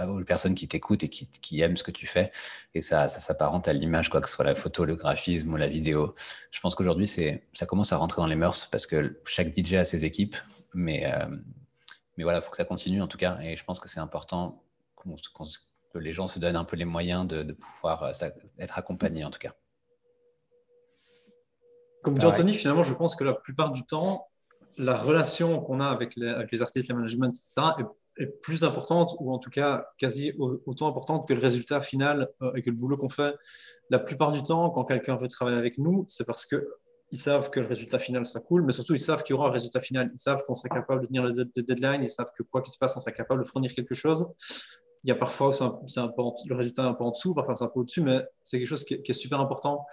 aux personnes qui t'écoutent et qui, aiment ce que tu fais. Et ça, ça s'apparente à l'image, quoi que ce soit la photo, le graphisme ou la vidéo. Je pense qu'aujourd'hui, ça commence à rentrer dans les mœurs parce que chaque DJ a ses équipes. Mais, euh, mais voilà, il faut que ça continue en tout cas. Et je pense que c'est important que les gens se donnent un peu les moyens de, de pouvoir euh, être accompagnés en tout cas. Comme dit Anthony, finalement, je pense que la plupart du temps, la relation qu'on a avec les, avec les, artistes, le management, etc., est, est, plus importante, ou en tout cas quasi autant importante que le résultat final euh, et que le boulot qu'on fait. La plupart du temps, quand quelqu'un veut travailler avec nous, c'est parce que ils savent que le résultat final sera cool, mais surtout ils savent qu'il y aura un résultat final. Ils savent qu'on sera capable de tenir le, deadline, ils savent que quoi qu'il se passe, on sera capable de fournir quelque chose. Il y a parfois où c'est un, peu le résultat est un peu en dessous, parfois c'est un peu au-dessus, mais c'est quelque chose qui est, super important.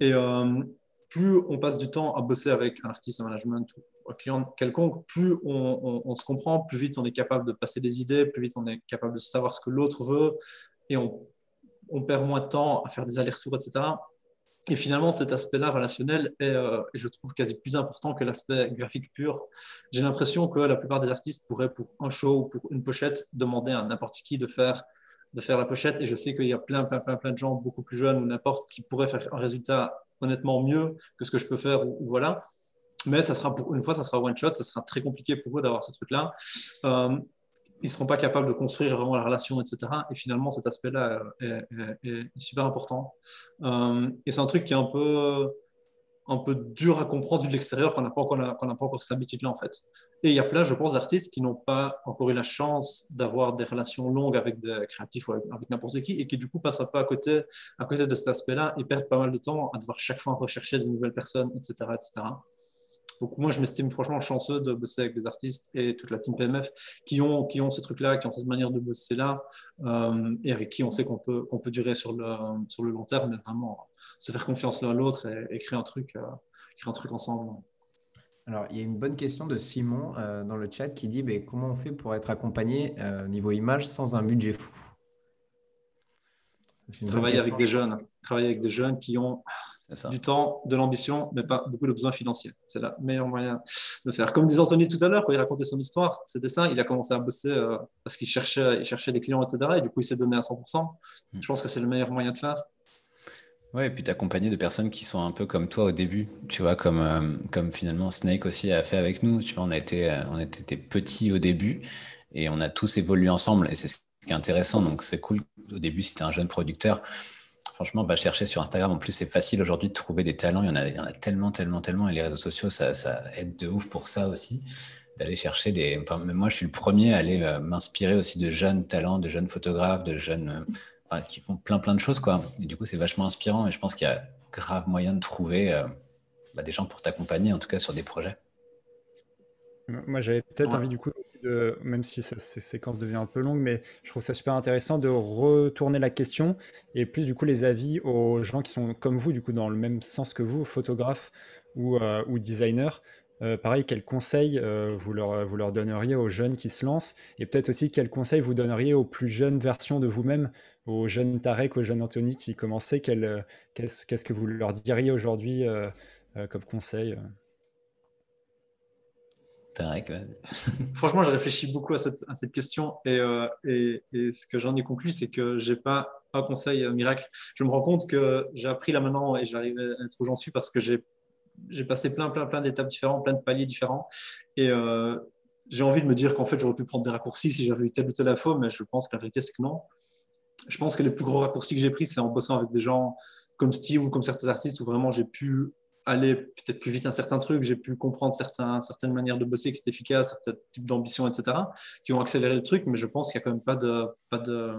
Et euh, plus on passe du temps à bosser avec un artiste, un management ou un client quelconque, plus on, se comprend, plus vite on est capable de passer des idées, plus vite on est capable de savoir ce que l'autre veut, et on, perd moins de temps à faire des allers-retours, etc. Et finalement, cet aspect-là relationnel est, euh, je trouve, quasi plus important que l'aspect graphique pur. J'ai l'impression que la plupart des artistes pourraient, pour un show ou pour une pochette, demander à n'importe qui de faire, de faire la pochette. Et je sais qu'il y a plein, plein, plein, plein de gens beaucoup plus jeunes ou n'importe qui pourraient faire un résultat honnêtement mieux que ce que je peux faire. Ou, voilà. Mais ça sera pour une fois, ça sera one shot. Ça sera très compliqué pour eux d'avoir ce truc-là. Euh, ils ne seront pas capables de construire vraiment la relation, etc. Et finalement, cet aspect-là est, super important. Euh, et c'est un truc qui est un peu, un peu dur à comprendre vu de l'extérieur, qu'on n'a pas encore, cette habitude-là, en fait. Et il y a plein, je pense, d'artistes qui n'ont pas encore eu la chance d'avoir des relations longues avec des créatifs ou avec, n'importe qui, et qui, du coup, passent pas à côté, à côté de cet aspect-là et perdent pas mal de temps à devoir chaque fois rechercher de nouvelles personnes, etc., etc. Donc moi, je m'estime franchement chanceux de bosser avec des artistes et toute la team PMF qui ont, qui ont ce truc-là, qui ont cette manière de bosser là, euh, et avec qui on sait qu'on peut, qu'on peut durer sur le, sur le long terme, mais vraiment se faire confiance l'un à l'autre et, créer un truc, euh, créer un truc ensemble. Alors, il y a une bonne question de Simon euh, dans le chat qui dit mais comment on fait pour être accompagné niveau image sans un budget fou? Travailler avec des jeunes, travailler avec des jeunes qui ont du temps, de l'ambition, mais pas beaucoup de besoins financiers. C'est le meilleur moyen de faire. Comme disait Anthony tout à l'heure, quand il racontait son histoire, c'était ça. Il a commencé à bosser euh, parce qu'il cherchait, il cherchait des clients, etc. Et du coup, il s'est donné à 100%. Hmm. Je pense que c'est le meilleur moyen de faire. Ouais, et puis t'accompagner de personnes qui sont un peu comme toi au début, tu vois, comme, euh, comme finalement Snake aussi a fait avec nous. Tu vois, on a été, euh, on était petits au début et on a tous évolué ensemble et c'est ce qui est intéressant. Donc c'est cool. Au début, si un jeune producteur, Franchement, va chercher sur Instagram. En plus, c'est facile aujourd'hui de trouver des talents. Il y, en a, il y en a tellement, tellement, tellement. Et les réseaux sociaux, ça, ça aide de ouf pour ça aussi. D'aller chercher des. Enfin, moi, je suis le premier à aller euh, m'inspirer aussi de jeunes talents, de jeunes photographes, de jeunes. Euh, qui font plein, plein de choses, quoi. Et du coup, c'est vachement inspirant. Et je pense qu'il y a grave moyen de trouver euh, bah, des gens pour t'accompagner, en tout cas, sur des projets. Moi, j'avais peut-être envie, du coup, même si cette séquence devient un peu longue, mais je trouve ça super intéressant de retourner la question et plus du coup les avis aux gens qui sont comme vous, du coup dans le même sens que vous, photographes ou, euh, ou designers. Euh, pareil, quels conseils euh, vous, leur, vous leur donneriez aux jeunes qui se lancent et peut-être aussi quels conseils vous donneriez aux plus jeunes versions de vous-même, aux jeunes Tarek, aux jeunes Anthony qui commençaient, qu'est-ce que vous leur diriez aujourd'hui comme conseil Franchement, je réfléchis beaucoup à cette, question euh, et, ce que j'en ai conclu, c'est que j'ai pas un conseil miracle. Je me rends compte que j'ai appris là maintenant et j'arrive à être où j'en suis parce que j'ai passé plein, plein, plein d'étapes différentes, plein de paliers différents et euh, j'ai envie de me dire qu'en fait, j'aurais pu prendre des raccourcis si j'avais eu telle ou telle info, mais je pense que la vérité, c'est que non. Je pense que les plus gros raccourcis que j'ai pris, c'est en bossant avec des gens comme Steve ou comme certains artistes où vraiment j'ai pu aller peut-être plus vite un certain truc, j'ai pu comprendre certains, certaines manières de bosser qui étaient efficaces, certains types d'ambitions, etc., qui ont accéléré le truc, mais je pense qu'il n'y a quand même pas de, pas de,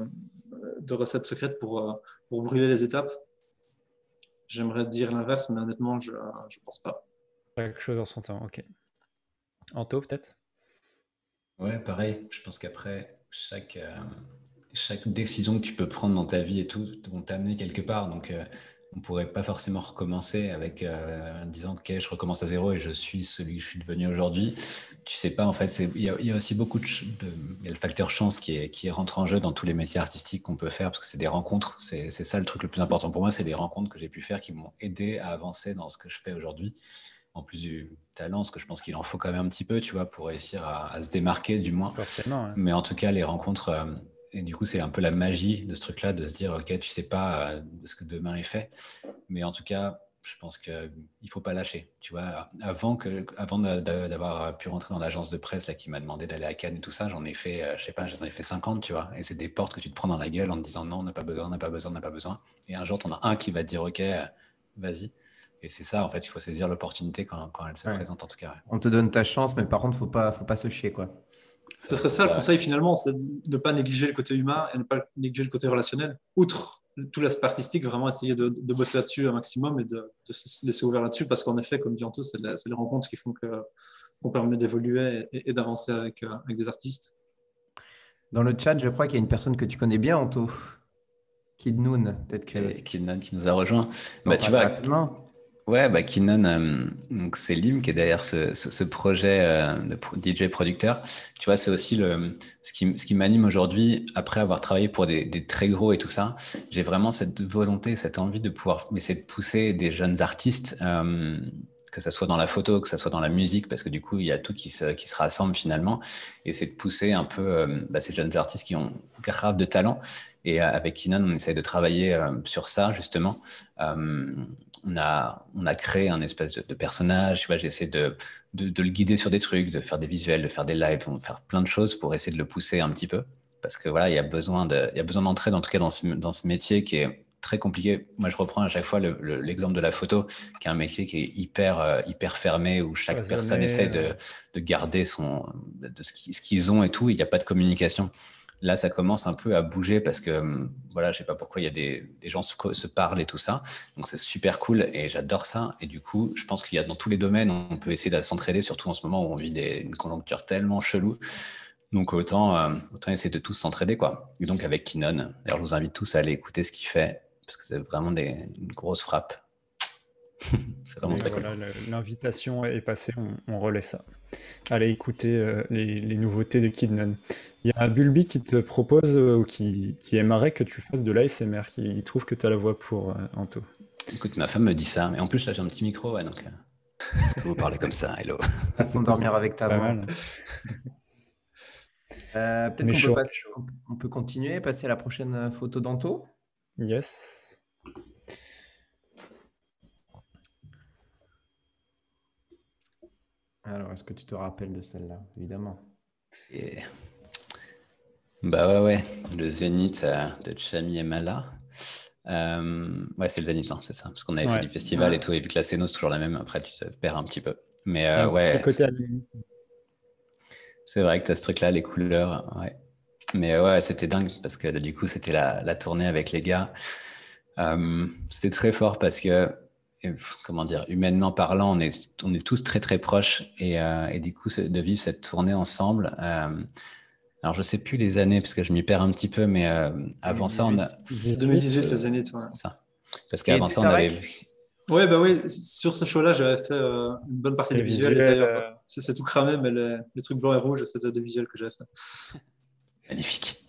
de recette secrète pour, euh, pour brûler les étapes. J'aimerais dire l'inverse, mais honnêtement, je ne pense pas. Quelque chose en son temps, ok. Anto, peut-être? Ouais, pareil. Je pense qu'après, chaque, euh, chaque décision que tu peux prendre dans ta vie et tout vont t'amener quelque part. Donc, euh, on pourrait pas forcément recommencer avec euh, en disant ok je recommence à zéro et je suis celui que je suis devenu aujourd'hui tu sais pas en fait il y, a aussi beaucoup de, y a le facteur chance qui est qui rentre en jeu dans tous les métiers artistiques qu'on peut faire parce que c'est des rencontres c'est ça le truc le plus important pour moi c'est les rencontres que j'ai pu faire qui m'ont aidé à avancer dans ce que je fais aujourd'hui en plus du talent, ce que je pense qu'il en faut quand même un petit peu, tu vois, pour réussir à, se démarquer du moins. Forcément. Mais en tout cas, les rencontres, euh, et du coup, c'est un peu la magie de ce truc-là, de se dire, OK, tu sais pas euh, de ce que demain est fait. Mais en tout cas, je pense qu'il ne faut pas lâcher. Tu vois, avant, que, avant d'avoir pu rentrer dans l'agence de presse là, qui m'a demandé d'aller à Cannes et tout ça, j'en ai fait, euh, je sais pas, j'en ai fait 50, tu vois. Et c'est des portes que tu te prends dans la gueule en te disant non, on n'a pas besoin, on n'a pas besoin, on n'a pas besoin. Et un jour, tu en as un qui va te dire OK, euh, vas-y. Et c'est ça, en fait, il faut saisir l'opportunité quand, quand, elle se présente, en tout cas. On te donne ta chance, mais par contre, il ne faut pas, faut pas se chier, quoi. Ce serait ça, le conseil finalement, c'est de ne pas négliger le côté humain et ne pas négliger le côté relationnel. Outre tout l'aspect artistique, vraiment essayer de, bosser là-dessus un maximum et de, se laisser ouvert là-dessus parce qu'en effet, comme dit Anto, c'est les rencontres qui font qu'on permet d'évoluer et, d'avancer avec, euh, avec, des artistes. Dans le chat, je crois qu'il y a une personne que tu connais bien, Anto. Kid Noon, peut-être que. Kid Noon qui nous a rejoint. Bah, tu vois, Ouais, bah Kinon, euh, donc c'est Lim qui est derrière ce, ce, projet euh, de DJ producteur. Tu vois, c'est aussi le ce qui, ce qui m'anime aujourd'hui après avoir travaillé pour des, des, très gros et tout ça. J'ai vraiment cette volonté, cette envie de pouvoir essayer de pousser des jeunes artistes, euh, que ça soit dans la photo, que ça soit dans la musique, parce que du coup il y a tout qui se qui se rassemble finalement. Et c'est de pousser un peu euh, bah, ces jeunes artistes qui ont grave de talent. Et avec Kinon, on essaie de travailler sur ça justement on a, on a créé un espèce de, personnage. Tu vois, j'essaie de, de, le guider sur des trucs, de faire des visuels, de faire des lives, de faire plein de choses pour essayer de le pousser un petit peu. Parce que voilà, il y a besoin de, il y a besoin d'entrer, en tout cas dans ce, dans ce métier qui est très compliqué. Moi, je reprends à chaque fois l'exemple de la photo, qui est un métier qui est hyper, euh, hyper fermé, où chaque personne essaie de, de, garder son, de ce qu'ils ont et tout. Il n'y a pas de communication. Là, ça commence un peu à bouger parce que, hum, voilà, je sais pas pourquoi il y a des, gens se, se, parlent et tout ça. Donc, c'est super cool et j'adore ça. Et du coup, je pense qu'il y a dans tous les domaines, on peut essayer de s'entraider, surtout en ce moment où on vit des, une conjoncture tellement chelou. Donc, autant, euh, autant essayer de tous s'entraider, quoi. Et donc, avec Kinon, d'ailleurs, je vous invite tous à aller écouter ce qu'il fait parce que c'est vraiment des, une grosse frappe. c'est vraiment très voilà, L'invitation est passée, on, on relaie ça allez écouter euh, les, nouveautés de Kidnon. Il y a Bulby qui te propose euh, ou qui, aimerait que tu fasses de l'ASMR, qui trouve que tu as la voix pour euh, Anto. Écoute, ma femme me dit ça, mais en plus là j'ai un petit micro, donc vous parlez comme ça, hello. À s'endormir avec ta voix. Peut-être qu'on peut, on peut continuer, passer à la prochaine photo d'Anto. Yes. Alors, est-ce que tu te rappelles de celle-là Évidemment? Bah ouais, ouais. Le Zénith euh, de Chami et Mala. Euh, ouais, c'est le Zénith, hein, c'est ça. Parce qu'on avait fait du festival et tout, et vu que la scène c'est toujours la même, après tu te perds un petit peu. Mais euh, ouais. C'est côté C'est vrai que tu as ce truc-là, les couleurs. Ouais. Mais ouais, c'était dingue parce que du coup, c'était la, la, tournée avec les gars. c'était très fort parce que comment dire, humainement parlant, on est, on est tous très très proches et, euh, et du coup de vivre cette tournée ensemble. Euh, alors je sais plus les années parce que je m'y perds un petit peu, mais euh, avant ça on a 2018 les années, toi. Ça. Parce qu'avant ça on avait. Ouais bah oui, sur ce show-là j'avais fait une bonne partie des visuels. c'est tout cramé, mais les, trucs blancs et rouges, c'était des visuels que j'avais fait. Magnifique.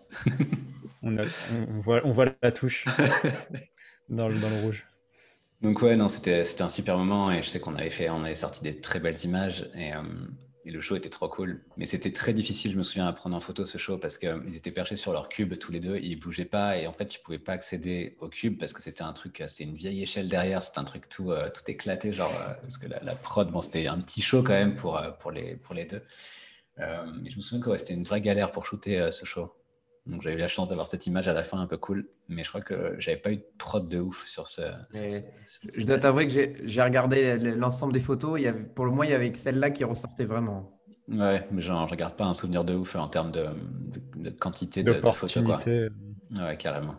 on, on, voit, on voit la touche dans, le, dans le rouge. Donc ouais, non, c'était un super moment et je sais qu'on avait fait, on avait sorti des très belles images et, euh, et le show était trop cool. Mais c'était très difficile, je me souviens, à prendre en photo ce show parce qu'ils étaient perchés sur leur cube tous les deux, ils bougeaient pas et en fait tu pouvais pas accéder au cube parce que c'était un truc, c'était une vieille échelle derrière, c'était un truc tout, euh, tout éclaté, genre euh, parce que la, prod, bon, c'était un petit show quand même pour, les, deux. mais je me souviens que c'était une vraie galère pour shooter ce show. Donc j'ai eu la chance d'avoir cette image à la fin un peu cool, mais je crois que j'avais pas eu de prod de ouf sur ce. je dois t'avouer que j'ai regardé l'ensemble des photos. Il y avait, pour le moins, il y avait celle-là qui ressortait vraiment. Ouais, mais genre, je regarde pas un souvenir de ouf en termes de, de, quantité de, de, photos. Quoi. Ouais, carrément.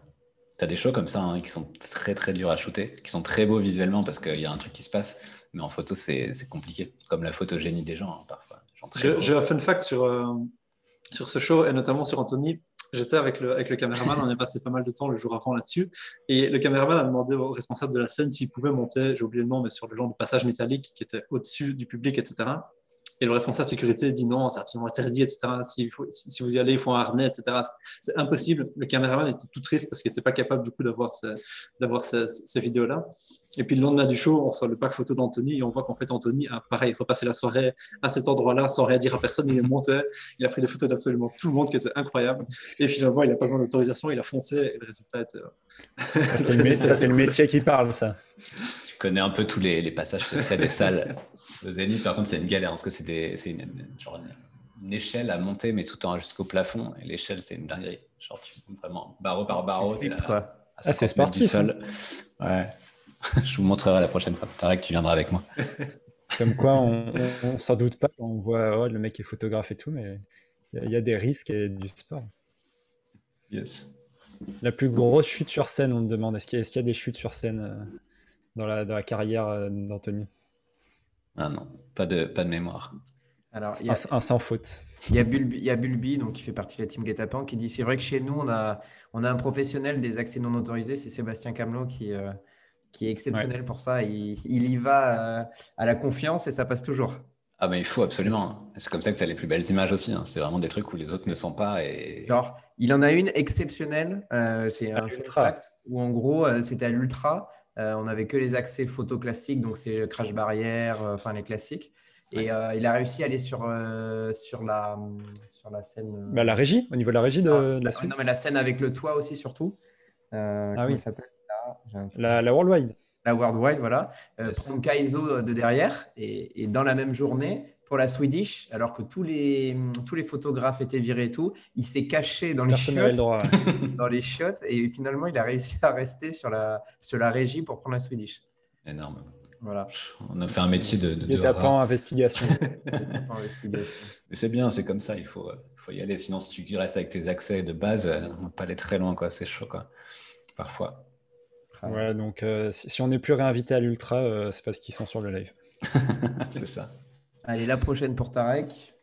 Tu as des shows comme ça hein, qui sont très très durs à shooter, qui sont très beaux visuellement parce qu'il y a un truc qui se passe, mais en photo c'est compliqué, comme la photogénie des gens hein, parfois. J'ai un fun fact sur, euh, sur ce show et notamment sur Anthony J'étais avec le, caméraman, on a passé pas mal de temps le jour avant là-dessus. Et le caméraman a demandé au responsable de la scène s'il pouvait monter, j'ai oublié le nom, mais sur le genre de passage métallique qui était au-dessus du public, etc. Et le responsable de sécurité dit non, c'est absolument interdit, etc. Si, faut, si, vous y allez, il faut un harnais, etc. C'est impossible. Le caméraman était tout triste parce qu'il n'était pas capable du coup d'avoir d'avoir ces, ces vidéos-là. Et puis le lendemain du show, on reçoit le pack photo d'Anthony et on voit qu'en fait Anthony a pareil repassé la soirée à cet endroit-là sans rien dire à personne. Il est monté, il a pris des photos d'absolument tout le monde qui était incroyable. Et finalement, il n'a pas besoin d'autorisation, il a foncé et le résultat était. Ça, c'est le, métier qui parle, ça. Connais un peu tous les, les passages secrets des salles. Le Zénith, par contre, c'est une galère parce que c'est une, échelle à monter, mais tout en jusqu'au plafond. Et l'échelle, c'est une dinguerie. Genre, tu vraiment barreau par barreau. ah, c'est sportif. Sol. Ouais. je vous montrerai la prochaine fois. Tarek, tu viendras avec moi. Comme quoi, on, s'en doute pas. On voit oh, le mec est photographe et tout, mais il y, a des risques et du sport. Yes. La plus grosse chute sur scène, on me demande. Est-ce qu'il y, a des chutes sur scène euh, dans, la, dans la carrière euh, d'Anthony? Ah non, pas de, pas de mémoire. Alors, il y a, un, sans faute. Il y, a Bulbi, il y a Bulbi, donc qui fait partie de la team Guetapan, qui dit c'est vrai que chez nous, on a, on a un professionnel des accès non autorisés, c'est Sébastien Camelot qui, euh, qui est exceptionnel pour ça. Il, il y va euh, à la confiance et ça passe toujours. Ah mais il faut absolument. C'est comme ça que tu as les plus belles images aussi. Hein. C'est vraiment des trucs où les autres ne sont pas. Et... Genre, il en a une exceptionnelle. Euh, c'est un ultra où en gros euh, c'était à l'ultra. On n'avait que les accès photo classiques, donc c'est crash barrière, enfin les classiques. Et il a réussi à aller sur, sur, la, sur la scène. Bah, la régie, au niveau de la régie de, ah, la suite. Non, mais la scène avec le toit aussi, surtout. ah oui. s'appelle la, la, Worldwide. La Worldwide, voilà. Euh, prendre Kaizo de derrière. Et, dans la même journée, pour la Swedish, alors que tous les, tous les photographes étaient virés et tout, il s'est caché dans les chiottes. dans les chiottes. Et finalement, il a réussi à rester sur la, sur la régie pour prendre la Swedish. Énorme. Voilà. On a fait un métier de. de, de investigation. investigation. Mais c'est bien, c'est comme ça, il faut, faut y aller. Sinon, si tu restes avec tes accès de base, on va pas aller très loin, quoi. C'est chaud, quoi. Parfois. Ouais, donc euh, si, on n'est plus réinvité à l'Ultra, euh, c'est parce qu'ils sont sur le live. c'est ça. Allez, la prochaine pour Tarek.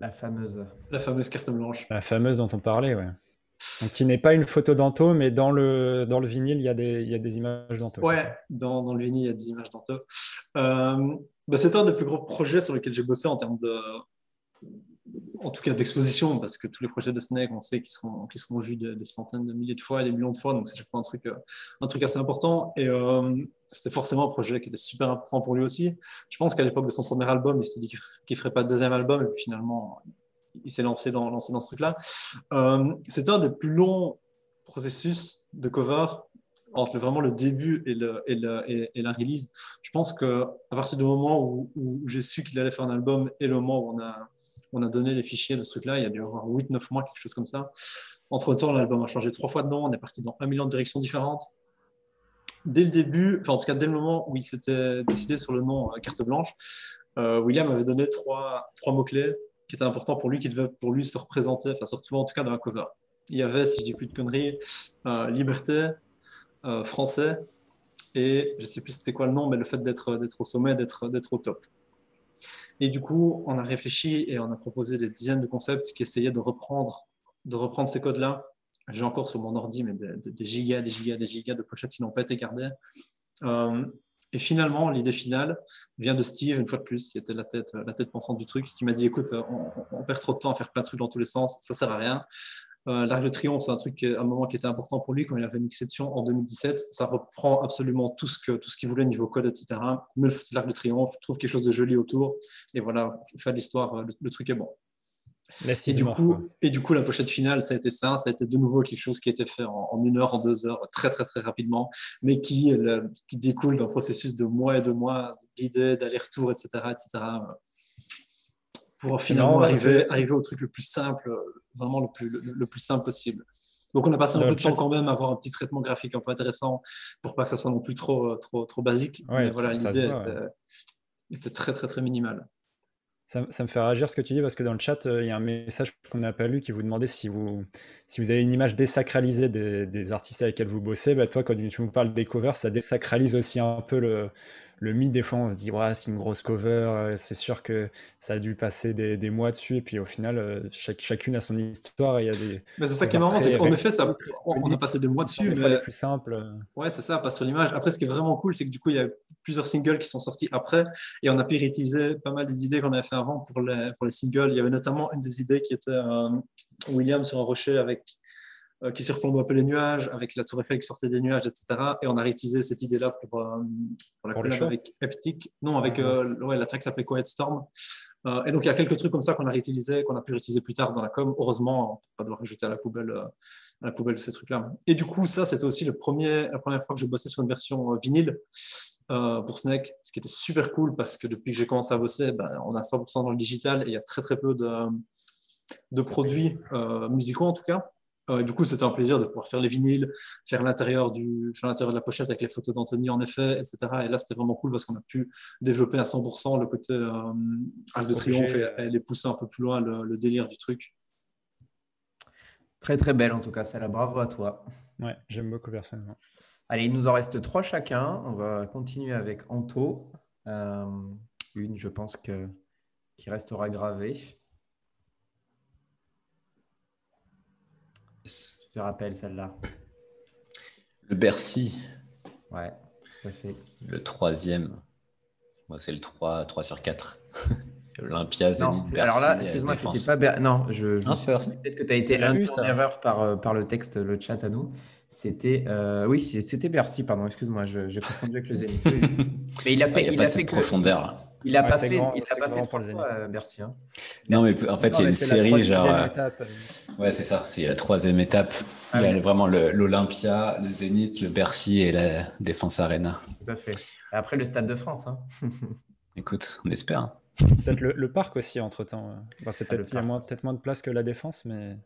La fameuse. La fameuse carte blanche. La fameuse dont on parlait, ouais. Donc, qui n'est pas une photo d'Anto, mais dans le, dans le vinyle, il y a des, il y a des images d'Anto. Ouais, dans, dans, le vinyle, il y a des images d'Anto. Euh, bah, c'est un des plus gros projets sur lesquels j'ai bossé en termes de, en tout cas d'exposition, parce que tous les projets de Snake, on sait qu'ils seront, qu'ils seront vus des, centaines de milliers de fois et des millions de fois, donc c'est chaque fois un truc, euh, un truc assez important. Et euh, c'était forcément un projet qui était super important pour lui aussi. Je pense qu'à l'époque de son premier album, il s'est dit qu'il ne ferait pas de deuxième album, et puis finalement, il s'est lancé dans, lancé dans ce truc-là. Euh, c'était un des plus longs processus de cover entre vraiment le début et, le, et, le, et, la release. Je pense qu'à partir du moment où, où j'ai su qu'il allait faire un album et le moment où on a on a donné les fichiers de ce truc-là, il y a dû avoir 8-9 mois, quelque chose comme ça. Entre-temps, l'album a changé trois fois de nom, on est parti dans un million de directions différentes. Dès le début, enfin en tout cas dès le moment où il s'était décidé sur le nom euh, carte blanche, euh, William avait donné trois, mots-clés qui étaient importants pour lui, qui devaient pour lui se représenter, enfin surtout en tout cas dans la cover. Il y avait, si je dis plus de conneries, euh, liberté, français, et je sais plus c'était quoi le nom, mais le fait d'être au sommet, d'être au top. Et du coup, on a réfléchi et on a proposé des dizaines de concepts qui essayaient de reprendre, de reprendre ces codes-là. J'ai encore sur mon ordi mais des, gigas, des gigas, des gigas de pochettes qui n'ont pas été gardées. Euh, et finalement, l'idée finale vient de Steve, une fois de plus, qui était la tête, la tête pensante du truc, qui m'a dit écoute, on, on, perd trop de temps à faire plein de trucs dans tous les sens, ça sert à rien. Euh, L'Arc de Triomphe, c'est un truc, un moment qui était important pour lui quand il avait une exception en 2017. Ça reprend absolument tout ce que tout ce qu'il voulait niveau code, etc. Mais l'Arc de Triomphe trouve quelque chose de joli autour, et voilà, fait l'histoire, euh, le, truc est bon. Et du, coup, et du coup, la pochette finale, ça a été ça. Ça a été de nouveau quelque chose qui a été fait en, une heure, en deux heures, très, très, très rapidement, mais qui, qui découle d'un processus de mois et de mois d'idées, d'aller-retour, etc., etc pour finalement arriver, arriver au truc le plus simple, vraiment le plus, le, plus simple possible. Donc on a passé un peu de temps quand même à avoir un petit traitement graphique un peu intéressant pour pas que ça soit non plus trop, trop, trop basique. Mais voilà, l'idée était, très très très minimale. Ça, ça, me fait réagir ce que tu dis parce que dans le chat, euh, il y a un message qu'on n'a pas lu qui vous demandait si vous, si vous avez une image désacralisée des, des artistes avec lesquels vous bossez. Bah, toi, quand tu nous parles des covers, ça désacralise aussi un peu le, le mythe, des fois, on se dit, ouais, c'est une grosse cover, euh, c'est sûr que ça a dû passer des, des mois dessus, et puis au final, euh, chaque, chacune a son histoire, et il y a des. Mais c'est ça qui est marrant, c'est qu'en effet, ça, on, a passé des mois dessus. mais... les plus simple. Ouais, c'est ça, pas sur l'image. Après, ce qui est vraiment cool, c'est que du coup, il y a plusieurs singles qui sont sortis après, et on a pu réutiliser pas mal des idées qu'on avait fait avant pour les, pour les singles. Il y avait notamment une des idées qui était euh, William sur un rocher avec qui surplombe un peu les nuages, avec la tour Eiffel qui sortait des nuages, etc. Et on a réutilisé cette idée-là pour, euh, pour, la pour avec Eptic. Non, avec euh, ouais, la track s'appelait Quiet Storm. et donc, il y a quelques trucs comme ça qu'on a réutilisé, qu'on a pu réutiliser plus tard dans la com. Heureusement, on ne pas devoir rejeter à la poubelle, à la poubelle ces trucs-là. Et du coup, ça, c'était aussi le premier, la première fois que je bossais sur une version vinyle. pour Snake, ce qui était super cool parce que depuis que j'ai commencé à bosser, ben, on a 100% dans le digital et il y a très très peu de, de produits musicaux en tout cas. Euh, du coup, c'était un plaisir de pouvoir faire les vinyles, faire l'intérieur du, faire l'intérieur de la pochette avec les photos d'Anthony en effet, etc. Et là, c'était vraiment cool parce qu'on a pu développer à 100% le côté euh, Arc de Triomphe et, les pousser un peu plus loin le, délire du truc. Très très belle en tout cas, c'est la bravo à toi. Ouais, j'aime beaucoup personnellement. Allez, il nous en reste trois chacun. On va continuer avec Anto. Euh, une, je pense que qui restera gravée. Je te rappelle celle-là. Le Bercy. Ouais, tout à fait. Le troisième. Moi, c'est le 3, 3 sur 4. Olympia, Bercy. Alors là, excuse-moi, c'était pas Ber... Non, je, peut-être que tu as été un en erreur par, euh, par le texte, le chat à nous. C'était euh, oui, c'était Bercy, pardon, excuse-moi, j'ai confondu avec le Zénith. mais il a fait, il, a, fait profondeur. Il n'a pas fait, il a pas fait trois fois euh, Bercy. Hein. Non, mais en fait, il y a une série genre. Euh, ouais, c'est ça. C'est la troisième étape. Ah il y a vraiment l'Olympia, le, Zénith, le Bercy et la Défense Arena. Tout à fait. Et après, le Stade de France. Hein. Écoute, on espère. Peut-être le, parc aussi, entre temps. c'est ah, peut-être il y a moins, peut moins de place que la Défense, mais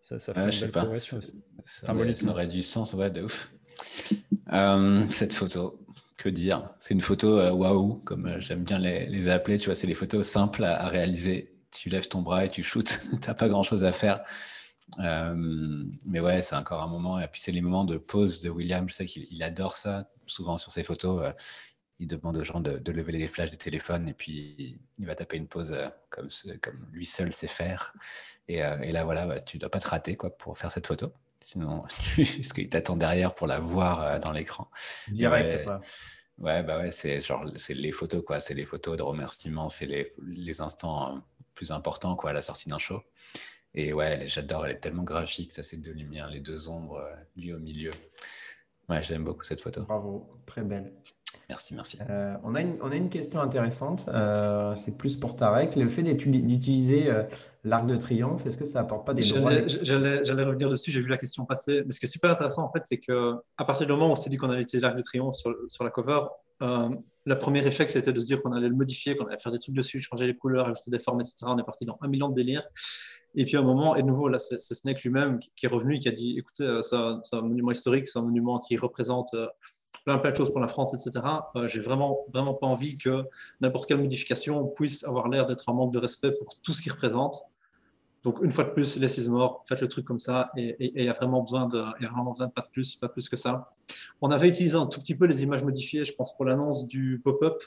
ça, ça fait une belle progression aussi. Ça, ça, aurait du sens, ouais, de ouf. Euh, cette photo, que dire C'est une photo euh, waouh, comme euh, j'aime bien les, appeler. Tu vois, c'est des photos simples à, réaliser. Tu lèves ton bras et tu shootes. T'as pas grand chose à faire. mais ouais, c'est encore un moment. Et puis c'est les moments de pause de William. Je sais qu'il adore ça. Souvent sur ses photos, il demande aux gens de, lever les flashs des téléphones et puis il va taper une pause comme, comme lui seul sait faire. Et, là, voilà, bah, tu dois pas te rater quoi pour faire cette photo. Sinon, ce qu'il t'attend derrière pour la voir euh, dans l'écran. Direct. Ouais, bah ouais, c'est genre, c'est les photos, quoi. C'est les photos de remerciement, c'est les, les, instants euh, plus importants, quoi, à la sortie d'un show. Et ouais, j'adore, elle est tellement graphique, ça, c'est deux lumières, les deux ombres, euh, lui au milieu. Ouais, j'aime beaucoup cette photo. Bravo, très belle. Merci, merci. Euh, on, a une, on, a une, question intéressante. Euh, c'est plus pour Tarek. Le fait d'utiliser euh, l'arc de triomphe, est-ce que ça apporte pas des droits J'allais revenir dessus. J'ai vu la question passer. Mais ce qui est super intéressant, en fait, c'est que à partir du moment où on s'est dit qu'on allait utiliser l'arc de triomphe sur, sur la cover, la première réflexe c'était de se dire qu'on allait le modifier, qu'on allait faire des trucs dessus, changer les couleurs, ajouter des formes, etc. On est parti dans un million de délires. Et puis à un moment, et de nouveau, là, c'est Snake lui-même qui est revenu et qui a dit écoutez, c'est un monument historique, c'est un monument qui représente plein, plein de choses pour la France, etc. Euh, j'ai vraiment, vraiment pas envie que n'importe quelle modification puisse avoir l'air d'être un manque de respect pour tout ce qu'il représente. Donc, une fois de plus, les morts, faites le truc comme ça, et il y a vraiment besoin de, pas de plus, pas plus que ça. On avait utilisé un tout petit peu les images modifiées, je pense, pour l'annonce du pop-up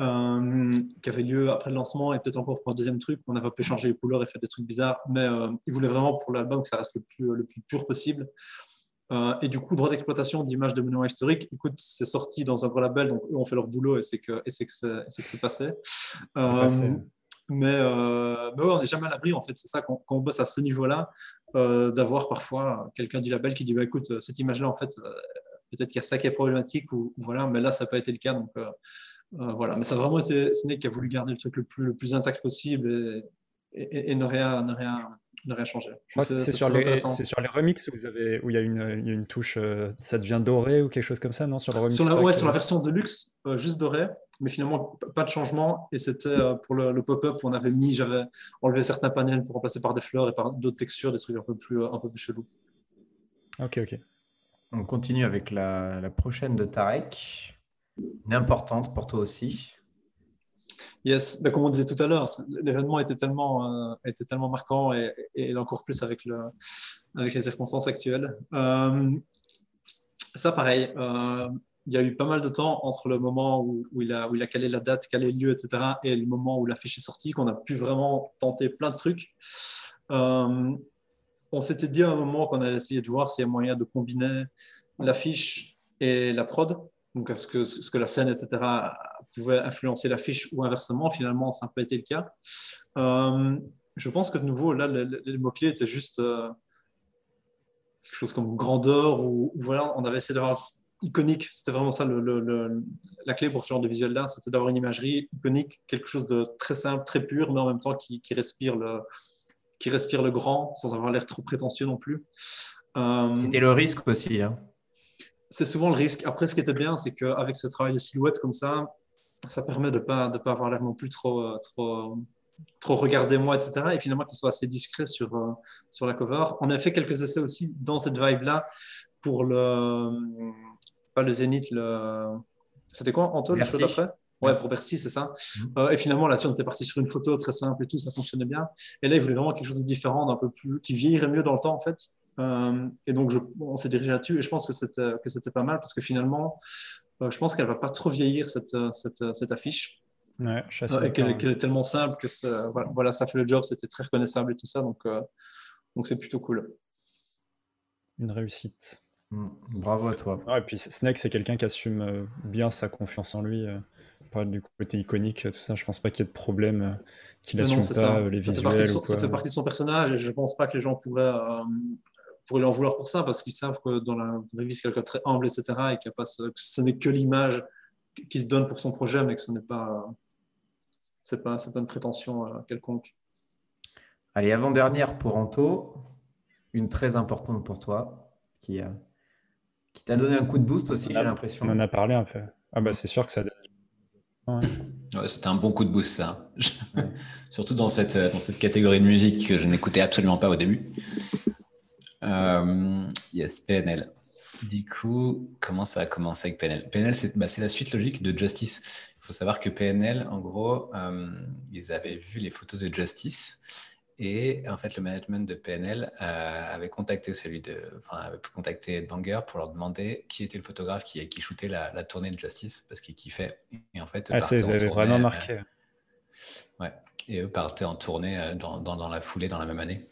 euh, qui avait lieu après le lancement, et peut-être encore pour un deuxième truc, on avait un peu changé les couleurs et fait des trucs bizarres, mais euh, ils voulaient vraiment pour l'album que ça reste le plus pur possible. Euh, et du coup, droit d'exploitation d'images de monuments historiques, écoute, c'est sorti dans un gros label, donc eux ont fait leur boulot et c'est que c'est que c'est passé. Euh, mais, euh, mais on n'est jamais à l'abri, en fait. C'est ça, quand, on bosse à ce niveau-là, d'avoir parfois quelqu'un du label qui dit bah, écoute, cette image-là, en fait, peut-être qu'il y a ça qui est problématique, ou, voilà, mais là, ça n'a pas été le cas. Donc, voilà. Mais ça a vraiment été Snake qui a voulu garder le truc le plus, le plus intact possible et, et, et ne, rien, ne, rien, ne rien changer. C'est sur, les, sur les remixes où, vous avez, où il, y a une, il y a une touche, euh, ça devient doré ou quelque chose comme ça, non? Sur, le remix sur, la, ouais, sur la version de luxe, euh, juste doré, mais finalement pas de changement. Et c'était euh, pour le, pop-up où on avait mis, j'avais enlevé certains panels pour remplacer par des fleurs et par d'autres textures, des trucs un peu plus, un peu plus chelous. Ok, ok. On continue avec la, la prochaine de Tarek, une importante pour toi aussi. Yes, ben, comme on disait tout à l'heure, l'événement était tellement, euh, était tellement marquant et, encore plus avec, le, avec les circonstances actuelles. Euh, ça, pareil, euh, il y a eu pas mal de temps entre le moment où, il, a, où il a calé la date, calé le lieu, etc., et le moment où l'affiche est sortie, qu'on a pu vraiment tenter plein de trucs. On s'était dit à un moment qu'on allait essayer de voir s'il y a moyen de combiner l'affiche et la prod, donc que, ce que la scène, etc., pouvait influencer l'affiche ou inversement? Finalement, ça n'a pas été le cas. Euh, je pense que de nouveau, là, les, mots-clés étaient juste euh, quelque chose comme grandeur ou, voilà, on avait essayé d'avoir iconique. C'était vraiment ça la clé pour ce genre de visuel-là, c'était d'avoir une imagerie iconique, quelque chose de très simple, très pur, mais en même temps qui, respire, le, qui respire le grand sans avoir l'air trop prétentieux non plus. Euh, c'était le risque aussi. Hein. C'est souvent le risque. Après, ce qui était bien, c'est qu'avec ce travail de silhouette comme ça, ça permet de ne pas, de pas avoir l'air non plus trop, trop, trop regardez-moi, etc. Et finalement, qu'il soit assez discret sur, euh, sur la cover. On a fait quelques essais aussi dans cette vibe-là pour le. Pas le Zénith, le. C'était quoi, Antoine, le show d'après? Ouais, pour Bercy, c'est ça. Mhm. Euh, et finalement, là-dessus, on était parti sur une photo très simple et tout, ça fonctionnait bien. Et là, il voulait vraiment quelque chose de différent, d'un peu plus, qui vieillirait mieux dans le temps, en fait. Euh, et donc, je, on s'est dirigé là-dessus et je pense que c'était, que c'était pas mal parce que finalement, je pense qu'elle va pas trop vieillir, cette, cette, cette affiche. Ouais, et qu'elle, est tellement simple que ça, voilà, ça fait le job, c'était très reconnaissable et tout ça, donc, donc c'est plutôt cool. Une réussite. Mm. Bravo à toi. et puis Snake, c'est quelqu'un qui assume euh, bien sa confiance en lui. Euh, pas du côté iconique, tout ça. Je pense pas qu'il y ait de problème euh, qu'il assume pas les visuels. Ça fait, partie de son personnage et je pense pas que les gens pourraient, pourraient lui en vouloir pour ça parce qu'ils savent que dans la vraie vie, c'est quelqu'un de très humble, etc. et que ce n'est que l'image qui se donne pour son projet, mais que ce n'est pas, c'est pas, c'est une prétention quelconque. Allez, avant-dernière pour Anto, une très importante pour toi, qui a qui t'a donné un coup de boost aussi, j'ai l'impression. On en a parlé un peu. Ah bah c'est sûr que ça C'était un bon coup de boost ça. Surtout dans cette, dans cette catégorie de musique que je n'écoutais absolument pas au début. Euh, yes, PNL. Du coup, comment ça a commencé avec PNL PNL, bah, c'est la suite logique de Justice. Il faut savoir que PNL, en gros, euh, ils avaient vu les photos de Justice et en fait, le management de PNL euh, avait contacté celui de, enfin, avait contacté Banger pour leur demander qui était le photographe qui, qui shootait la, tournée de Justice parce qu'il kiffait. Et en fait, ah, ça avait vraiment marqué. Euh, ouais. Et eux partaient en tournée dans, dans, la foulée dans la même année.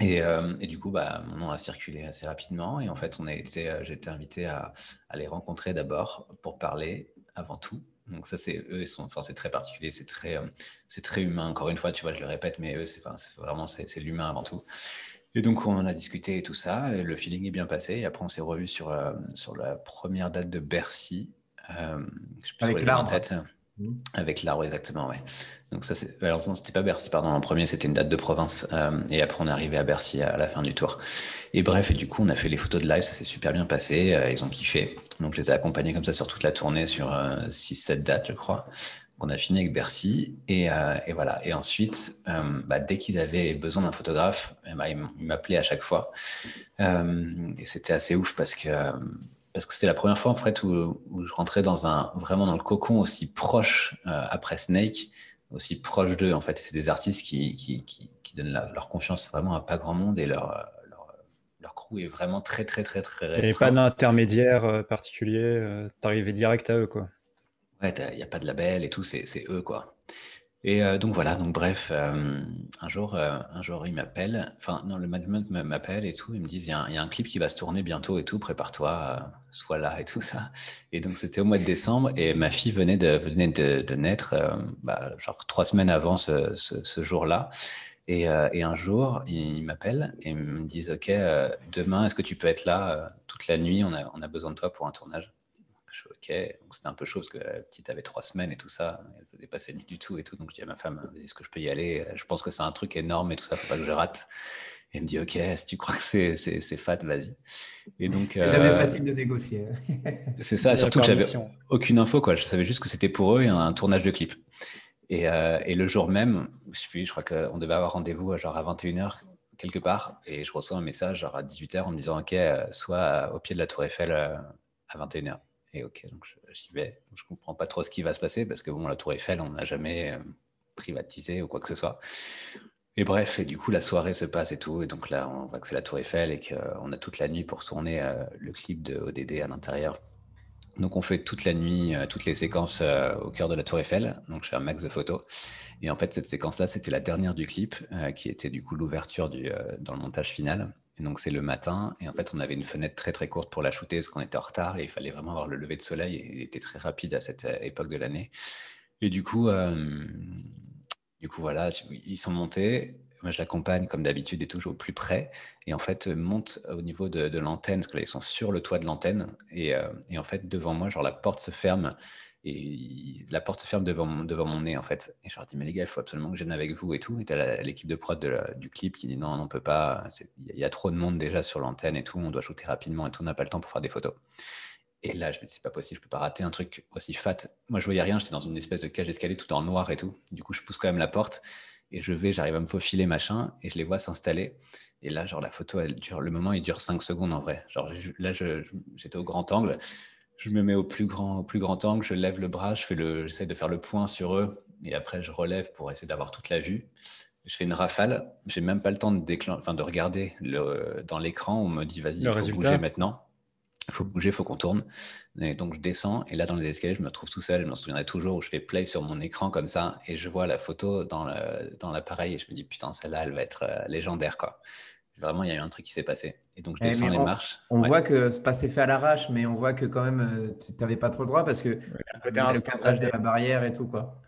Et, et, du coup, bah, mon nom a circulé assez rapidement. Et en fait, on a été, j'ai été invité à, à les rencontrer d'abord pour parler avant tout donc ça, c'est eux, ils sont, enfin, c'est très particulier, c'est très, euh, c'est très humain. Encore une fois, tu vois, je le répète, mais eux, c'est, vraiment, c'est, l'humain avant tout. Et donc, on a discuté et tout ça, et le feeling est bien passé. Et après, on s'est revu sur, euh, sur la première date de Bercy. Euh, Avec l'arbre. Mmh. Avec l'arbre, exactement. Donc ça, c'est... Non, c'était pas Bercy, pardon. En premier, c'était une date de province. Euh, et après, on est arrivé à Bercy à la fin du tour. Et bref, et du coup, on a fait les photos de live. Ça s'est super bien passé. Euh, ils ont kiffé. Donc, je les ai accompagnés comme ça sur toute la tournée, sur 6-7 euh, dates, je crois. On a fini avec Bercy. Et, et voilà. Et ensuite, bah, dès qu'ils avaient besoin d'un photographe, eh ben, ils m'appelaient à chaque fois. et c'était assez ouf parce que parce que c'était la première fois en fait où, où, je rentrais dans un vraiment dans le cocon aussi proche après Snake aussi proche d'eux en fait. C'est des artistes qui, qui, qui, donnent leur confiance vraiment à pas grand monde et leur, leur, leur crew est vraiment très très très très restreint. Et pas d'intermédiaire euh, particulier, euh, t'arrivais direct à eux quoi. Ouais, il n'y a pas de label et tout, c'est eux quoi. Et euh, donc voilà, donc bref, euh, un jour, euh, un jour, il m'appelle, enfin non, le management m'appelle et tout, ils me disent, il y, a un clip qui va se tourner bientôt et tout, prépare-toi, sois là et tout ça. Et donc c'était au mois de décembre et ma fille venait de, venait de, naître, bah, genre trois semaines avant ce, jour-là. Et, un jour, ils m'appellent et me disent, OK, demain, est-ce que tu peux être là toute la nuit on a besoin de toi pour un tournage? OK. Donc c'était un peu chaud parce que la petite avait trois semaines et tout ça. Elle faisait pas nuit du tout et tout. Donc je dis à ma femme, vas-y, est-ce que je peux y aller? Je pense que c'est un truc énorme et tout ça, faut pas que je rate. Et elle me dit, OK, si tu crois que c'est, c'est, fat, vas-y. Et donc. C'est jamais euh, facile de négocier. c'est ça, surtout que j'avais aucune info, quoi. Je savais juste que c'était pour eux et un tournage de clip. Et, euh, et le jour même, je, sais je crois qu'on devait avoir rendez-vous genre à 21h quelque part. Et je reçois un message genre à 18h en me disant, OK, euh, soit au pied de la Tour Eiffel à 21h. Et ok, donc j'y vais. Je comprends pas trop ce qui va se passer parce que bon, la Tour Eiffel, on n'a jamais euh, privatisé ou quoi que ce soit. Et bref, et du coup, la soirée se passe et tout. Et donc là, on voit que c'est la Tour Eiffel et qu'on a toute la nuit pour tourner euh, le clip de ODD à l'intérieur. Donc on fait toute la nuit, euh, toutes les séquences au cœur de la tour Eiffel. Donc je fais un max de photos. Et en fait, cette séquence-là, c'était la dernière du clip, qui était du coup l'ouverture dans le montage final. Et donc c'est le matin. Et en fait, on avait une fenêtre très très courte pour la shooter parce qu'on était en retard et il fallait vraiment avoir le lever de soleil. Et il était très rapide à cette époque de l'année. Et du coup, du coup voilà, ils sont montés. Moi, je l'accompagne comme d'habitude et toujours au plus près. Et en fait, monte au niveau de, l'antenne, parce que là, ils sont sur le toit de l'antenne. Et, euh, et, en fait, devant moi, genre, la porte se ferme. Et la porte se ferme devant mon, devant mon nez, en fait. Et je leur dis, mais les gars, il faut absolument que vienne avec vous et tout. Et t'as l'équipe de prod du clip qui dit, non, on peut pas. Il y a trop de monde déjà sur l'antenne et tout. On doit shooter rapidement et tout. On n'a pas le temps pour faire des photos. Et là, je me dis, c'est pas possible, je peux pas rater un truc aussi fat. Moi, je voyais rien, j'étais dans une espèce de cage d'escalier tout en noir et tout. Du coup, je pousse quand même la porte. Et je vais, j'arrive à me faufiler, machin, et je les vois s'installer. Et là, genre, la photo, elle dure, le moment, il dure 5 secondes en vrai. Genre, là, j'étais au grand angle. Je me mets au plus grand, au plus grand angle, je lève le bras, je fais le, j'essaie de faire le point sur eux, et après, je relève pour essayer d'avoir toute la vue. Je fais une rafale. J'ai même pas le temps de, enfin, de regarder le, dans l'écran. On me dit, vas-y, il faut bouger maintenant il faut bouger, il faut qu'on tourne. Et donc je descends et là dans les escaliers, je me trouve tout seul. Je me souviendrai toujours où je fais play sur mon écran comme ça et je vois la photo dans l'appareil dans et je me dis putain celle-là elle va être euh, légendaire quoi. Vraiment il y a eu un truc qui s'est passé. Et donc je eh, descends les marches. On voit que c'est pas fait à l'arrache, mais on voit que quand même euh, tu n'avais pas trop le droit parce que côté le partage de la barrière et tout quoi.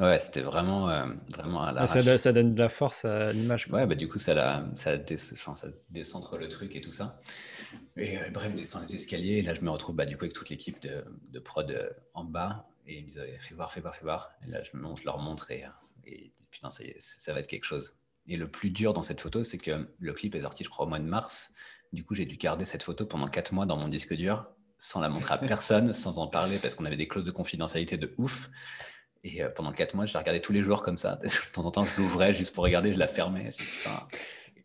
Ouais, c'était vraiment, euh, vraiment à l'arrache. Ça, ça, donne de la force à l'image. Ouais, bah, du coup, ça, la, ça, ça décentre le truc et tout ça. Et euh, bref, je descends les escaliers. Et là, je me retrouve bah, du coup avec toute l'équipe de, de, prod euh, en bas. Et ils me disent Fais voir, fais voir, fais voir. Et là, je, monte, je leur montre et, et putain, ça, ça va être quelque chose. Et le plus dur dans cette photo, c'est que le clip est sorti, je crois, au mois de mars. Du coup, j'ai dû garder cette photo pendant quatre mois dans mon disque dur, sans la montrer à personne, sans en parler, parce qu'on avait des clauses de confidentialité de ouf. Et euh, pendant quatre mois, je la regardais tous les jours comme ça. De temps en temps, je l'ouvrais juste pour regarder, je la fermais.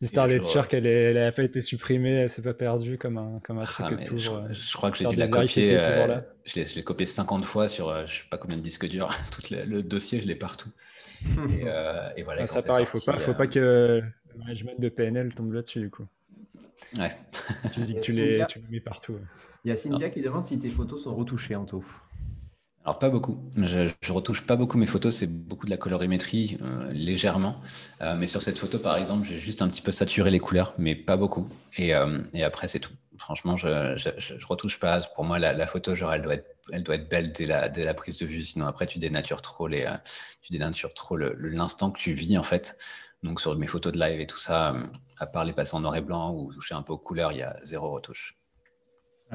Histoire d'être sûr qu'elle n'a pas été supprimée, elle s'est pas perdue comme un, comme un truc ah, je, je, crois que j'ai dû la copier. Euh, je l'ai copié 50 fois sur euh, je sais pas combien de disques durs. Tout le, dossier, je l'ai partout. et, euh, et, voilà. Ah, ça pareil, il faut pas, faut pas que le management de PNL tombe là-dessus du coup. Ouais. tu dis que tu les, tu les, mets partout. Il y a Cynthia qui demande si tes photos sont retouchées en tout. Alors pas beaucoup. Je, je, retouche pas beaucoup mes photos, c'est beaucoup de la colorimétrie euh, légèrement. Euh, mais sur cette photo, par exemple, j'ai juste un petit peu saturé les couleurs, mais pas beaucoup. Et, euh, et après, c'est tout. Franchement, je, je, je, retouche pas. Pour moi, la, la, photo, genre, elle doit être, elle doit être belle dès la, dès la prise de vue. Sinon, après, tu dénatures trop les, tu dénatures trop l'instant que tu vis en fait. Donc sur mes photos de live et tout ça, à part les passer en noir et blanc ou toucher un peu aux couleurs, il y a zéro retouche.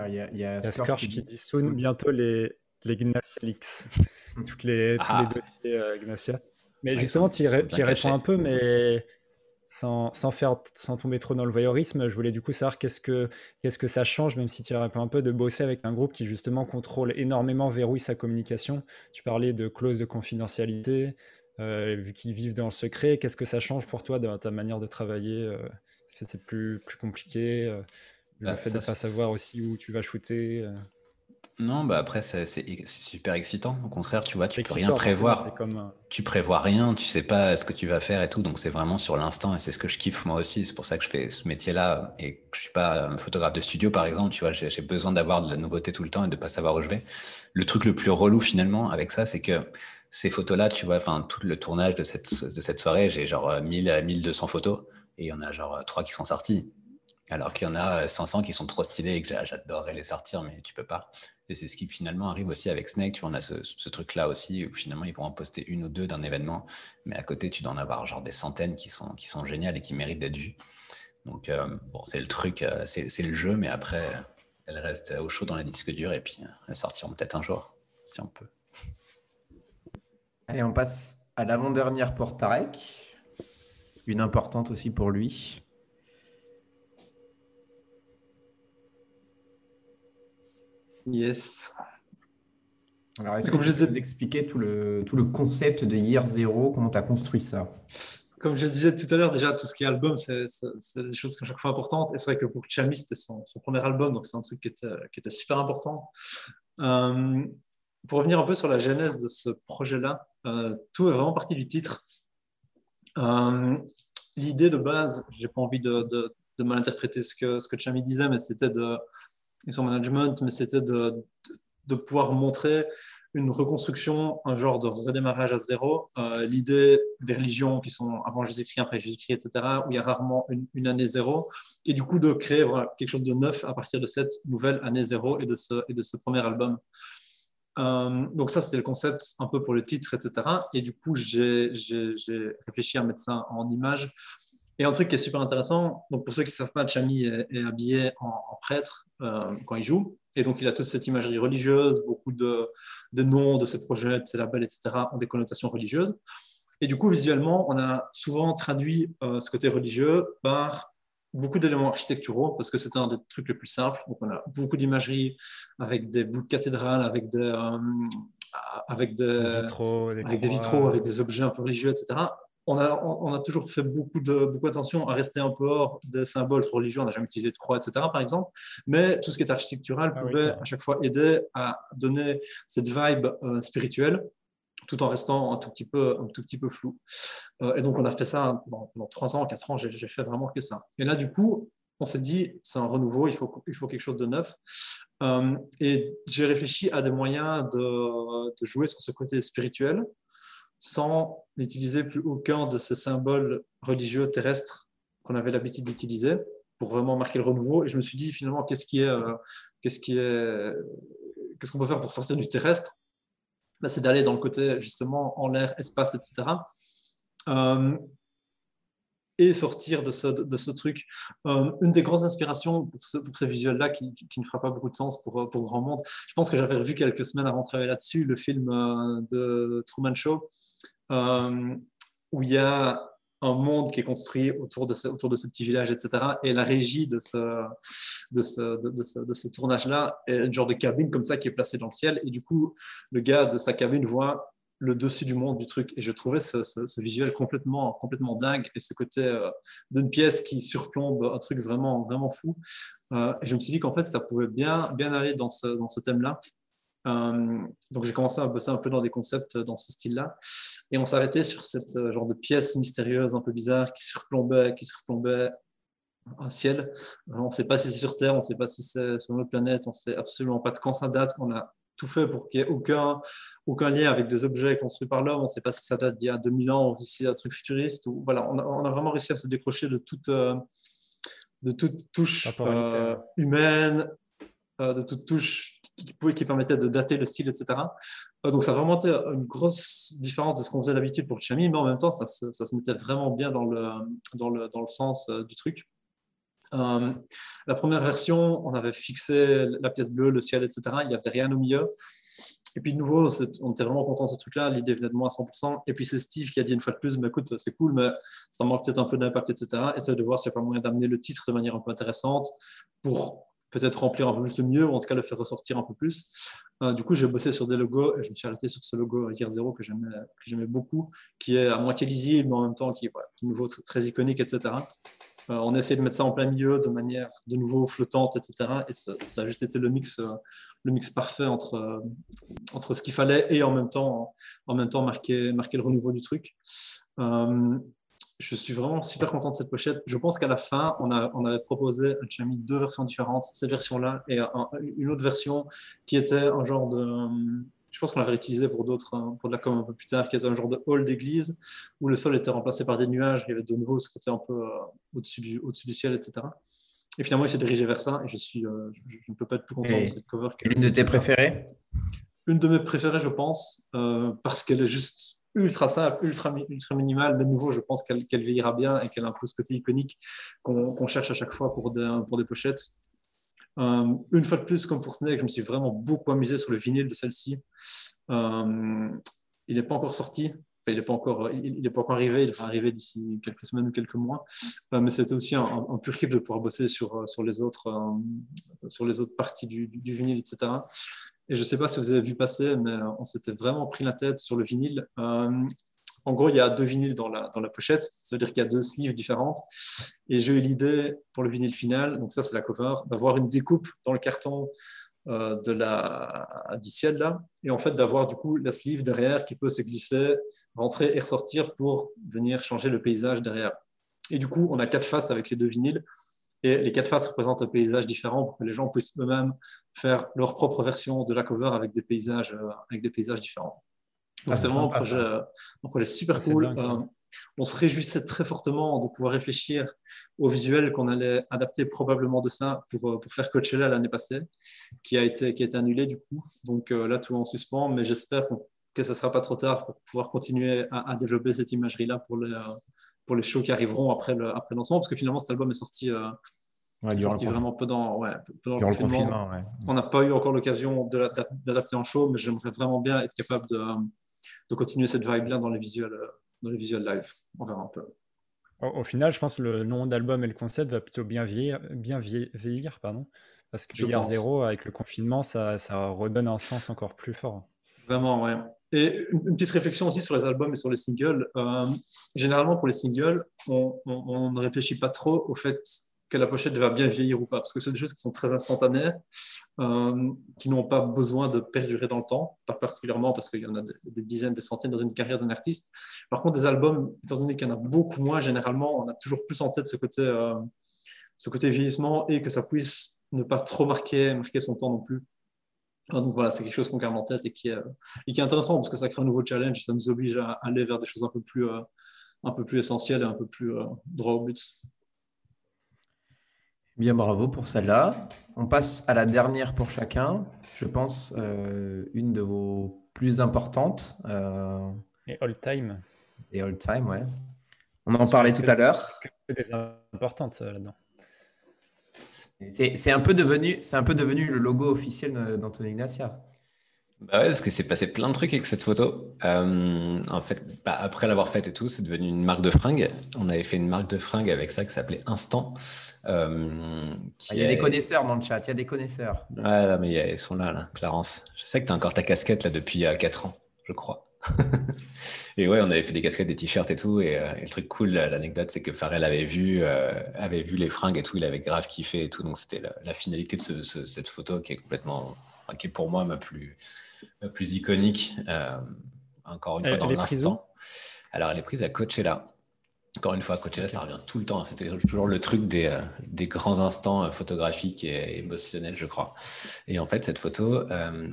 il y a, il y a Scorch qui dit bientôt les les Gnacia Leaks, Toutes les, tous les ah. dossiers euh, Gnacia. Mais justement, tu y, réponds un peu, mais sans, sans, faire, sans tomber trop dans le voyeurisme, je voulais du coup savoir qu'est-ce que, qu'est-ce que ça change, même si tu réponds un peu, de bosser avec un groupe qui justement contrôle énormément, verrouille sa communication. Tu parlais de clauses de confidentialité, euh, vu qu'ils vivent dans le secret. Qu'est-ce que ça change pour toi dans ta manière de travailler euh, C'est plus, plus compliqué le bah, fait de ne pas savoir aussi où tu vas shooter non, bah après, c'est super excitant. Au contraire, tu vois, tu peux rien prévoir. Comme... Tu prévois rien, tu sais pas ce que tu vas faire et tout. Donc, c'est vraiment sur l'instant et c'est ce que je kiffe moi aussi. C'est pour ça que je fais ce métier-là et que je suis pas un photographe de studio, par exemple. Tu vois, j'ai besoin d'avoir de la nouveauté tout le temps et de pas savoir où je vais. Le truc le plus relou finalement avec ça, c'est que ces photos-là, tu vois, enfin, tout le tournage de cette, de cette soirée, j'ai genre 1000 à 1200 photos et il y en a genre 3 qui sont sorties. Alors qu'il y en a 500 qui sont trop stylés et que j'adorerais les sortir, mais tu peux pas. Et c'est ce qui finalement arrive aussi avec Snake. Tu vois, on a ce, truc-là aussi où finalement ils vont en poster une ou deux d'un événement, mais à côté tu dois en avoir genre des centaines qui sont, qui sont géniales et qui méritent d'être vues. Donc euh, bon, c'est le truc, euh, c'est le jeu, mais après elles restent au chaud dans les disques durs et puis euh, elles sortiront peut-être un jour si on peut. Allez, on passe à l'avant-dernière pour Tarek, une importante aussi pour lui. Yes. Alors, est-ce que je vous expliquer tout le, tout le concept de Year Zero, comment tu as construit ça? Comme je disais tout à l'heure, déjà, tout ce qui est album, c'est des choses qui sont chaque fois importantes. Et c'est vrai que pour Chami, c'était son, premier album, donc c'est un truc qui était, qui était super important. Euh, pour revenir un peu sur la genèse de ce projet-là, euh, tout est vraiment parti du titre. Euh, l'idée de base, j'ai pas envie de, de, de mal interpréter ce que, ce que Chami disait, mais c'était de et son management, mais c'était de, de pouvoir montrer une reconstruction, un genre de redémarrage à zéro. Euh, l'idée des religions qui sont avant Jésus-Christ, après Jésus-Christ, etc., où il y a rarement une, année zéro, et du coup de créer quelque chose de neuf à partir de cette nouvelle année zéro et de ce, et de ce premier album. Euh, donc ça, c'était le concept un peu pour le titre, etc. Et du coup, j'ai réfléchi à mettre ça en image. Et un truc qui est super intéressant, donc pour ceux qui ne savent pas, Chami est, habillé en, prêtre euh, quand il joue. Et donc, il a toute cette imagerie religieuse, beaucoup de, de noms de ses projets, de ses labels, etc., ont des connotations religieuses. Et du coup, visuellement, on a souvent traduit euh, ce côté religieux par beaucoup d'éléments architecturaux, parce que c'est un des trucs les plus simples. Donc, on a beaucoup d'imagerie avec des bouts de cathédrales, avec des, euh, avec des, vitraux, avec des vitraux, avec des objets un peu religieux, etc on a, on a, toujours fait beaucoup, de, beaucoup attention à rester un peu hors des symboles religieux. On n'a jamais utilisé de croix, etc., par exemple. Mais tout ce qui est architectural ah pouvait à chaque fois aider à donner cette vibe euh, spirituelle tout en restant un tout petit peu, un tout petit peu flou. Euh, et donc, on a fait ça pendant, trois ans, quatre ans, j'ai fait vraiment que ça. Et là, du coup, on s'est dit, c'est un renouveau, il faut, il faut quelque chose de neuf. Euh, et j'ai réfléchi à des moyens de, de, jouer sur ce côté spirituel sans n'utiliser plus aucun de ces symboles religieux terrestres qu'on avait l'habitude d'utiliser pour vraiment marquer le renouveau. Et je me suis dit finalement, qu'est-ce qui est, euh, qu'est-ce qui est, qu'est-ce qu'on peut faire pour sortir du terrestre? Ben, C'est d'aller dans le côté justement en l'air, espace, etc. et sortir de ce, truc. Euh, une des grandes inspirations pour ce, visuel-là, qui, ne fera pas beaucoup de sens pour, pour grand monde, je pense que j'avais revu quelques semaines avant de travailler là-dessus, le film de Truman Show, euh, où il y a un monde qui est construit autour de ce, petit village, etc. Et la régie de, ce, de ce tournage-là est un genre de cabine comme ça qui est placée dans le ciel. Et du coup, le gars de sa cabine voit le dessus du monde du truc. Et je trouvais ce, visuel complètement, complètement dingue et ce côté euh, d'une pièce qui surplombe un truc vraiment, vraiment fou. Euh, et je me suis dit qu'en fait, ça pouvait bien, bien aller dans ce, dans ce thème-là. Euh, donc j'ai commencé à bosser un peu dans des concepts dans ce style-là. Et on s'arrêtait sur cette genre de pièce mystérieuse un peu bizarre qui surplombait, qui surplombait un ciel. On ne sait pas si c'est sur Terre, on ne sait pas si c'est sur notre planète, on ne sait absolument pas de quand ça date. On a tout fait pour qu'il n'y ait aucun, aucun lien avec des objets construits par l'homme. On ne sait pas si ça date d'il y a 2000 ans ou si c'est un truc futuriste. Ou, voilà, on a, vraiment réussi à se décrocher de toute, euh, de toute touche humaine, de toute touche qui, pouvait, qui permettait de dater le style, etc. Euh, donc ça a vraiment été une grosse différence de ce qu'on faisait d'habitude pour Chami, mais en même temps, ça se, ça se, mettait vraiment bien dans le, dans le, dans le sens euh, du truc. Euh, la première version, on avait fixé la pièce bleue, le ciel, etc. Il n'y avait rien au milieu. Et puis de nouveau, on était vraiment content de ce truc-là. L'idée venait de moi à 100%. Et puis c'est Steve qui a dit une fois de plus, mais écoute, c'est cool, mais ça manque peut-être un peu d'impact, etc. Essaye de voir s'il n'y a pas moyen d'amener le titre de manière un peu intéressante pour peut-être remplir un peu plus le mieux, ou en tout cas le faire ressortir un peu plus. Euh, du coup, j'ai bossé sur des logos et je me suis arrêté sur ce logo Year Zero que j'aimais beaucoup, qui est à moitié lisible, mais en même temps qui est nouveau très, iconique, etc. Euh, on a essayé de mettre ça en plein milieu de manière de nouveau flottante, etc. Et ça, a juste été le mix, euh, le mix parfait entre, entre ce qu'il fallait et en même temps, en même temps marquer, marquer le renouveau du truc je suis vraiment super content de cette pochette. Je pense qu'à la fin, on, a, on avait proposé à mis deux versions différentes, cette version-là et une autre version qui était un genre de. Je pense qu'on l'avait utilisé pour d'autres, hein, pour de la com un peu plus tard, qui était un genre de hall d'église où le sol était remplacé par des nuages. Il y avait de nouveau ce côté un peu euh, au-dessus du, au du ciel, etc. Et finalement, il s'est dirigé vers ça et je, suis, euh, je, ne peux pas être plus content de cette cover. Une de tes préférées? Une de mes préférées, je pense, euh, parce qu'elle est juste ultra simple, ultra, ultra minimale. De nouveau, je pense qu'elle qu vieillira bien et qu'elle a un peu ce côté iconique qu'on cherche à chaque fois pour des, pour des pochettes. Euh, une fois de plus, comme pour Snake, je me suis vraiment beaucoup amusé sur le vinyle de celle-ci. Euh, il n'est pas encore sorti. Enfin, il n'est pas encore, il, est pas encore arrivé. Il va arriver d'ici quelques semaines ou quelques mois. Euh, mais c'était aussi un, pur kiff de pouvoir bosser sur, sur, les, autres, sur les autres parties du, vinyle, etc. Et je ne sais pas si vous avez vu passer, mais on s'était vraiment pris la tête sur le vinyle. En gros, il y a deux vinyles dans la, pochette, ça veut dire qu'il y a deux sleeves différentes. Et j'ai eu l'idée pour le vinyle final, donc ça c'est la cover, d'avoir une découpe dans le carton euh, du ciel là, et en fait d'avoir du coup la sleeve derrière qui peut se glisser, rentrer et ressortir pour venir changer le paysage derrière. Et du coup, on a quatre faces avec les deux vinyles. Et les quatre faces représentent un paysage différent pour que les gens puissent eux-mêmes faire leur propre version de la cover avec des paysages, avec des paysages différents. Ah, c'est vraiment un projet, un projet super ah, cool on se réjouissait très fortement de pouvoir réfléchir au visuel qu'on allait adapter probablement de ça pour, euh, pour faire Coachella l'année passée, qui a, été, qui a été annulé du coup. Donc euh, là, tout est en suspens, mais j'espère que ce ne sera pas trop tard pour pouvoir continuer à, développer cette imagerie-là pour les, euh, pour les shows qui arriveront après le, après lancement, parce que finalement, cet album est sorti. vraiment peu dans, ouais, le confinement. On n'a pas eu encore l'occasion d'adapter en show, mais j'aimerais vraiment bien être capable de, de continuer cette vibe-là dans les visuels dans le visual live. On verra un peu. Au, final, je pense que le nom d'album et le concept va plutôt bien vieillir, bien vieillir, pardon, parce que Year Zero, avec le confinement, ça, ça, redonne un sens encore plus fort. Vraiment, ouais. Et une, petite réflexion aussi sur les albums et sur les singles. Euh, généralement, pour les singles, on, on, ne réfléchit pas trop au fait que la pochette va bien vieillir ou pas, parce que c'est des choses qui sont très instantanées, euh, qui n'ont pas besoin de perdurer dans le temps, particulièrement parce qu'il y en a des, dizaines, des centaines dans une carrière d'un artiste. Par contre, des albums, étant donné qu'il y en a beaucoup moins, généralement, on a toujours plus en tête ce côté, euh, vieillissement et que ça puisse ne pas trop marquer, marquer son temps non plus. Ah, donc voilà, c'est quelque chose qu'on garde en tête et qui, est, et qui est intéressant parce que ça crée un nouveau challenge, ça nous oblige à aller vers des choses un peu plus, euh, un peu plus essentielles et un peu plus droit au but. Bien, bravo pour celle-là. On passe à la dernière pour chacun. Je pense euh, une de vos plus importantes. Euh, et all time. Et all time, ouais. On en parlait tout à l'heure. Des importantes euh, là-dedans? C'est un, peu devenu, un peu devenu le logo officiel d'Anthony Ignacia. Bah ouais, parce que c'est passé plein de trucs avec cette photo. Euh, en fait, bah, après l'avoir faite et tout, c'est devenu une marque de fringues. On avait fait une marque de fringues avec ça qui s'appelait Instant. Euh, il y a des connaisseurs dans le chat, il y a des connaisseurs. Ouais, mais ils sont là, là, Clarence. Je sais que tu as encore ta casquette là depuis 4 euh, ans, je crois. et ouais, on avait fait des casquettes, des t-shirts et tout. Et, le truc cool, l'anecdote, c'est que Pharrell avait vu, avait vu les fringues et tout, il avait grave kiffé et tout. Donc c'était la, finalité de cette photo qui est complètement, qui est pour moi ma plus plus iconique, euh, encore une fois dans l'instant. Alors, elle est prise à Coachella. Encore une fois, Coachella, ça revient tout le temps. C'était toujours le truc des, euh, des, grands instants euh, photographiques et émotionnels, je crois. Et en fait, cette photo,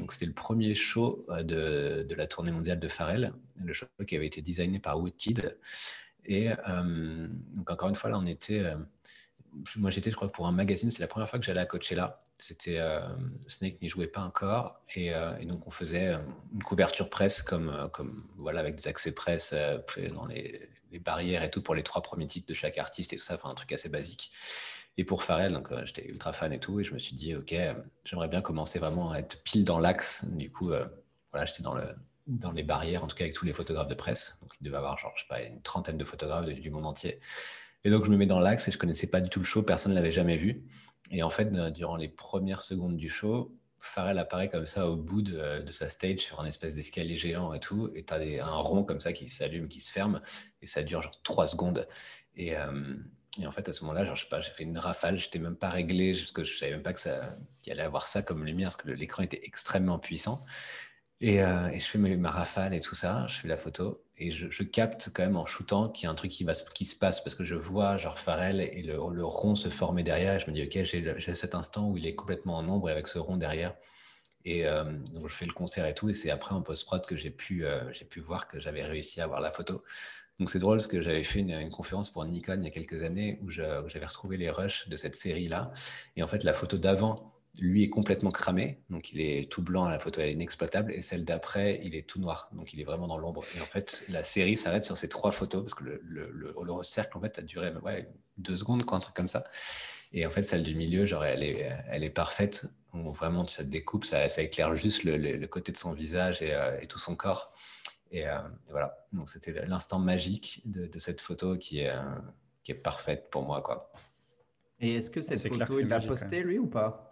c'était le premier show de, de, la tournée mondiale de Pharrell, le show qui avait été designé par Woodkid. Et donc, encore une fois, là, on était. Moi, j'étais, je crois, pour un magazine. C'est la première fois que j'allais à Coachella. C'était euh, Snake n'y jouait pas encore euh, et, donc on faisait euh, une couverture presse comme, comme voilà avec des accès presse dans les, barrières et tout pour les trois premiers titres de chaque artiste et tout ça, enfin un truc assez basique. Et pour Pharrell, donc j'étais ultra fan et tout et je me suis dit ok, j'aimerais bien commencer vraiment à être pile dans l'axe. Du coup, voilà, j'étais dans le dans les barrières, en tout cas avec tous les photographes de presse. Donc il devait avoir genre je sais pas une trentaine de photographes du monde entier. Et donc je me mets dans l'axe et je connaissais pas du tout le show, personne ne l'avait jamais vu. Et en fait, euh, durant les premières secondes du show, Pharrell apparaît comme ça au bout de, sa stage sur un espèce d'escalier géant et tout. Et tu as un rond comme ça qui s'allume, qui se ferme. Et ça dure genre trois secondes. Et, euh, et en fait, à ce moment-là, genre, je sais pas, j'ai fait une rafale. J'étais même pas réglé parce que je savais même pas qu'il allait avoir ça comme lumière parce que l'écran était extrêmement puissant. Euh, et je fais ma rafale et tout ça. Je fais la photo et je, capte quand même en shootant qu'il y a un truc qui, va, qui se passe parce que je vois genre Pharrell et le, rond se former derrière et je me dis ok j'ai cet instant où il est complètement en ombre avec ce rond derrière. Et euh, donc je fais le concert et tout et c'est après en post-prod que j'ai pu, euh, pu voir que j'avais réussi à avoir la photo. Donc c'est drôle parce que j'avais fait une, conférence pour Nikon il y a quelques années où j'avais retrouvé les rushs de cette série là et en fait la photo d'avant lui est complètement cramé, donc il est tout blanc, la photo elle est inexploitable, et celle d'après, il est tout noir, donc il est vraiment dans l'ombre. Et en fait, la série s'arrête sur ces trois photos, parce que le, le, le, cercle, en fait, a duré ouais, deux secondes, quoi, un truc comme ça. Et en fait, celle du milieu, genre, elle est, elle est parfaite. vraiment, ça découpe, ça, ça éclaire juste le, côté de son visage et, euh, tout son corps. Euh, et, voilà, donc c'était l'instant magique de, cette photo qui est, euh, qui est parfaite pour moi, quoi. Et est-ce que cette photo, il l'a postée, lui, ou pas?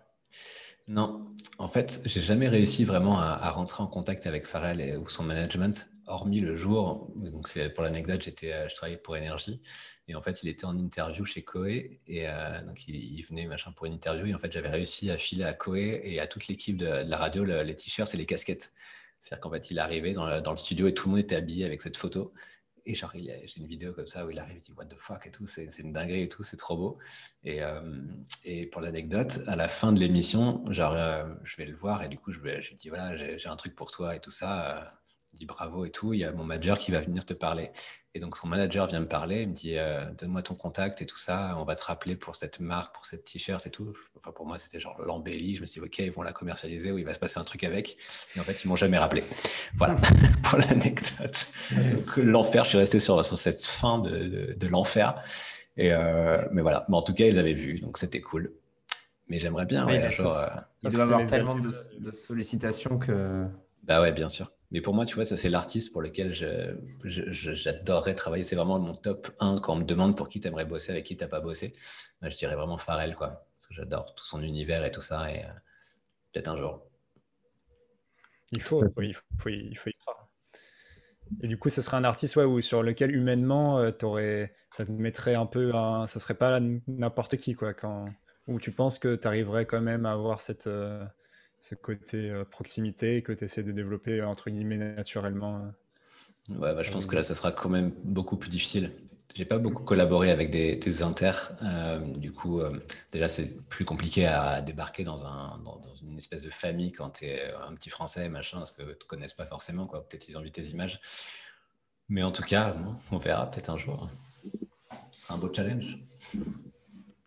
Non, en fait, j'ai jamais réussi vraiment à, rentrer en contact avec Pharrell et, ou son management, hormis le jour. Donc, c'est pour l'anecdote, j'étais, euh, je travaillais pour Énergie et en fait, il était en interview chez Koei et euh, donc il, venait machin pour une interview et en fait, j'avais réussi à filer à Koei et à toute l'équipe de, la radio les t-shirts et les casquettes. C'est-à-dire qu'en fait, il arrivait dans, le studio et tout le monde était habillé avec cette photo. Et genre, j'ai une vidéo comme ça où il arrive, il dit What the fuck et tout, c'est une dinguerie et tout, c'est trop beau. Et, euh, et pour l'anecdote, à la fin de l'émission, genre, euh, je vais le voir et du coup, je, je lui dis Voilà, j'ai un truc pour toi et tout ça. Il dit bravo et tout. Il y a mon manager qui va venir te parler. Et donc, son manager vient me parler, il me dit euh, Donne-moi ton contact et tout ça, on va te rappeler pour cette marque, pour cette t-shirt et tout. Enfin, pour moi, c'était genre l'embellie. Je me suis dit Ok, ils vont la commercialiser ou il va se passer un truc avec. Et en fait, ils m'ont jamais rappelé. Voilà pour l'anecdote. l'enfer, je suis resté sur, sur cette fin de, de, l'enfer. Et euh, mais voilà. Mais en tout cas, ils avaient vu, donc c'était cool. Mais j'aimerais bien. Ouais, genre, euh, il doit avoir tellement de, de sollicitations que. Bah ouais, bien sûr. Mais pour moi, tu vois, ça, c'est l'artiste pour lequel j'adorerais travailler. C'est vraiment mon top 1 quand on me demande pour qui tu aimerais bosser, avec qui tu pas bossé. je dirais vraiment Pharrell, quoi. Parce que j'adore tout son univers et tout ça. Et euh, peut-être un jour. Il faut, il faut, il faut y croire. Et du coup, ce serait un artiste ouais, sur lequel humainement, euh, ça te mettrait un peu. Un, ça serait pas n'importe qui, quoi. Quand, où tu penses que tu arriverais quand même à avoir cette. Euh, ce côté euh, proximité que tu essaies de développer entre guillemets naturellement euh, Ouais, bah, je pense que là, ça sera quand même beaucoup plus difficile. J'ai pas beaucoup collaboré avec des, des inters. Euh, du coup, déjà, c'est plus compliqué à débarquer dans, un, dans, une espèce de famille quand tu es un petit français, machin, parce que te connaissent pas forcément. Quoi. Peut-être ils ont vu tes images. Mais en tout cas, on verra peut-être un jour. Ce sera un beau challenge.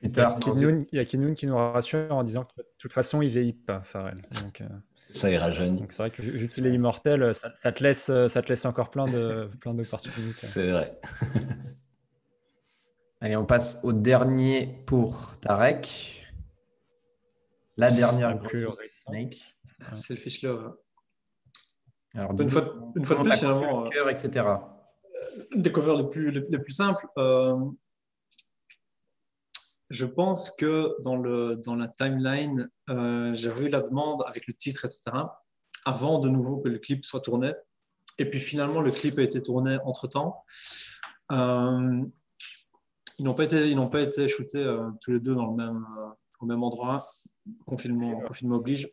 Il y a Kinoun qui nous rassure en disant que de toute façon, il vieillit pas, Pharrell. Donc, euh, ça ira jeune. Donc c'est vrai que vu qu'il est immortel, ça, te laisse, ça te laisse encore plein de plein d'opportunités. C'est vrai. Allez, on passe au dernier pour Tarek. La dernière plus Snake. C'est le Fish Love. Alors, une fois, une fois de plus, finalement, cœur, etc. Des covers les plus, les, plus simples. Euh, je pense que dans, le, dans la timeline, euh, j'avais eu la demande avec le titre, etc., avant de nouveau que le clip soit tourné. Et puis finalement, le clip a été tourné entre-temps. Euh, ils n'ont pas été, ils n'ont pas été shootés euh, tous les deux dans le même, au même endroit, confinement, confinement oblige.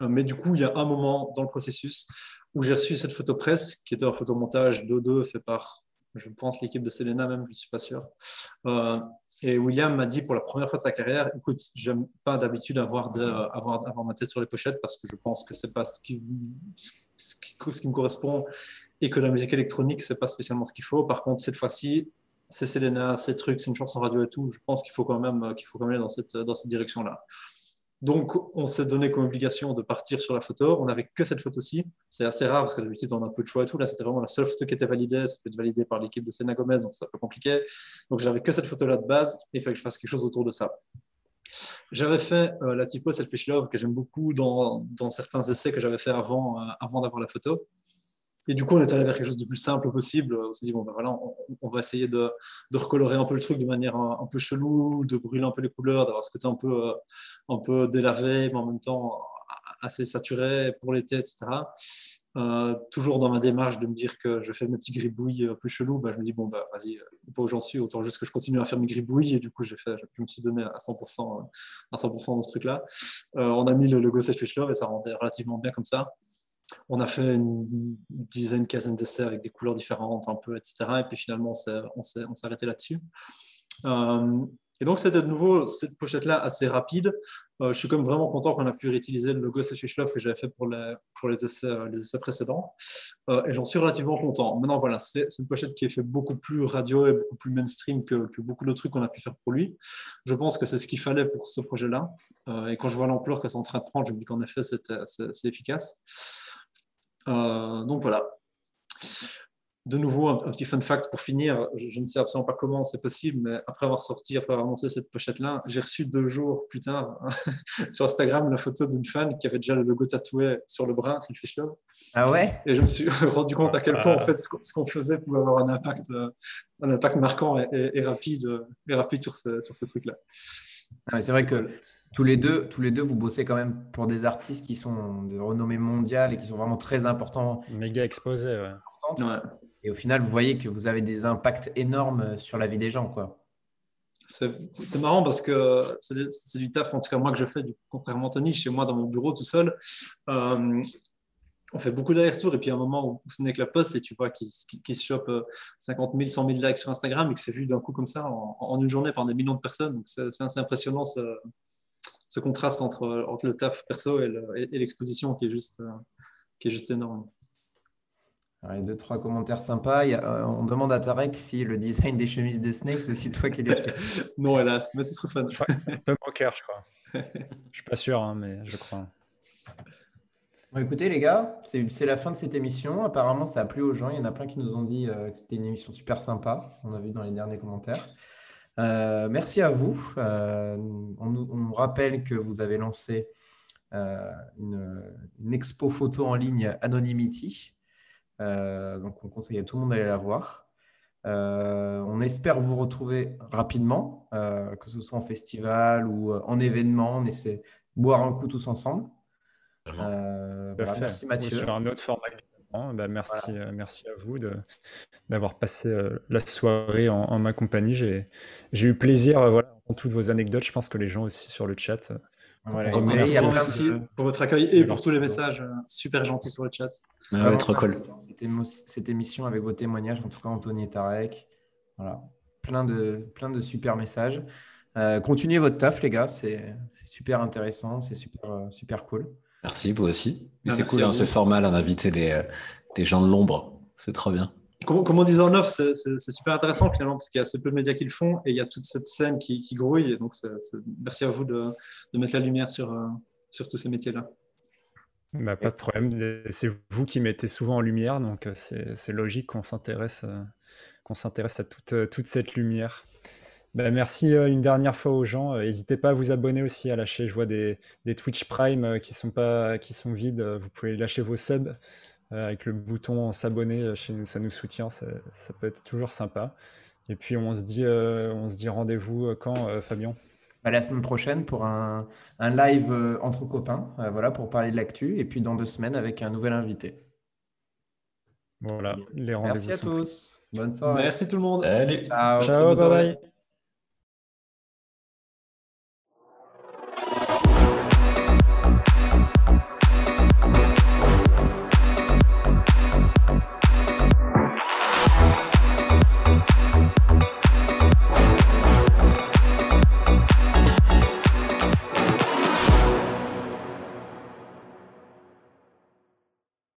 mais du coup, il y a un moment dans le processus où j'ai reçu cette photo presse, qui était un photomontage de deux fait par je pense l'équipe de Selena même, je ne suis pas sûr. Euh, et William m'a dit pour la première fois de sa carrière, écoute, j'aime pas d'habitude avoir, avoir, avoir, ma tête sur les pochettes parce que je pense que c'est pas ce qui, ce qui, ce qui me correspond et que la musique électronique, c'est pas spécialement ce qu'il faut. Par contre, cette fois-ci, c'est Selena, ces trucs, c'est une chanson radio et tout. Je pense qu'il faut quand même faut quand même aller dans cette, dans cette direction-là. Donc, on s'est donné comme obligation de partir sur la photo. On n'avait que cette photo-ci. C'est assez rare parce que d'habitude, on a un peu de choix et tout. Là, c'était vraiment la seule photo qui était validée. Ça peut être validé par l'équipe de Sena Gomez, donc c'est un peu compliqué. Donc, j'avais que cette photo-là de base. Et il fallait que je fasse quelque chose autour de ça. J'avais fait euh, la typo Selfish Love que j'aime beaucoup dans, certains essais que j'avais fait avant, euh, avant d'avoir la photo. Et du coup, on est allé vers quelque chose de plus simple possible. On s'est dit, bon, ben voilà, on, va essayer de, recolorer un peu le truc de manière un, peu chelou, de brûler un peu les couleurs, d'avoir ce côté un peu, euh, un peu délavé, mais en même temps assez saturé pour l'été, etc. Euh, toujours dans ma démarche de me dire que je fais mes petits gribouilles un peu chelous, ben, je me dis, bon, bah, vas-y, pas où j'en suis, autant juste que je continue à faire mes gribouilles. Et du coup, je, me suis donné à 100%, à 100 dans ce truc-là. Euh, on a mis le logo Safe Fish Love et ça rendait relativement bien comme ça on a fait une dizaine, quinzaine d'essais avec des couleurs différentes, un peu, etc. Et puis finalement, on s'est arrêté là-dessus. Euh, et donc, c'était de nouveau cette pochette-là assez rapide. Euh, je suis comme vraiment content qu'on a pu réutiliser le logo Fish Love que j'avais fait pour les, essais, précédents. Euh, et j'en suis relativement content. Maintenant, voilà, c'est une pochette qui est fait beaucoup plus radio et beaucoup plus mainstream que, que beaucoup d'autres trucs qu'on a pu faire pour lui. Je pense que c'est ce qu'il fallait pour ce projet-là. et quand je vois l'ampleur que c'est en train de prendre, je me dis qu'en effet, c'est efficace. Euh, donc voilà. De nouveau, un, petit fun fact pour finir. Je, ne sais absolument pas comment c'est possible, mais après avoir sorti, après avoir annoncé cette pochette-là, j'ai reçu deux jours plus tard sur Instagram la photo d'une fan qui avait déjà le logo tatoué sur le bras, Fish Love. Ah ouais? Et je me suis rendu compte à quel point en fait ce qu'on faisait pouvait avoir un impact, euh, un impact marquant et, rapide, et rapide sur ce, sur ce truc-là. Ah, c'est vrai que tous les deux, tous les deux, vous bossez quand même pour des artistes qui sont de renommée mondiale et qui sont vraiment très importants. Méga exposés, ouais. Et au final, vous voyez que vous avez des impacts énormes sur la vie des gens, quoi. C'est marrant parce que c'est du taf, en tout cas moi que je fais, du, contrairement à Tony, chez moi dans mon bureau tout seul. Euh, on fait beaucoup d'allers-retours et puis à un moment où ce n'est que la poste et tu vois qu'il se chope 50 000, 100 000 likes sur Instagram et que c'est vu d'un coup comme ça en, une journée par des millions de personnes. Donc c'est assez impressionnant ce, contraste entre, entre, le taf perso et l'exposition qui, est juste, qui est juste énorme. Il y a deux, trois commentaires sympas. Euh, on demande à Tarek si le design des chemises de Snake, c'est aussi toi qui l'as fait. non, hélas, mais c'est trop fun. C'est un peu cœur, je crois. je suis pas sûr, hein, mais je crois. écoutez, les gars, c'est la fin de cette émission. Apparemment, ça a plu aux gens. Il y en a plein qui nous ont dit euh, que c'était une émission super sympa. On a vu dans les derniers commentaires. Euh, merci à vous. on, on, rappelle que vous avez lancé une, une, expo photo en ligne Anonymity. Euh, donc, on conseille à tout le monde d'aller la voir. Euh, on espère vous retrouver rapidement, euh, que ce soit en festival ou en événement. On essaie de boire un coup tous ensemble. merci Mathieu. sur un autre format bah, merci, merci à vous d'avoir passé la soirée en, ma compagnie. J'ai eu plaisir voilà, en toutes vos anecdotes. Je pense que les gens aussi sur le chat merci, pour votre accueil et pour tous les messages euh, super gentils sur le chat. Ah trop cool. Cette émission avec vos témoignages, en tout cas Anthony et Tarek. Voilà. Plein de, plein de super messages. Euh, continuez votre taf, les gars. C'est super intéressant. C'est super, euh, super cool. Merci, vous aussi. c'est cool, hein, ce format, d'inviter des, des gens de l'ombre. C'est trop bien comme, on disait en off, c'est super intéressant finalement parce qu'il y a assez peu de médias qui le font et il y a toute cette scène qui, grouille. Et donc, merci à vous de, mettre la lumière sur, euh, sur tous ces métiers-là. Bah, pas de problème. C'est vous qui mettez souvent en lumière, donc euh, c'est logique qu'on s'intéresse euh, qu'on s'intéresse à toute, toute, cette lumière. Bah, merci une dernière fois aux gens. N'hésitez pas à vous abonner aussi, à lâcher. Je vois des, des Twitch Prime qui sont pas qui sont vides. Vous pouvez lâcher vos subs. Euh, avec le bouton s'abonner euh, chez nous, ça nous soutient, ça, peut être toujours sympa. Et puis on se dit, euh, on se dit rendez-vous quand, Fabien? Bah, La semaine prochaine pour un, live entre copains, voilà, pour parler de l'actu. Et puis dans deux semaines avec un nouvel invité. Voilà, les rendez-vous. Merci à tous. Bonne soirée. Merci tout le monde. Allez. Ciao, bye bye.